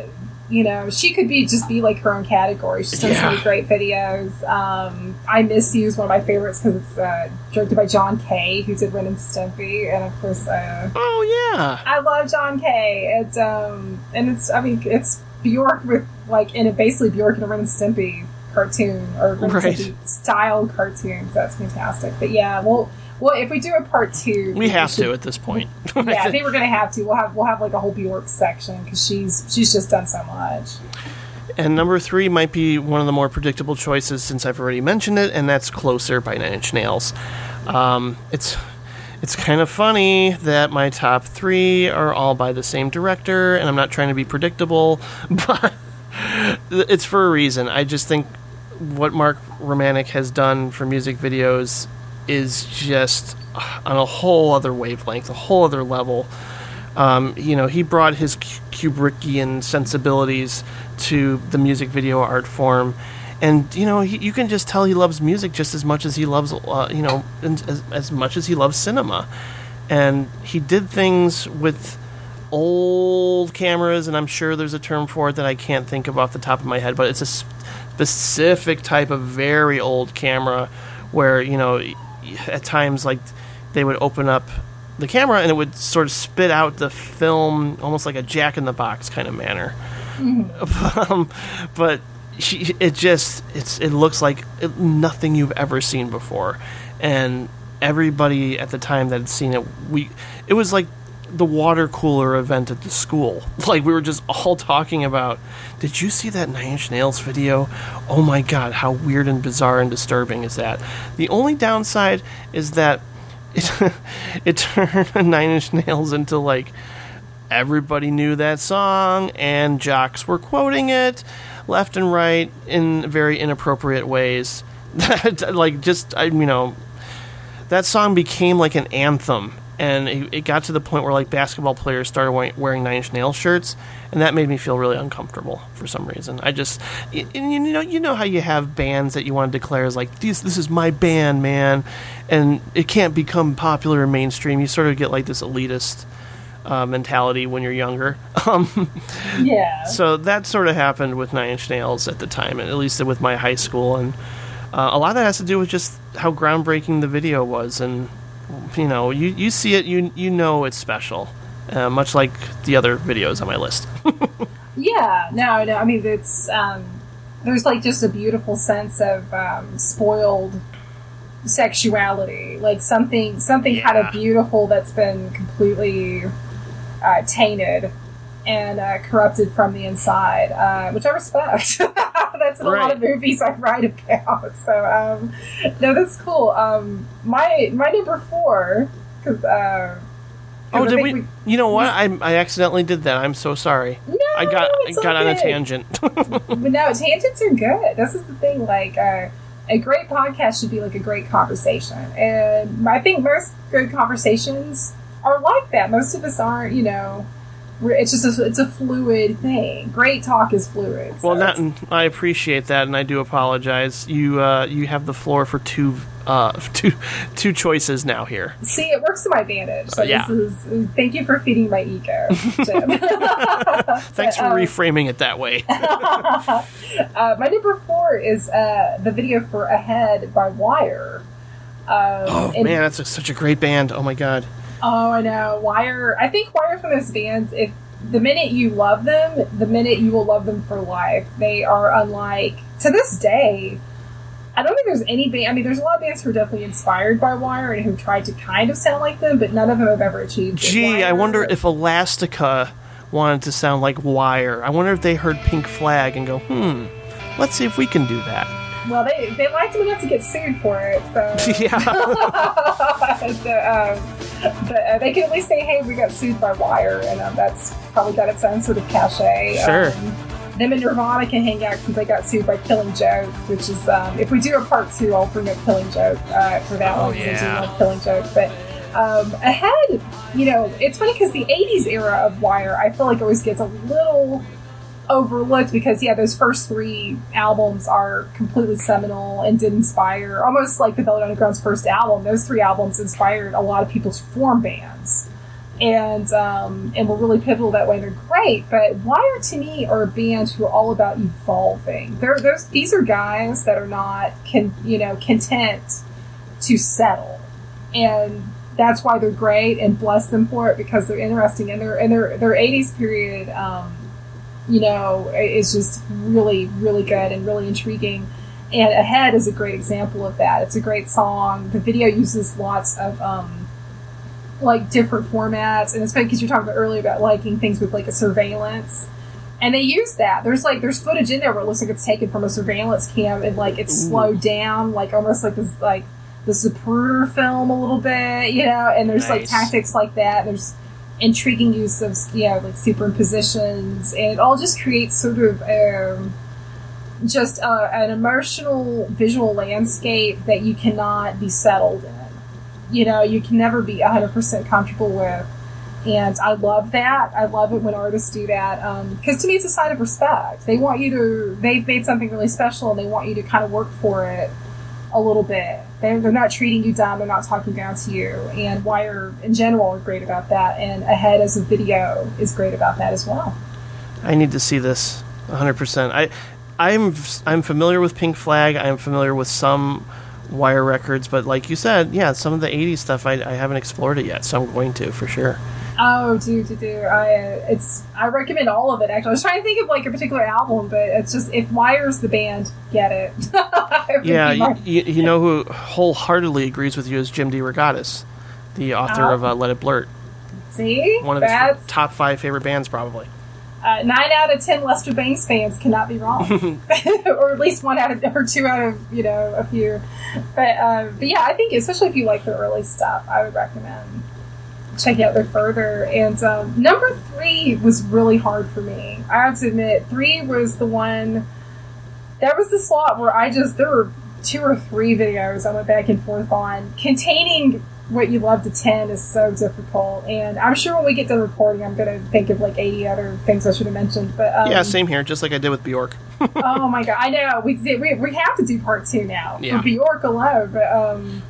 You know, she could be just be like her own category. She's done so many great videos. Um, I Miss You is one of my favorites because it's uh, directed by John K., who did Ren and Stimpy, and of course, uh, Oh yeah, I love John Kay. It's um, and it's I mean it's Bjork with like in a basically Bjork and a Ren and Stimpy cartoon or Right. Stimpy style cartoon. So that's fantastic. But yeah, well, well, if we do a part two, we have should- to at this point. Yeah, I think we're gonna have to. We'll have we'll have like a whole Bjork section because she's she's just done so much. and number three might be one of the more predictable choices since I've already mentioned it, and that's "Closer" by Nine Inch Nails. Um, it's it's kind of funny that my top three are all by the same director, and I'm not trying to be predictable, but it's for a reason. I just think what Mark Romanek has done for music videos is just on a whole other wavelength, a whole other level. Um, you know, he brought his Kubrickian sensibilities to the music video art form, and you know, he, you can just tell he loves music just as much as he loves, uh, you know, as, as much as he loves cinema. And he did things with old cameras, and I'm sure there's a term for it that I can't think of off the top of my head, but it's a specific type of very old camera where you know at times like they would open up the camera and it would sort of spit out the film almost like a jack in the box kind of manner. Um, but she, it just it's it looks like it, nothing you've ever seen before. And everybody at the time that had seen it we it was like the water cooler event at the school. Like we were just all talking about did you see that nine inch nails video? Oh my god how weird and bizarre and disturbing is that? The only downside is that it, it turned nine inch nails into like everybody knew that song and jocks were quoting it left and right in very inappropriate ways. Like just I you know that song became like an anthem and it, it got to the point where like basketball players started wearing, wearing nine inch nail shirts and that made me feel really uncomfortable for some reason. I just y- and you know you know how you have bands that you want to declare as like this this is my band man and it can't become popular and mainstream. You sort of get like this elitist uh, mentality when you're younger. Um, Yeah, so that sort of happened with Nine Inch Nails at the time, at least with my high school, and uh, a lot of that has to do with just how groundbreaking the video was, and you know, you, you see it, you you know it's special, uh, much like the other videos on my list. yeah. No, no. I mean, it's um, there's like just a beautiful sense of um, spoiled sexuality, like something something kind of beautiful that's been completely uh, tainted and uh, corrupted from the inside, uh, which I respect. that's in a lot of movies I write about. So um, no, that's cool. Um, my my number four, because uh, Oh, I did think we? You know what? I, I accidentally did that. I'm so sorry. No, I got I got on a tangent. But no, tangents are good. This is the thing. Like, uh, a great podcast should be like a great conversation, and I think most good conversations are like that. Most of us aren't. You know, it's just a, it's a fluid thing. Great talk is fluid. so well, that, I appreciate that, and I do apologize. You uh, you have the floor for two uh, two two choices now here. see, it works to my advantage. So Uh, yeah. this is thank you for feeding my ego, Jim. Thanks for um, reframing it that way. Uh, my number four is uh, the video for "Ahead" by Wire. Um, oh man, that's a, such a great band. Oh my god. Oh, I know. Wire. I think Wire from those bands. If the minute you love them, the minute you will love them for life. They are unlike to this day. I don't think there's any band. I mean, there's a lot of bands who are definitely inspired by Wire and who tried to kind of sound like them, but none of them have ever achieved. Gee, I wonder if Elastica wanted to sound like Wire. I wonder if they heard Pink Flag and go, hmm, let's see if we can do that. Well, they they liked enough to get sued for it, so. yeah. so, um, but uh, they can at least say, "Hey, we got sued by Wire," and um, that's probably got its own sort of cachet. Sure. Um, them and Nirvana can hang out since they got sued by Killing Joke, which is um, if we do a part two, I'll bring up Killing Joke uh, for that Oh, one I yeah. do love Killing Joke. But um, ahead, you know, it's funny because the '80s era of Wire, I feel like always gets a little overlooked because yeah, those first three albums are completely seminal and did inspire almost like the Velvet Underground's first album. Those three albums inspired a lot of people to form bands. And um, and were really pivotal that way. They're great, but Wire to me are a band who are all about evolving. They're those these are guys that are not can you know content to settle, and that's why they're great. And bless them for it because they're interesting and their and their their '80s period. Um, you know, is just really, really good and really intriguing. And Ahead is a great example of that. It's a great song. The video uses lots of um, like different formats, and it's funny because you're talking about earlier about liking things with like a surveillance. And they use that. There's like there's footage in there where it looks like it's taken from a surveillance cam and like it's slowed down, like almost like this like the Zapruder film a little bit, you know. And there's like tactics like that. There's intriguing use of yeah like superimpositions, and it all just creates sort of um, just uh, an emotional visual landscape that you cannot be settled in. You know, you can never be 100% comfortable with. And I love that. I love it when artists do that. Because to me, it's a sign of respect. They want you to, they've made something really special and they want you to kind of work for it a little bit. They're, they're not treating you down, they're not talking down to you. And Wire, in general, are great about that. And Ahead as a video is great about that as well. I need to see this 100%. I I'm I'm familiar with Pink Flag. I'm familiar with some Wire records, but like you said, yeah, some of the 80s stuff I, I haven't explored it yet, so I'm going to for sure. Oh, do do do. I uh, it's I recommend all of it. Actually, I was trying to think of like a particular album, but it's just if Wire's the band, get it. It Yeah, you, you, you know who wholeheartedly agrees with you is Jim DeRogatis, the author Oh. of uh, Let It Blurt, see one of his top five favorite bands, probably. uh, nine out of ten Lester Bangs fans cannot be wrong, or at least one out of or two out of you know a few. But uh, but yeah, I think especially if you like the early stuff, I would recommend checking out their further. And um, number three was really hard for me. I have to admit, three was the one that was the slot where I just there were two or three videos I went back and forth on containing what you love to 10 is so difficult and i'm sure when we get done recording i'm going to think of like 80 other things i should have mentioned but um, yeah, same here, just like I did with Bjork. oh my god i know we, did, we, we have to do part two now Yeah. for bjork alone but um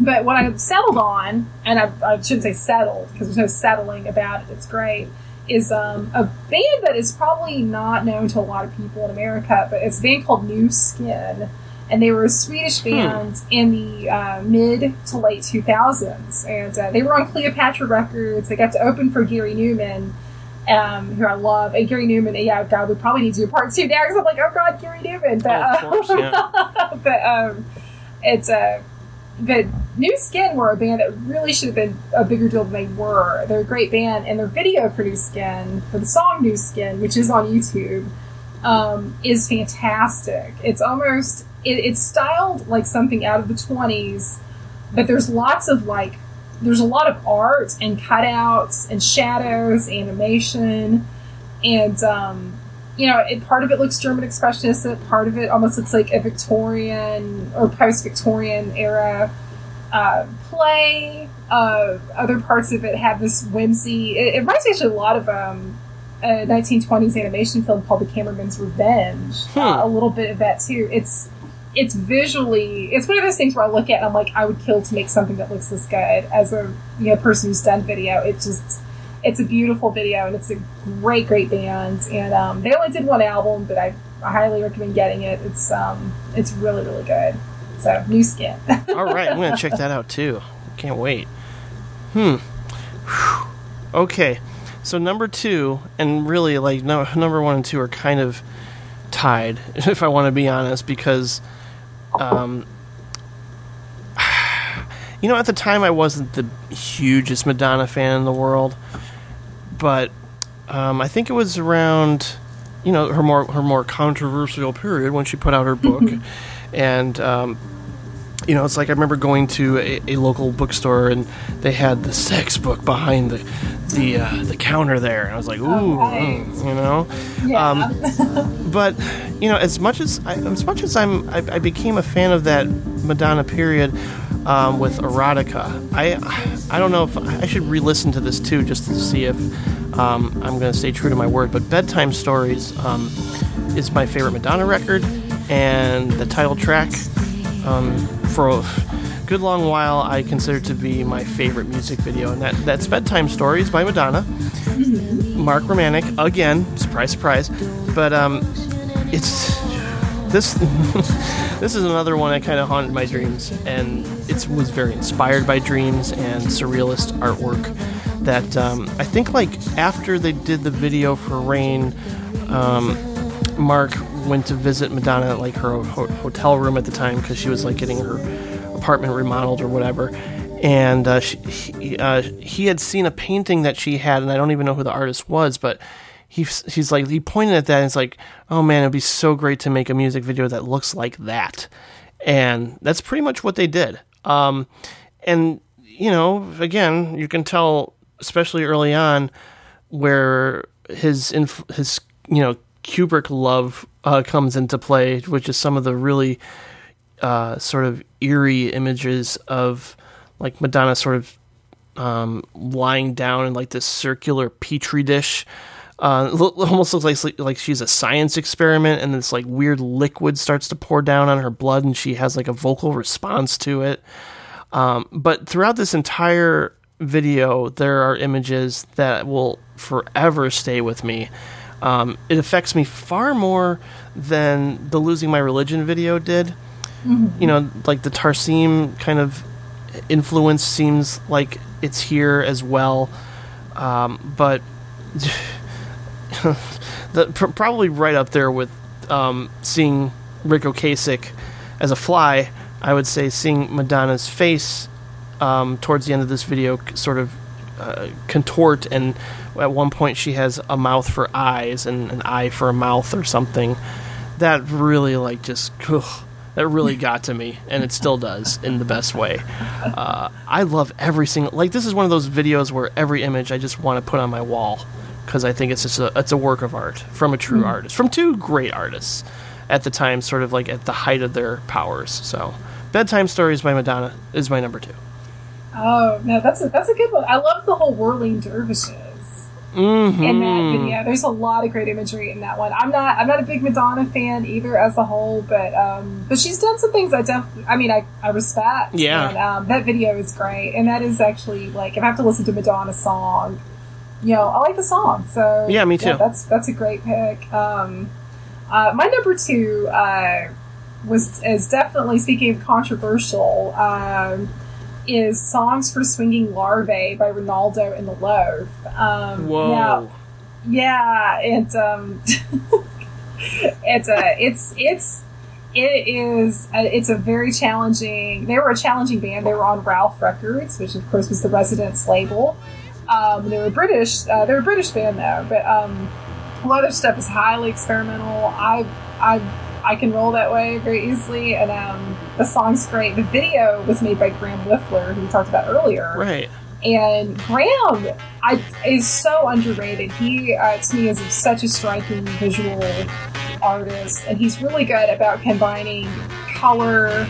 but what i've settled on and i, I shouldn't say settled because there's no settling about it it's great is um, a band that is probably not known to a lot of people in america but it's a band called new skin and they were a Swedish band in the uh, mid to late 2000s, and uh, they were on Cleopatra Records. They got to open for Gary Numan, um, who I love. And Gary Numan, yeah, God, we probably need to do a part two now because I'm like, oh God, Gary Numan. But, Oh, course, yeah. but um, it's uh, but New Skin were a band that really should have been a bigger deal than they were. They're a great band, and their video for New Skin, for the song New Skin, which is on YouTube, um, is fantastic. It's almost it, it's styled like something out of the twenties, but there's lots of like there's a lot of art and cutouts and shadows, animation, and um, you know, it, part of it looks German expressionist, part of it almost looks like a Victorian or post-Victorian era uh, play. Uh, other parts of it have this whimsy. It, it reminds me actually a lot of um, a 1920s animation film called The Cameraman's Revenge. Uh, a little bit of that too. It's it's visually it's one of those things where I look at and I'm like I would kill to make something that looks this good as a you know person who's done video. It just it's a beautiful video and it's a great great band and um, they only did one album but I, I highly recommend getting it. It's um it's really really good. So new skin. All right, I'm gonna check that out too. Can't wait. Hmm. Okay, so number two, and really like no, number one and two are kind of tied, if I want to be honest, because, um, you know, at the time I wasn't the hugest Madonna fan in the world, but um, I think it was around, you know, her more her more controversial period when she put out her book, and um, you know, it's like I remember going to a, a local bookstore and they had the sex book behind the the uh, the counter there, and I was like, ooh, right. mm, you know. yeah. But you know, as much as I, as much as I'm, I, I became a fan of that Madonna period um, with erotica. I I don't know if I should re-listen to this too, just to see if um, I'm going to stay true to my word. But bedtime stories um, is my favorite Madonna record, and the title track um, for a good long while I considered to be my favorite music video, and that that's bedtime stories by Madonna. Mark Romanek again, surprise, surprise. But um, it's this. this is another one that kind of haunted my dreams, and it was very inspired by dreams and surrealist artwork. That um, I think, like after they did the video for Rain, um, Mark went to visit Madonna at like her ho- hotel room at the time because she was like getting her apartment remodeled or whatever. And uh, she, he, uh, he had seen a painting that she had, and I don't even know who the artist was, but he, he's like, he pointed at that and it's like, oh man, it'd be so great to make a music video that looks like that. And that's pretty much what they did. Um, and, you know, again, you can tell, especially early on, where his, inf- his you know, Kubrick love uh, comes into play, which is some of the really uh, sort of eerie images of like Madonna sort of um, lying down in like this circular petri dish. Uh, almost looks like like she's a science experiment, and this like weird liquid starts to pour down on her blood, and she has like a vocal response to it. Um, but throughout this entire video, there are images that will forever stay with me. Um, it affects me far more than the losing my religion video did. You know, like the Tarsem kind of influence seems like it's here as well. Um, but the, pr- probably right up there with um, seeing Ric Ocasek as a fly, I would say seeing Madonna's face um, towards the end of this video sort of uh, contort, and at one point she has a mouth for eyes and an eye for a mouth or something. That really, like, just. ugh, that really got to me, and it still does in the best way. Uh, I love every single like this is one of those videos where every image I just want to put on my wall because I think it's just a it's a work of art from a true artist from two great artists at the time, sort of like at the height of their powers. So, bedtime stories by Madonna is my number two. Oh no, that's a that's a good one. I love the whole whirling dervishes Mm-hmm. in that video. There's a lot of great imagery in that one. I'm not I'm not a big Madonna fan either as a whole, but um, but she's done some things I def I mean I, I respect. Yeah. and, um, that video is great, and that is actually like if I have to listen to Madonna song, you know I like the song. So Yeah, me too. that's that's a great pick. Um, uh, my number two uh, was is definitely speaking of controversial. Um, is Songs for Swinging Larvae by Renaldo and the Loaf. Um, Whoa. now- yeah, and um, it's a it's it's it is a, it's a very challenging. They were a challenging band. They were on Ralph Records, which of course was the Residents label. Um, they were British. Uh, they were a British band though, but um, a lot of their stuff is highly experimental. I I I can roll that way very easily. And um, the song's great. The video was made by Graeme Whifler, who we talked about earlier. Right. And Graham I, is so underrated. He, uh, to me, is such a striking visual artist, and he's really good about combining color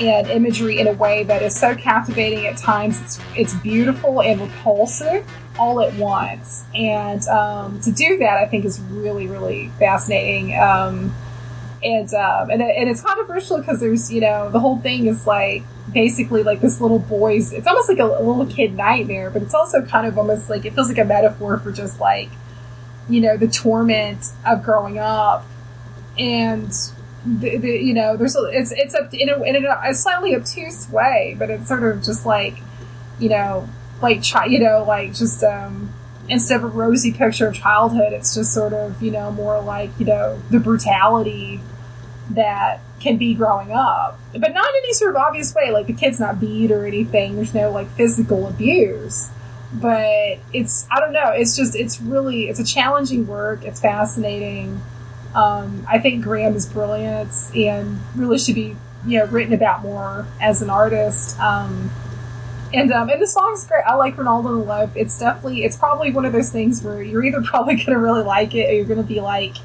and imagery in a way that is so captivating at times. It's, it's beautiful and repulsive all at once. And um, to do that, I think, is really, really fascinating. Um, and, um, and, and it's controversial because there's, you know, the whole thing is like basically like this little boy's, it's almost like a, a little kid nightmare, but it's also kind of almost like, it feels like a metaphor for just like, you know, the torment of growing up. And the, the, you know, there's a, it's it's up in a, in a, slightly obtuse way, but it's sort of just like, you know, like chi- you know, like just um, instead of a rosy picture of childhood, it's just sort of you know more like you know the brutality that can be growing up, but not in any sort of obvious way. Like the kid's not beat or anything. There's no like physical abuse. But it's I don't know. It's just it's really it's a challenging work. It's fascinating. Um, I think Graeme is brilliant and really should be you know written about more as an artist. Um, and um, and the song's great. I like Renaldo in Love. It's definitely it's probably one of those things where you're either probably gonna really like it or you're gonna be like,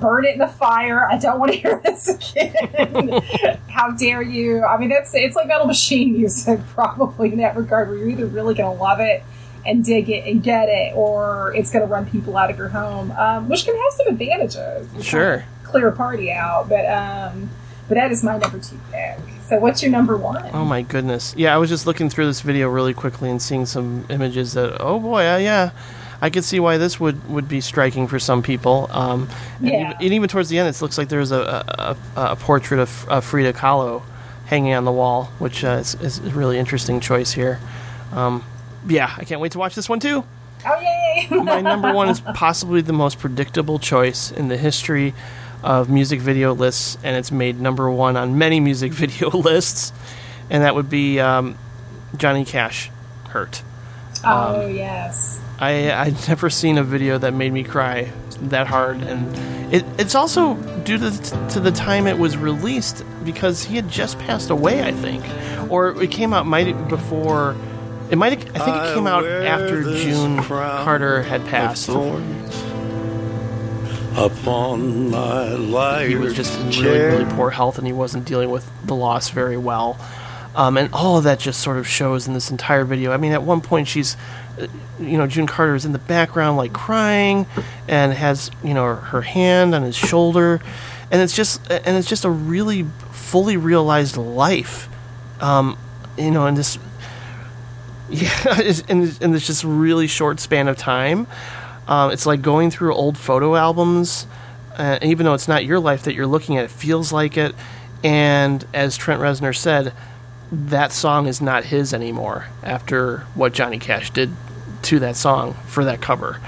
burn it in the fire. I don't want to hear this again. How dare you? I mean, that's it's like metal machine music probably in that regard, where you're either really gonna love it and dig it and get it, or it's gonna run people out of your home, um, which can have some advantages. It's Sure. clear a party out, but um, but that is my number two pick. So what's your number one? Oh my goodness. Yeah, I was just looking through this video really quickly and seeing some images that, oh boy, uh, yeah, I could see why this would, would be striking for some people. Um, and, Yeah. even, and even towards the end, it looks like there's a, a, a, portrait of uh, Frida Kahlo hanging on the wall, which uh, is, is a really interesting choice here. Um, yeah, I can't wait to watch this one too. Oh yay! My number one is possibly the most predictable choice in the history of music video lists, and it's made number one on many music video lists, and that would be um, Johnny Cash, "Hurt." oh yes. I I'd never seen a video that made me cry that hard, and it, it's also due to the, to the time it was released because he had just passed away, I think, or it came out might before. It might. I think it came out after June Carter had passed. upon my life. he was just in really, really poor health and he wasn't dealing with the loss very well. Um, and all of that just sort of shows in this entire video. I mean, at one point she's, uh, you know, June Carter is in the background like crying, and has you know her hand on his shoulder, and it's just and it's just a really fully realized life, um, you know, in this yeah, in this just really short span of time. Um, it's like going through old photo albums, uh, even though it's not your life that you're looking at, it feels like it. And as Trent Reznor said, that song is not his anymore after what Johnny Cash did to that song for that cover.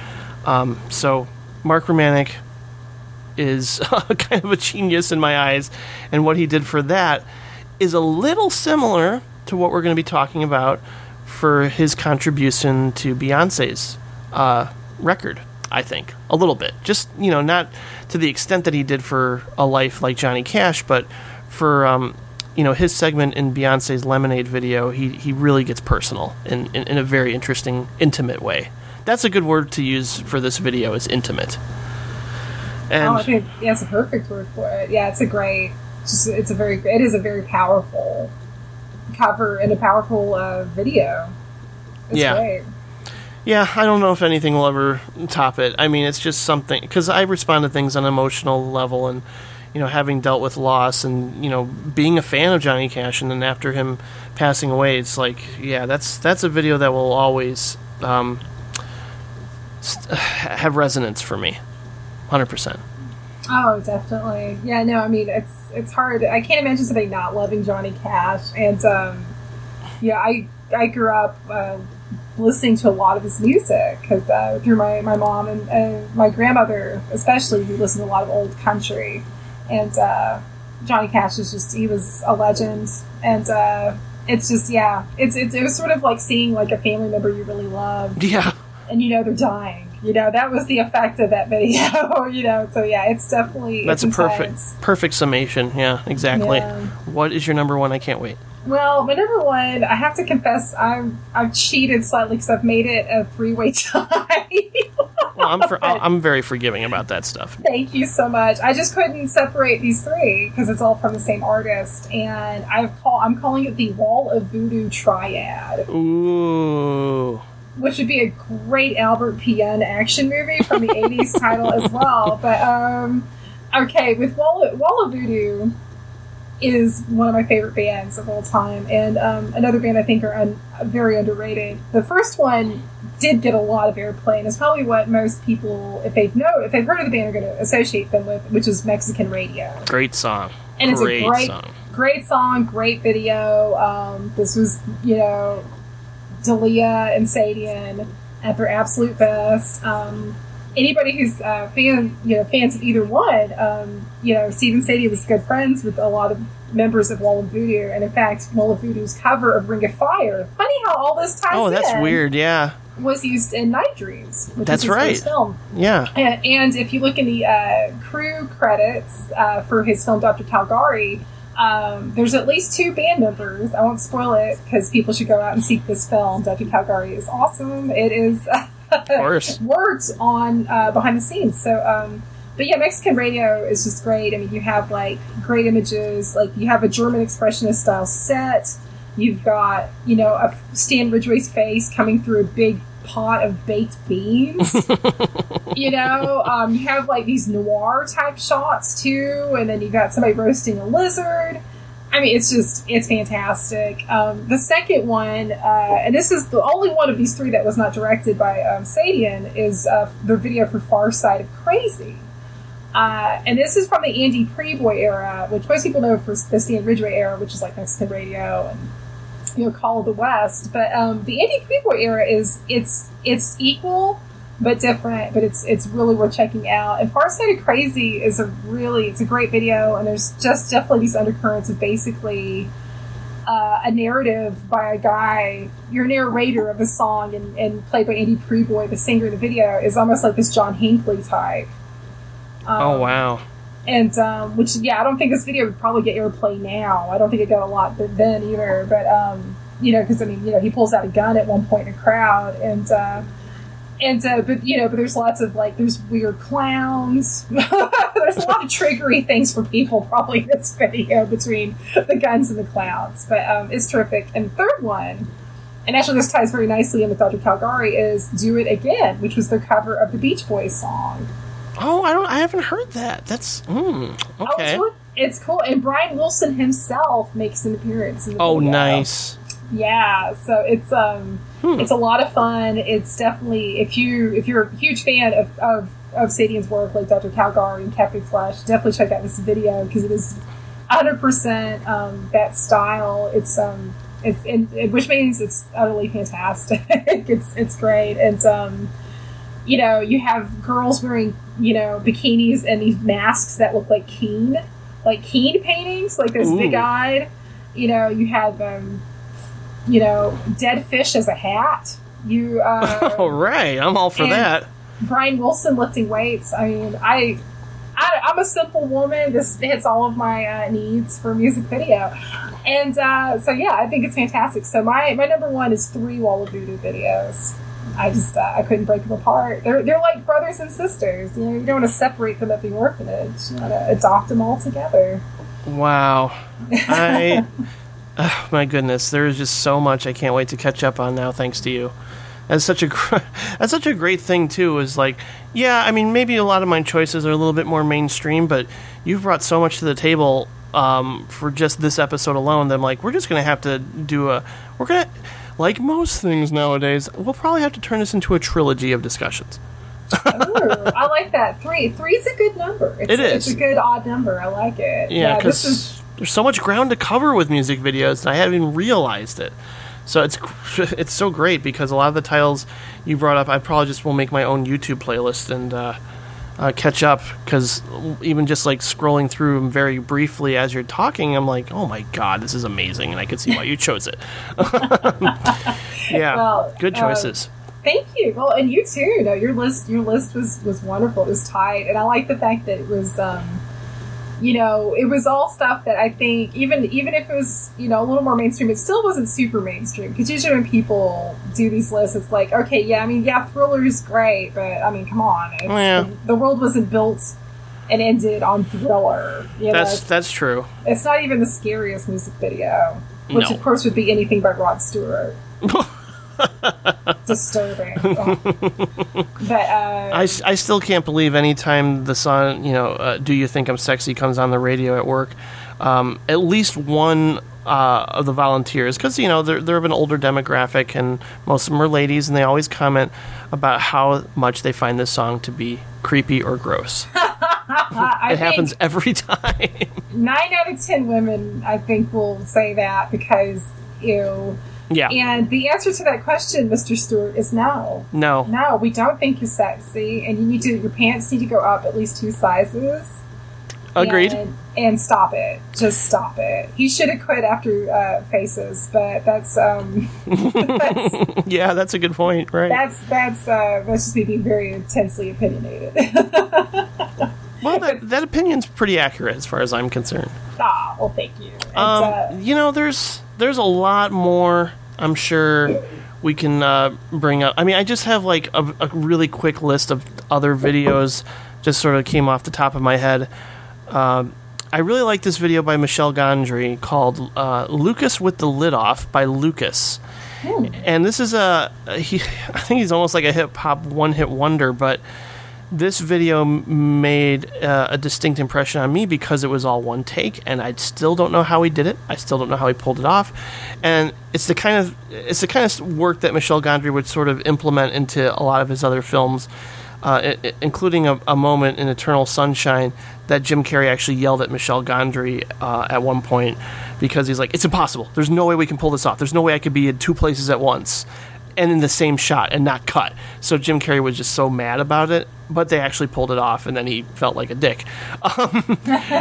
Um, so Mark Romanek is kind of a genius in my eyes, and what he did for that is a little similar to what we're going to be talking about for his contribution to Beyonce's uh, record. I think a little bit, just you know, not to the extent that he did for a life like Johnny Cash, but for um, you know his segment in Beyonce's Lemonade video, he he really gets personal in, in in a very interesting, intimate way. That's a good word to use for this video is intimate. And oh, I think yeah, it's a perfect word for it. Yeah, it's a great. Just it's a very. It is a very powerful cover and a powerful uh, video. It's Yeah. great. Yeah, I don't know if anything will ever top it. I mean, it's just something because I respond to things on an emotional level, and you know, having dealt with loss, and you know, being a fan of Johnny Cash, and then after him passing away, it's like, yeah, that's that's a video that will always um, st- have resonance for me, hundred percent. Oh, definitely. Yeah, no, I mean it's it's hard. I can't imagine somebody not loving Johnny Cash, and um, yeah, I I grew up uh, listening to a lot of his music because uh, through my my mom and uh, my grandmother, especially, who listened to a lot of old country, and uh, Johnny Cash is just he was a legend, and uh, it's just yeah, it's, it's it was sort of like seeing like a family member you really loved Yeah, and you know they're dying You know, that was the effect of that video. you know, so yeah, it's definitely That's a it's perfect perfect summation. Yeah, exactly. Yeah. What is your number one? I can't wait. Well, my number one, I have to confess, I'm I've cheated slightly because I've made it a three way tie. Well, I'm for, I'm very forgiving about that stuff. Thank you so much. I just couldn't separate these three because it's all from the same artist, and I've call I'm calling it the Wall of Voodoo Triad, Ooh. which would be a great Albert Pyun action movie from the '80s title as well. But um, okay, with Wall of, Wall of Voodoo is one of my favorite bands of all time, and um, another band I think are un- very underrated. The first one did get a lot of airplay, and probably what most people, if they've know, if they've heard of the band, are going to associate them with, which is Mexican radio. Great song. And great it's a great, song. great song, great video. Um, this was, you know, Delia and Sayadian at their absolute best. Um, anybody who's uh, fan, you know, fans of either one, um, you know, Stephen Sayadian was good friends with a lot of members of Wall of Voodoo, and in fact, Wall of Voodoo's cover of Ring of Fire. Funny how all this ties Oh, that's weird. Yeah. Was used in Night Dreams, which That's right. film. Yeah. And, and if you look in the uh, crew credits uh, for his film Dr. Caligari, um, there's at least two band members. I won't spoil it because people should go out and seek this film. Dr. Caligari is awesome. It is Of course. words on uh, behind the scenes. So, um, but yeah, Mexican radio is just great. I mean, you have like great images. Like you have a German expressionist style set. You've got you know a Stan Ridgway's face coming through a big pot of baked beans. you know, um, you have like these noir type shots too, and then you got somebody roasting a lizard. I mean, it's just it's fantastic. Um, the second one, uh, and this is the only one of these three that was not directed by um, Sayadian, is uh, the video for Far Side of Crazy. Uh, and this is from the Andy Prieboy era, which most people know for the Stan Ridgway era, which is like Mexican radio and you know Call of the West. But um, the Andy Prieboy era is it's it's equal but different. But it's it's really worth checking out. And Far Side of Crazy is a really it's a great video, and there's just definitely these undercurrents of basically. Uh, a narrative by a guy, your narrator of a song, and, and played by Andy Prieboy, the singer in the video, is almost like this John Hinckley type. Oh Um, wow. and um, which yeah, I don't think this video would probably get airplay now. I don't think it got a lot th- then either. But um, you know, because I mean, you know, he pulls out a gun at one point in a crowd, and uh, and uh, but you know, but there's lots of like there's weird clowns. there's a lot of triggery things for people probably in this video between the guns and the clowns. But um, it's terrific. And the third one. And actually, this ties very nicely in with Dr. Caligari. Is "Do It Again," which was their cover of the Beach Boys song. Oh, I don't. I haven't heard that. That's mm, Oh, okay. it's, cool. it's cool. And Brian Wilson himself makes an appearance. In the Oh, video. nice. Yeah, so it's um, Hmm. it's a lot of fun. It's definitely if you if you're a huge fan of of, of Sayadian's work, like Dr. Caligari and Cafe Flesh, definitely check out this video because it is 100 percent um, that style. It's um, it's and, which means it's utterly fantastic. it's it's great and um you know, you have girls wearing, you know, bikinis and these masks that look like Keane, like Keane paintings, like those big eyed. You know, you have, um, you know, dead fish as a hat. You, uh, All right, I'm all for that. Brian Wilson lifting weights. I mean, I, I I'm a simple woman. This hits all of my uh, needs for a music video, and uh, so yeah, I think it's fantastic. So my my number one is three Wall of Voodoo videos. I just uh, I couldn't break them apart. They're they're like brothers and sisters. You know, you don't want to separate them at the orphanage. You want to adopt them all together. Wow. I. oh, my goodness, there is just so much I can't wait to catch up on now, thanks to you. That's such a gr- that's such a great thing too. Is like, yeah, I mean, maybe a lot of my choices are a little bit more mainstream, but you've brought so much to the table um, for just this episode alone. That I'm like, we're just gonna have to do a. We're gonna, like most things nowadays, we'll probably have to turn this into a trilogy of discussions. Ooh, I like that. Three Three is a good number. It's, It It's a good odd number. I like it. Yeah, this because is there's so much ground to cover with music videos, and I haven't even realized it. So it's it's so great because a lot of the titles you brought up, I probably just will make my own YouTube playlist and uh, uh, catch up. Because even just like scrolling through them very briefly as you're talking, I'm like, oh my god, this is amazing, and I can see why you chose it. yeah, Well, good uh, choices. Thank you. Well, and you too. No, your list your list was was wonderful. It was tight, and I like the fact that it was, um, you know, it was all stuff that I think even even if it was you know a little more mainstream, it still wasn't super mainstream. Because usually when people do these lists, it's like, okay, yeah, I mean, yeah, Thriller is great, but I mean, come on, it's, Yeah. the, the world wasn't built and ended on Thriller. You know, That's that's true. it's not even the scariest music video, which No. of course would be anything by Rod Stewart. Disturbing. But uh, I, I still can't believe anytime the song, you know, uh, Do You Think I'm Sexy comes on the radio at work, um, at least one uh, of the volunteers, because, you know, they're, they're of an older demographic and most of them are ladies, and they always comment about how much they find this song to be creepy or gross. It happens every time. nine out of ten women, I think, will say that because ew. Yeah. And the answer to that question, Mr. Stewart, is no. No. No, we don't think you're sexy, and you need to. Your pants need to go up at least two sizes. Agreed. And, and stop it. Just stop it. He should have quit after uh, Faces, but that's um, that's Yeah, that's a good point, right? that's that's uh, that's just me being very intensely opinionated. well, that, that opinion's pretty accurate as far as I'm concerned. ah, well, thank you. Um, uh, you know, there's there's a lot more. I'm sure we can uh, bring up. I mean, I just have like a, a really quick list of other videos. Just sort of came off the top of my head. Um, I really like this video by Michel Gondry called uh, "Lucas with the Lid Off" by Lucas. And this is a he. I think he's almost like a hip hop one hit wonder, but this video made uh, a distinct impression on me because it was all one take, and I still don't know how he did it. I still don't know how he pulled it off, and it's the kind of it's the kind of work that Michel Gondry would sort of implement into a lot of his other films, uh, i- i- including a, a moment in Eternal Sunshine that Jim Carrey actually yelled at Michel Gondry uh, at one point because he's like, "It's impossible. There's no way we can pull this off. There's no way I could be in two places at once." And in the same shot and not cut. So Jim Carrey was just so mad about it, but they actually pulled it off, and then he felt like a dick. Um,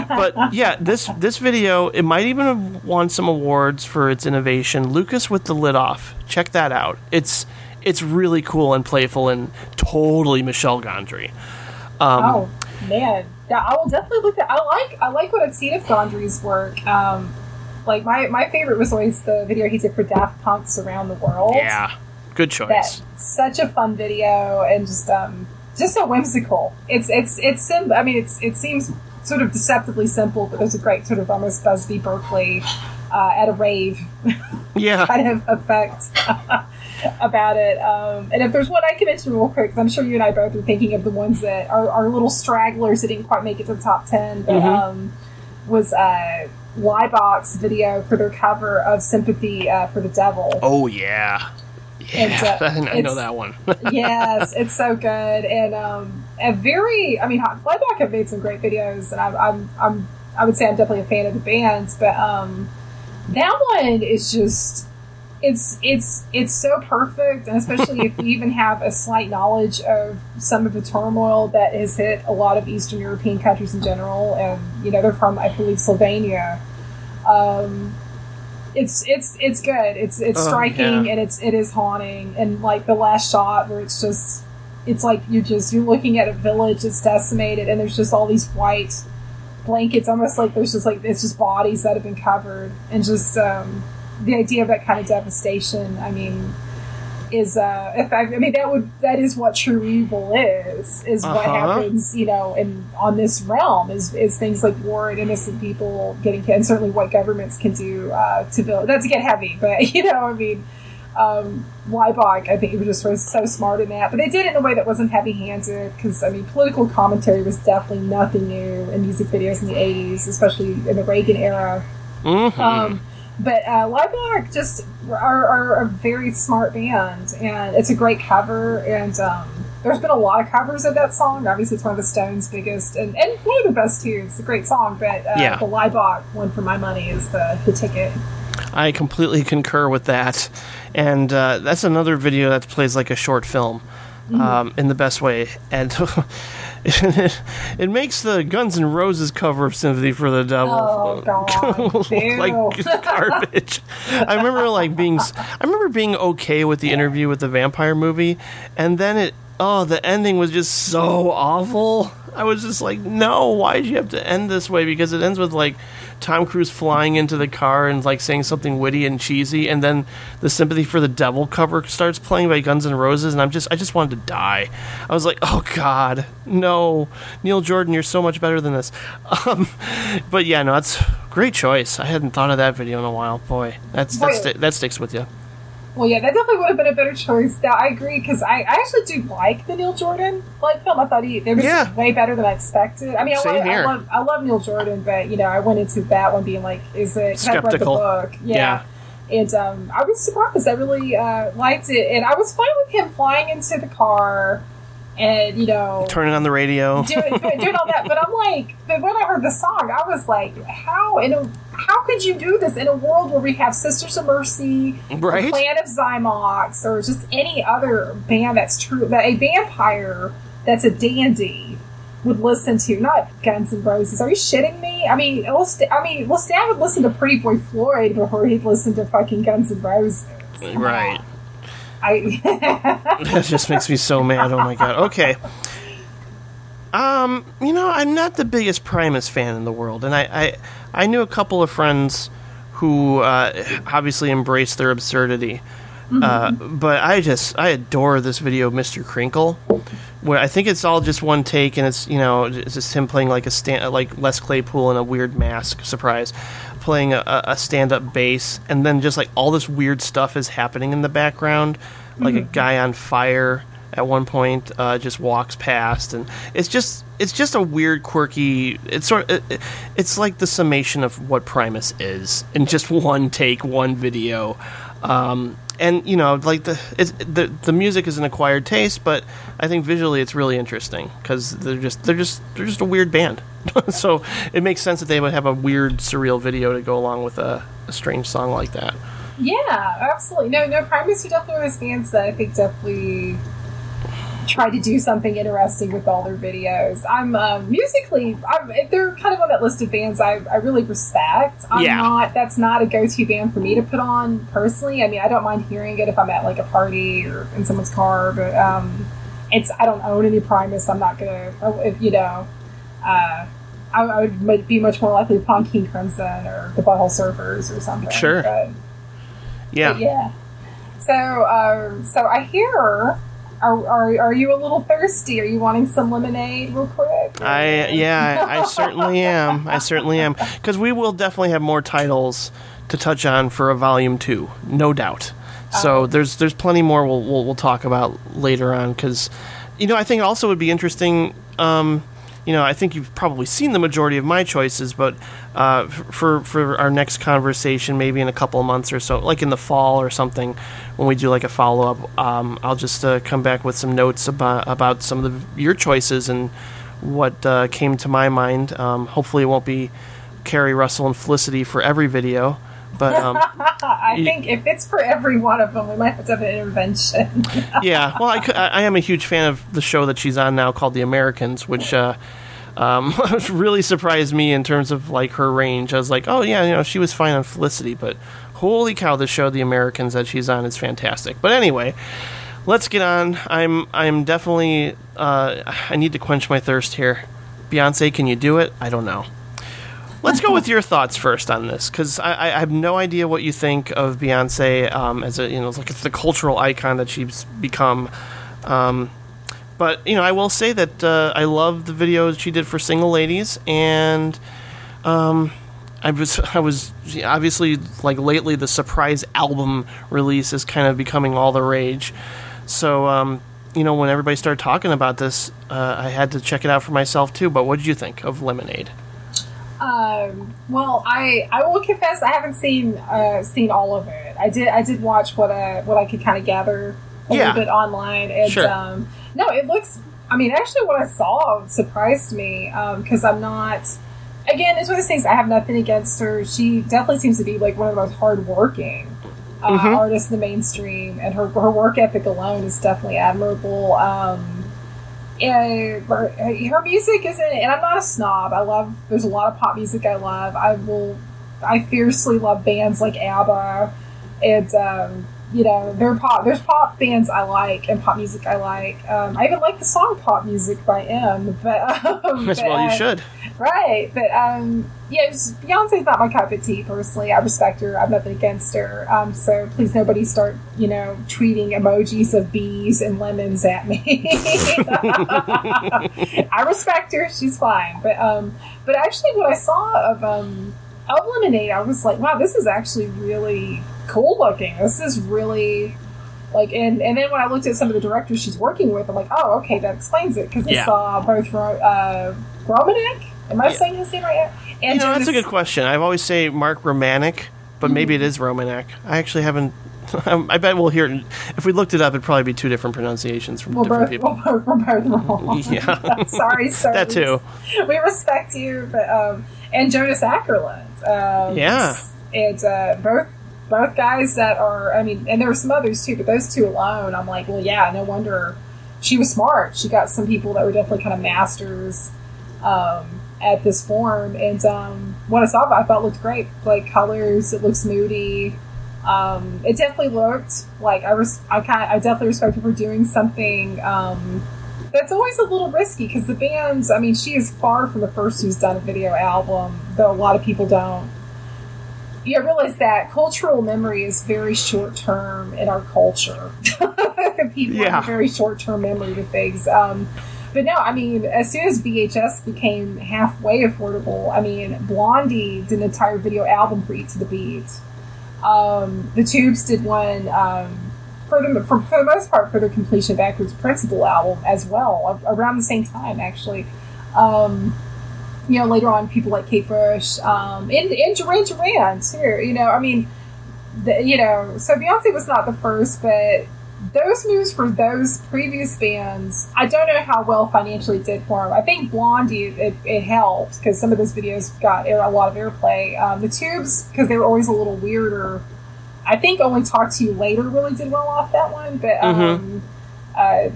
but yeah, this this video it might even have won some awards for its innovation. Lucas with the lid off, check that out. It's it's really cool and playful and totally Michel Gondry. Um, oh man, yeah, I will definitely look at. I like I like what I've seen of Gondry's work. Um, like my my favorite was always the video he did for Daft Punk's Around the World. Yeah, good choice. Such a fun video and just um just so whimsical. It's it's it's sim- I mean it's it seems sort of deceptively simple, but there's a great sort of almost Busby Berkeley uh, at a rave Yeah, kind of effect about it. Um, and if there's one I can mention real quick, I'm sure you and I both are thinking of the ones that are, are little stragglers that didn't quite make it to the top ten, but um, was uh, Laibach video for their cover of "Sympathy uh, for the Devil." Oh yeah, yeah. uh, I know that one. yes, it's so good and um, a very. I mean, Laibach have made some great videos, and I'm, I'm, I'm, I would say I'm definitely a fan of the bands, but um, that one is just. It's it's it's so perfect, and especially if you even have a slight knowledge of some of the turmoil that has hit a lot of Eastern European countries in general, and you know they're from I believe Slovenia. Um, it's it's it's good. It's it's Oh, striking yeah. and it's it is haunting. And like the last shot where it's just it's like you just you're looking at a village that's decimated and there's just all these white blankets, almost like there's just like it's just bodies that have been covered and just um, the idea of that kind of devastation. I mean. Is uh, if I, I mean that would that is what true evil is is what Uh-huh. happens you know in on this realm is is things like war and innocent people getting killed and certainly what governments can do uh, to build not to get heavy but you know I mean um, Laibach I think he was just was so smart in that but they did it in a way that wasn't heavy handed because I mean political commentary was definitely nothing new in music videos in the 80s especially in the Reagan era Mhm. um, but uh, Laibach just are, are a very smart band, and it's a great cover. And um, there's been a lot of covers of that song. Obviously, it's one of the Stones' biggest and, and one of the best too. It's a great song, but uh, Yeah. the Laibach one for my money is the, the ticket. I completely concur with that, and uh, that's another video that plays like a short film, um, in the best way. And it, it makes the Guns N' Roses cover of "Sympathy for the Devil" Oh god. Ew. like garbage. I remember like being I remember being okay with the interview with the vampire movie and then it oh the ending was just so awful. I was just like, "No, why did you have to end this way?" Because it ends with like Tom Cruise flying into the car and like saying something witty and cheesy and then the Sympathy for the Devil cover starts playing by Guns N' Roses and I'm just I just wanted to die. I was like, "Oh god, no. Neil Jordan, you're so much better than this." Um, but yeah, no, that's great choice. I hadn't thought of that video in a while. Boy, that's that's that sticks with you. Well, yeah, that definitely would have been a better choice. Now, I agree because I, I actually do like the Neil Jordan like film. I thought he it was Yeah. way better than I expected. I mean, I Same love, here. I love I love Neil Jordan, but you know, I went into that one being like, is it? 'cause I read the Skeptical. book, yeah. And um, I was surprised. I really uh, liked it, and I was fine with him flying into the car, and you know, Turning on the radio. doing, doing all that. But I'm like, when I heard the song, I was like, how in a how could you do this in a world where we have Sisters of Mercy, Right? or Clan of Xymox, or just any other band that's true that a vampire that's a dandy would listen to, not Guns and Roses. Are you shitting me? I mean, Lest- I mean, Lestat would listen to Pretty Boy Floyd before he'd listen to fucking Guns and Roses. Right. I that just makes me so mad. Oh my god. Okay. Um, you know, I'm not the biggest Primus fan in the world, and I I, I knew a couple of friends who uh, obviously embraced their absurdity. Uh, but I just I adore this video, of Mr. Krinkle, where I think it's all just one take, and it's you know it's just him playing like a stand like Les Claypool in a weird mask surprise, playing a, a stand up bass, and then just like all this weird stuff is happening in the background, like a guy on fire at one point uh, just walks past, and it's just it's just a weird, quirky. It's sort of, it, it's like the summation of what Primus is in just one take, one video. Um, and you know, like the it's, the the music is an acquired taste, but I think visually it's really interesting because they're just they're just they're just a weird band. so it makes sense that they would have a weird, surreal video to go along with a, a strange song like that. Yeah, absolutely. No, no, Primus are definitely one of those bands that I think definitely try to do something interesting with all their videos. I'm um, musically, I'm, they're kind of on that list of bands I, I really respect. I'm Yeah. not, that's not a go to band for me to put on personally. I mean, I don't mind hearing it if I'm at like a party or in someone's car, but um, it's, I don't own any Primus. I'm not gonna, oh, if you know, uh, I, I would might be much more likely to King Crimson or the Butthole Surfers or something. Sure. But, Yeah. but yeah. So, uh, so I hear. Are, are, are you a little thirsty? Are you wanting some lemonade, real quick? I yeah, I, I certainly am. I certainly am because we will definitely have more titles to touch on for a volume two, no doubt. So there's there's plenty more we'll we'll, we'll talk about later on because you know I think also would be interesting. Um, you know, I think you've probably seen the majority of my choices, but uh, for for our next conversation, maybe in a couple of months or so, like in the fall or something, when we do like a follow up, um, I'll just uh, come back with some notes about about some of the, your choices and what uh, came to my mind. Um, hopefully, it won't be Keri Russell and Felicity for every video, but um, I think if it's for every one of them, we might have to have an intervention. yeah. Well, I, I I am a huge fan of the show that she's on now called The Americans, which uh, um, really surprised me in terms of like her range. I was like, oh yeah, you know, she was fine on Felicity, but holy cow, the show The Americans that she's on is fantastic. But anyway. Let's get on. I'm I'm definitely uh, I need to quench my thirst here. Beyonce, can you do it? I don't know. Let's go with your thoughts first on this, because I, I have no idea what you think of Beyonce um, as a you know like it's the cultural icon that she's become. Um, but you know, I will say that uh, I love the videos she did for single ladies, and um, I was I was obviously like lately the surprise album release is kind of becoming all the rage. So um, you know, when everybody started talking about this, uh, I had to check it out for myself too. But what did you think of Lemonade? Um, well, I I will confess I haven't seen uh, seen all of it. I did I did watch what uh, what I could kind of gather a Yeah. little bit online, and Sure. um, no, it looks. I mean, actually, what I saw surprised me because I'm not. Again, it's one of those things. I have nothing against her. She definitely seems to be like one of the most hardworking uh, Mhm. artists in the mainstream, and her her work ethic alone is definitely admirable. Um, and her music isn't. And I'm not a snob. I love. There's a lot of pop music I love. I will. I fiercely love bands like ABBA, and um, you know, there are pop. There's pop bands I like and pop music I like. Um, I even like the song "Pop Music" by M. But um, but, well, you uh, should. Right, but um, yeah, Beyonce's not my cup of tea personally. I respect her. I have nothing against her. Um, so please, nobody start you know tweeting emojis of bees and lemons at me. I respect her. She's fine. But um, but actually, what I saw of um of Lemonade, I was like, wow, this is actually really cool looking. This is really. Like and, and then when I looked at some of the directors she's working with, I'm like, oh, okay, that explains it because I Yeah. saw both Ro- uh, Romanek. Am I Yeah. saying his name right? And You know, that's a good question. I've always say Mark Romanek, but maybe it is Romanek. I actually haven't. I bet we'll hear it. If we looked it up, it'd probably be two different pronunciations from We're different people. we're both, we're both wrong. Yeah. Sorry, sir. That too. We respect you, but um, and Jonas Åkerlund. Um, Yeah. and uh, both both guys that are. I mean, and there were some others too, but those two alone, I'm like, well, yeah, no wonder she was smart. She got some people that were definitely kind of masters um, at this form, and um, what I saw, I thought looked great. Like colors, it looks moody. Um, it definitely looked like I was. I kind. I definitely respect her for doing something. Um, that's always a little risky because the band's. I mean, she is far from the first who's done a video album, though a lot of people don't. You realize that cultural memory is very short term in our culture. people Yeah. have a very short term memory to things. Um, but no, I mean, as soon as VHS became halfway affordable, I mean, Blondie did an entire video album for Eat to the Beat. Um, the Tubes did one um, for the for, for the most part for their completion backwards principle album as well around the same time actually. Um, you know, later on, people like Kate Bush um, and and Duran Duran too. You know, I mean, the, you know, so Beyonce was not the first, but those moves for those previous bands, I don't know how well financially it did for them. I think Blondie, it, it helped because some of those videos got air, a lot of airplay. Um, the Tubes, because they were always a little weirder. I think only Talk to You Later really did well off that one, but um, uh,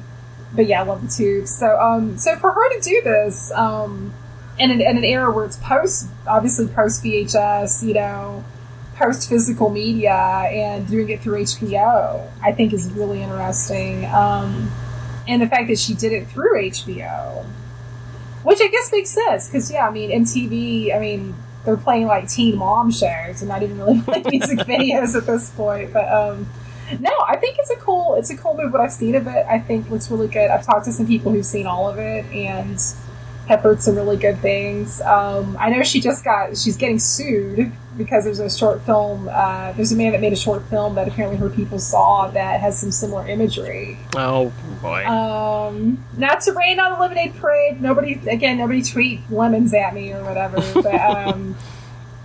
but yeah, I love the Tubes. So um, so for her to do this um, in an, in an era where it's post, obviously post VHS, you know, post physical media, and doing it through HBO, I think is really interesting. Um, and the fact that she did it through HBO, which I guess makes sense because yeah, I mean MTV, I mean they're playing like teen mom shows and not even really playing music videos at this point. But um, no, I think it's a cool it's a cool move. What I've seen of it, I think looks really good. I've talked to some people who've seen all of it and have heard some really good things. Um, I know she just got she's getting sued because there's a short film. Uh, there's a man that made a short film that apparently her people saw that has some similar imagery. Oh boy. Um, not to rain on the lemonade parade. Nobody, again, nobody tweet lemons at me or whatever. But um,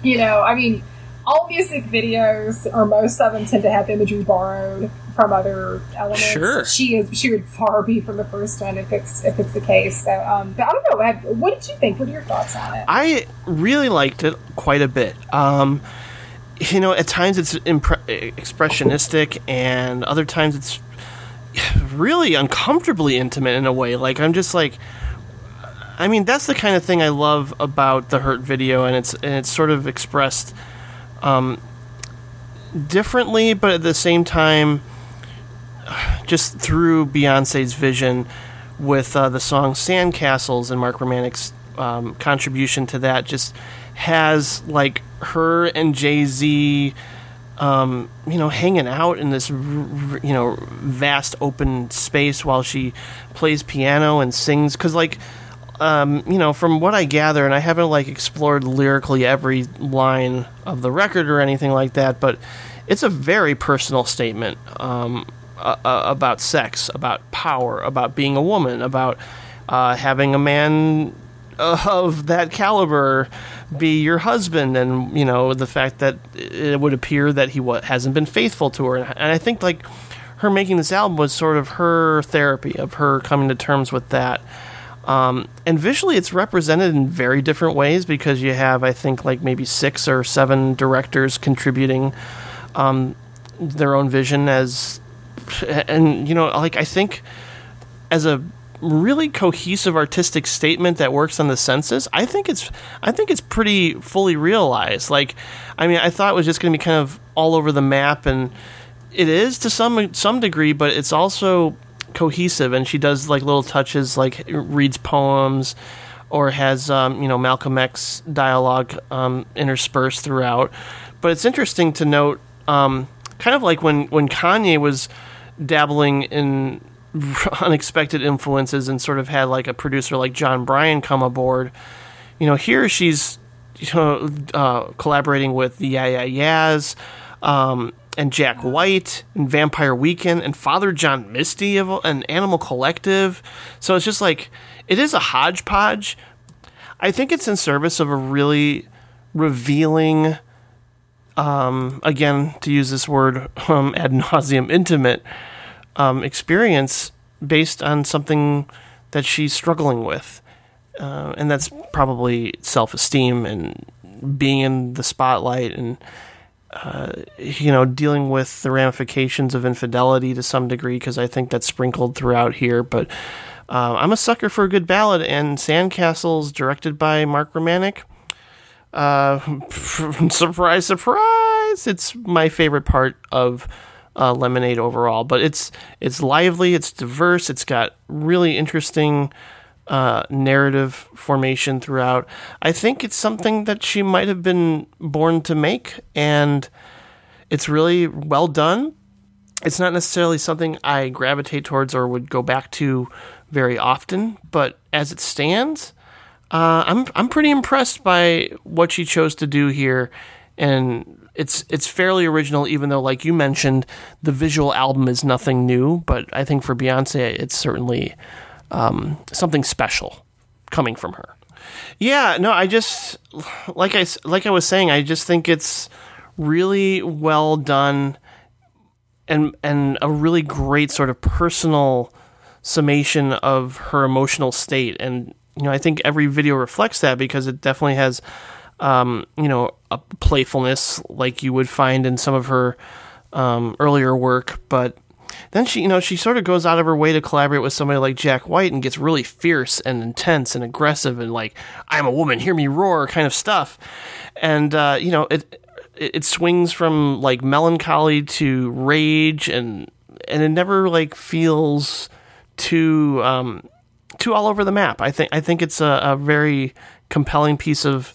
you know, I mean, all music videos or most of them tend to have imagery borrowed from other elements. Sure. she is. She would far be from the first one if it's if it's the case. So, um, but I don't know. What did you think? What are your thoughts on it? I really liked it quite a bit. Um, you know, at times it's impre- expressionistic, and other times it's really uncomfortably intimate in a way. Like I'm just like, I mean, that's the kind of thing I love about the Hurt video, and it's and it's sort of expressed um, differently, but at the same time, just through Beyonce's vision with uh, the song "Sandcastles" and Mark Romanek's um, contribution to that, just has like her and Jay Z. Um, you know, hanging out in this, you know, vast open space while she plays piano and sings. Because, like, um, you know, from what I gather, and I haven't like explored lyrically every line of the record or anything like that, but it's a very personal statement um, uh, uh, about sex, about power, about being a woman, about uh, having a man of that caliber be your husband, and you know the fact that it would appear that he hasn't been faithful to her, and I think like her making this album was sort of her therapy of her coming to terms with that. Um, and visually, it's represented in very different ways because you have, I think, like maybe six or seven directors contributing um, their own vision as, and you know, like I think as a really cohesive artistic statement that works on the senses, I think it's I think it's pretty fully realized. Like, I mean, I thought it was just going to be kind of all over the map, and it is to some some degree, but it's also cohesive. And she does like little touches, like reads poems, or has um, you know Malcolm X dialogue um, interspersed throughout. But it's interesting to note, um, kind of like when when Kanye was dabbling in unexpected influences and sort of had like a producer like Jon Brion come aboard. You know, here she's you know uh, collaborating with the Yeah Yeah Yeahs um, and Jack White and Vampire Weekend and Father John Misty of an Animal Collective. So it's just like it is a hodgepodge. I think it's in service of a really revealing um, again, to use this word um, ad nauseum, intimate um, experience based on something that she's struggling with. Uh, and that's probably self esteem and being in the spotlight and, uh, you know, dealing with the ramifications of infidelity to some degree, because I think that's sprinkled throughout here. But uh, I'm a sucker for a good ballad, and Sandcastles, directed by Mark Romanek, uh, surprise, surprise! It's my favorite part of uh, Lemonade overall. But it's it's lively, it's diverse, it's got really interesting uh, narrative formation throughout. I think it's something that she might have been born to make, and it's really well done. It's not necessarily something I gravitate towards or would go back to very often, but as it stands, uh, I'm I'm pretty impressed by what she chose to do here, and it's it's fairly original. Even though, like you mentioned, the visual album is nothing new, but I think for Beyonce, it's certainly um, something special coming from her. Yeah, no, I just like I like I was saying, I just think it's really well done, and and a really great sort of personal summation of her emotional state and you know i think every video reflects that because it definitely has um, you know a playfulness like you would find in some of her um, earlier work but then she you know she sort of goes out of her way to collaborate with somebody like jack white and gets really fierce and intense and aggressive and like i'm a woman hear me roar kind of stuff and uh, you know it it swings from like melancholy to rage and and it never like feels too um, too all over the map. I think I think it's a, a very compelling piece of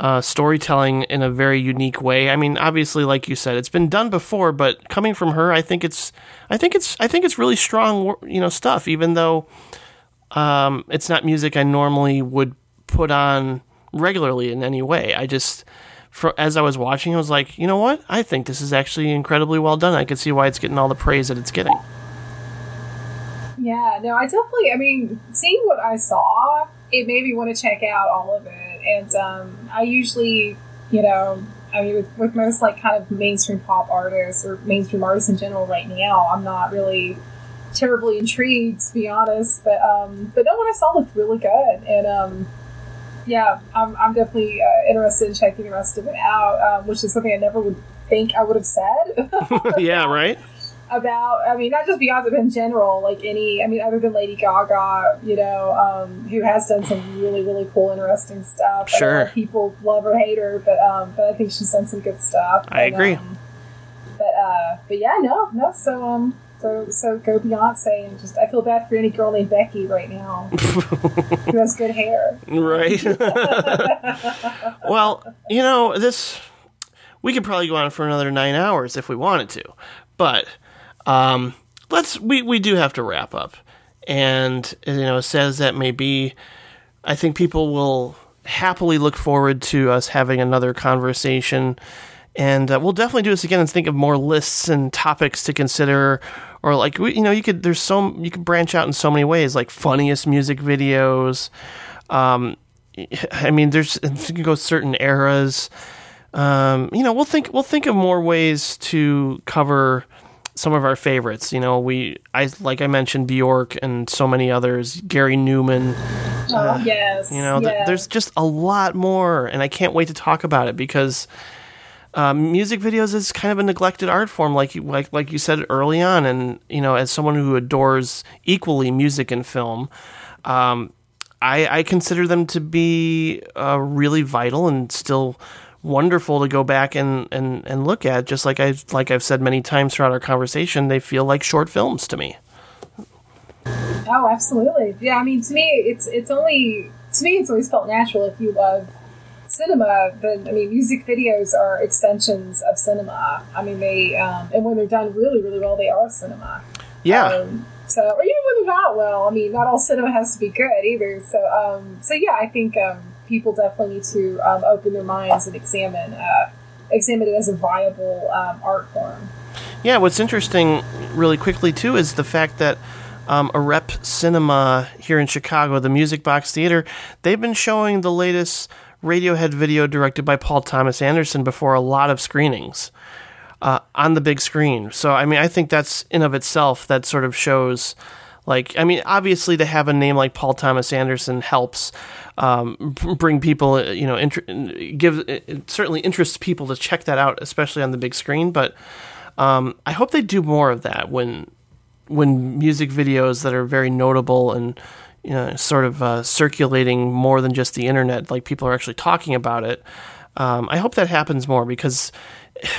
uh, storytelling in a very unique way. I mean, obviously, like you said, it's been done before, but coming from her, I think it's I think it's I think it's really strong, you know, stuff. Even though um, it's not music I normally would put on regularly in any way. I just for, as I was watching, I was like, you know what? I think this is actually incredibly well done. I can see why it's getting all the praise that it's getting. Yeah, no, I definitely. I mean, seeing what I saw, it made me want to check out all of it. And um, I usually, you know, I mean, with, with most like kind of mainstream pop artists or mainstream artists in general, right now, I'm not really terribly intrigued to be honest. But um, but no, what I saw looked really good, and um, yeah, I'm, I'm definitely uh, interested in checking the rest of it out, um, which is something I never would think I would have said. yeah, right. About I mean not just Beyonce but in general like any I mean other than Lady Gaga you know um, who has done some really really cool interesting stuff Sure. people love or hate her but um, but I think she's done some good stuff I And, agree. um, but uh, but yeah no no so um so so go Beyonce and just I feel bad for any girl named Becky right now who has good hair Right. well, you know, this we could probably go on for another nine hours if we wanted to, but um, let's we we do have to wrap up, and you know, as that may be, I think people will happily look forward to us having another conversation. And uh, we'll definitely do this again and think of more lists and topics to consider, or like we, you know, you could there's so you could branch out in so many ways, like funniest music videos, um, I mean, there's you can go certain eras. Um, you know, we'll think we'll think of more ways to cover some of our favorites. You know, we I like I mentioned Bjork and so many others, Gary Numan. oh yes You know, th- there's just a lot more, and I can't wait to talk about it because um, music videos is kind of a neglected art form, like you, like like you said early on, and you know, as someone who adores equally music and film, um, I, I consider them to be uh, really vital and still wonderful to go back and, and, and look at. Just like I like I've said many times throughout our conversation, they feel like short films to me. Oh, absolutely. Yeah, I mean, to me, it's it's only to me, it's always felt natural if you love cinema. Then I mean, music videos are extensions of cinema. I mean, they um, and when they're done really, really well, they are cinema. Yeah. Um, so, or even when they're not well, I mean, not all cinema has to be good either. So, um, so yeah, I think um, people definitely need to um, open their minds and examine uh, examine it as a viable um, art form. Yeah, what's interesting, really quickly too, is the fact that um, a rep cinema here in Chicago, the Music Box Theater, they've been showing the latest Radiohead video directed by Paul Thomas Anderson before a lot of screenings uh, on the big screen. So, I mean, I think that's in of itself that sort of shows. Like, I mean, obviously, to have a name like Paul Thomas Anderson helps um, bring people, uh, you know, inter- give it it certainly interests people to check that out, especially on the big screen. But um, I hope they do more of that when when music videos that are very notable and you know sort of uh, circulating more than just the internet, like people are actually talking about it. Um, I hope that happens more because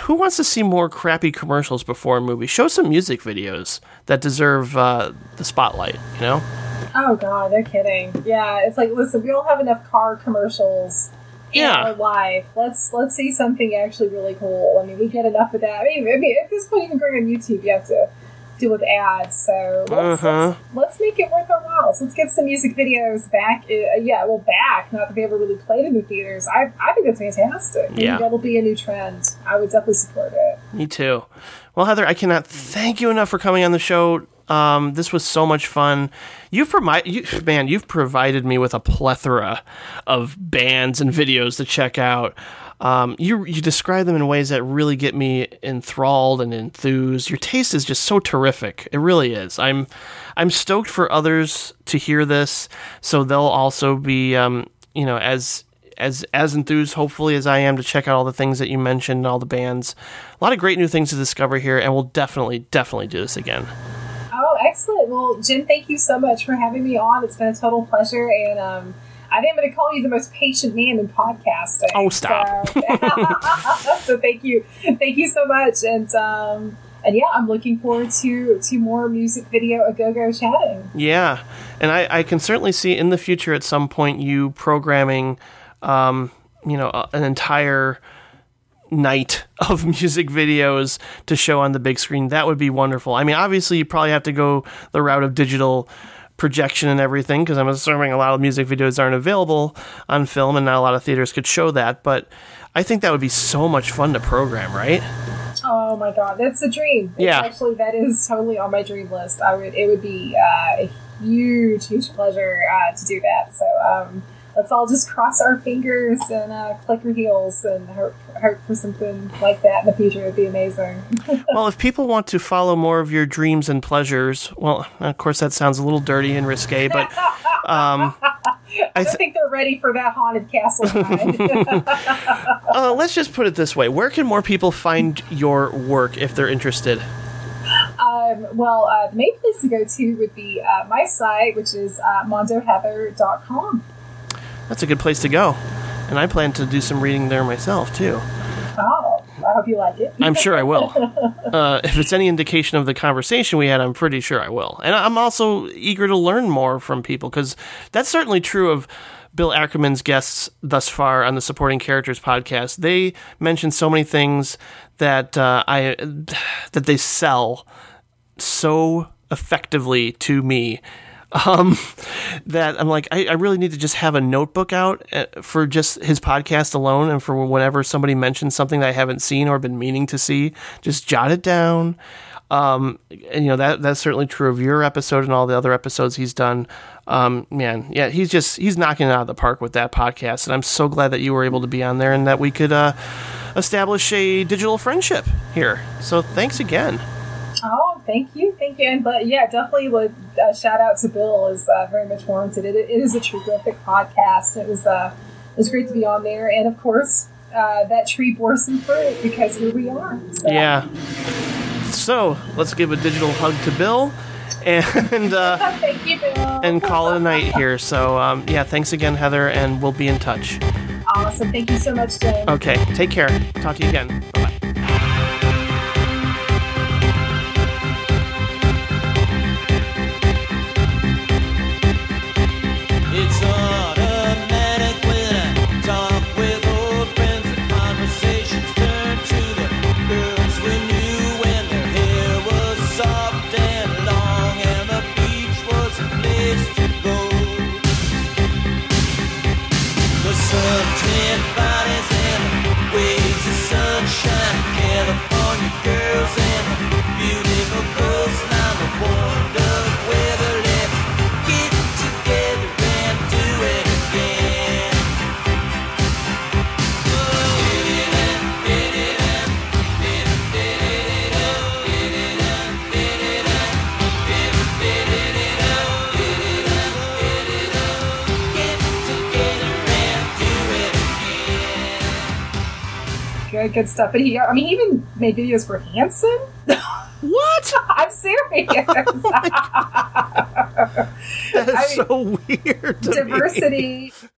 who wants to see more crappy commercials before a movie? Show some music videos that deserve uh, the spotlight. You know? Oh god, they're kidding. Yeah, it's like listen, we all have enough car commercials in Yeah. our life. Let's let's see something actually really cool. I mean, we get enough of that. I mean, I mean at this point, even going on YouTube, you have to deal with ads. So let's, Uh-huh. let's, let's make it worth our while. So let's get some music videos back. Uh, yeah, well, back. Not that they ever really played in the theaters. I I think that's fantastic. Maybe Yeah. that'll be a new trend. I would definitely support it. Me too. Well, Heather, I cannot thank you enough for coming on the show. Um, this was so much fun. You've provided, you, man, you've provided me with a plethora of bands and videos to check out. Um, you you describe them in ways that really get me enthralled and enthused. Your taste is just so terrific. It really is. I'm I'm stoked for others to hear this, so they'll also be, um, you know, as as as enthused hopefully as I am to check out all the things that you mentioned and all the bands. A lot of great new things to discover here, and we'll definitely definitely do this again. Oh, excellent. Well, Jim, thank you so much for having me on. It's been a total pleasure. And um, I think I'm going to call you the most patient man in podcasting. Oh, stop. So, so thank you. Thank you so much. And, um, and yeah, I'm looking forward to, to more music video a go go chatting. Yeah, and I, I can certainly see in the future at some point you programming, um, you know, an entire night of music videos to show on the big screen. That would be wonderful. I mean, obviously, you probably have to go the route of digital projection and everything because I'm assuming a lot of music videos aren't available on film and not a lot of theaters could show that. But I think that would be so much fun to program, right? Oh my God, that's a dream. It's Yeah. Actually, that is totally on my dream list. I would, it would be uh, a huge, huge pleasure uh, to do that. So, um, let's all just cross our fingers and uh, click our heels and hope, hope for something like that in the future. It'd be amazing. well, if people want to follow more of your dreams and pleasures, well, of course, that sounds a little dirty and risque, but um, I I th- don't think they're ready for that haunted castle uh, let's just put it this way: Where can more people find your work if they're interested? um, well, uh, the main place to go to would be uh, my site, which is uh, mondoheather.com. That's a good place to go, and I plan to do some reading there myself too. Oh, I hope you like it. I'm sure I will. Uh, if it's any indication of the conversation we had, I'm pretty sure I will. And I'm also eager to learn more from people because that's certainly true of Bill Ackerman's guests thus far on the Supporting Characters podcast. They mention so many things that uh, I that they sell so effectively to me um, that I'm like, I, I really need to just have a notebook out uh, for just his podcast alone, and for whenever somebody mentions something that I haven't seen or been meaning to see, just jot it down. Um, and you know that that's certainly true of your episode and all the other episodes he's done. Um, man, yeah, he's just he's knocking it out of the park with that podcast, and I'm so glad that you were able to be on there and that we could uh, establish a digital friendship here. So thanks again. Oh, thank you, thank you, and but yeah, definitely. Would uh, shout out to Bill is uh, very much warranted. It, it is a terrific podcast. It was uh, it was great to be on there, and of course, uh, that tree bore some fruit because here we are. So. Yeah. So let's give a digital hug to Bill, and uh, Thank you, Bill. and call it a night here. So um, yeah, thanks again, Heather, and we'll be in touch. awesome. Thank you so much, Jen. Okay, take care. Talk to you again. Bye. It's automatic Good, stuff. But he, I mean, he even made videos for Hanson. What? I'm serious. Oh that is I mean, so weird. To me. Diversity.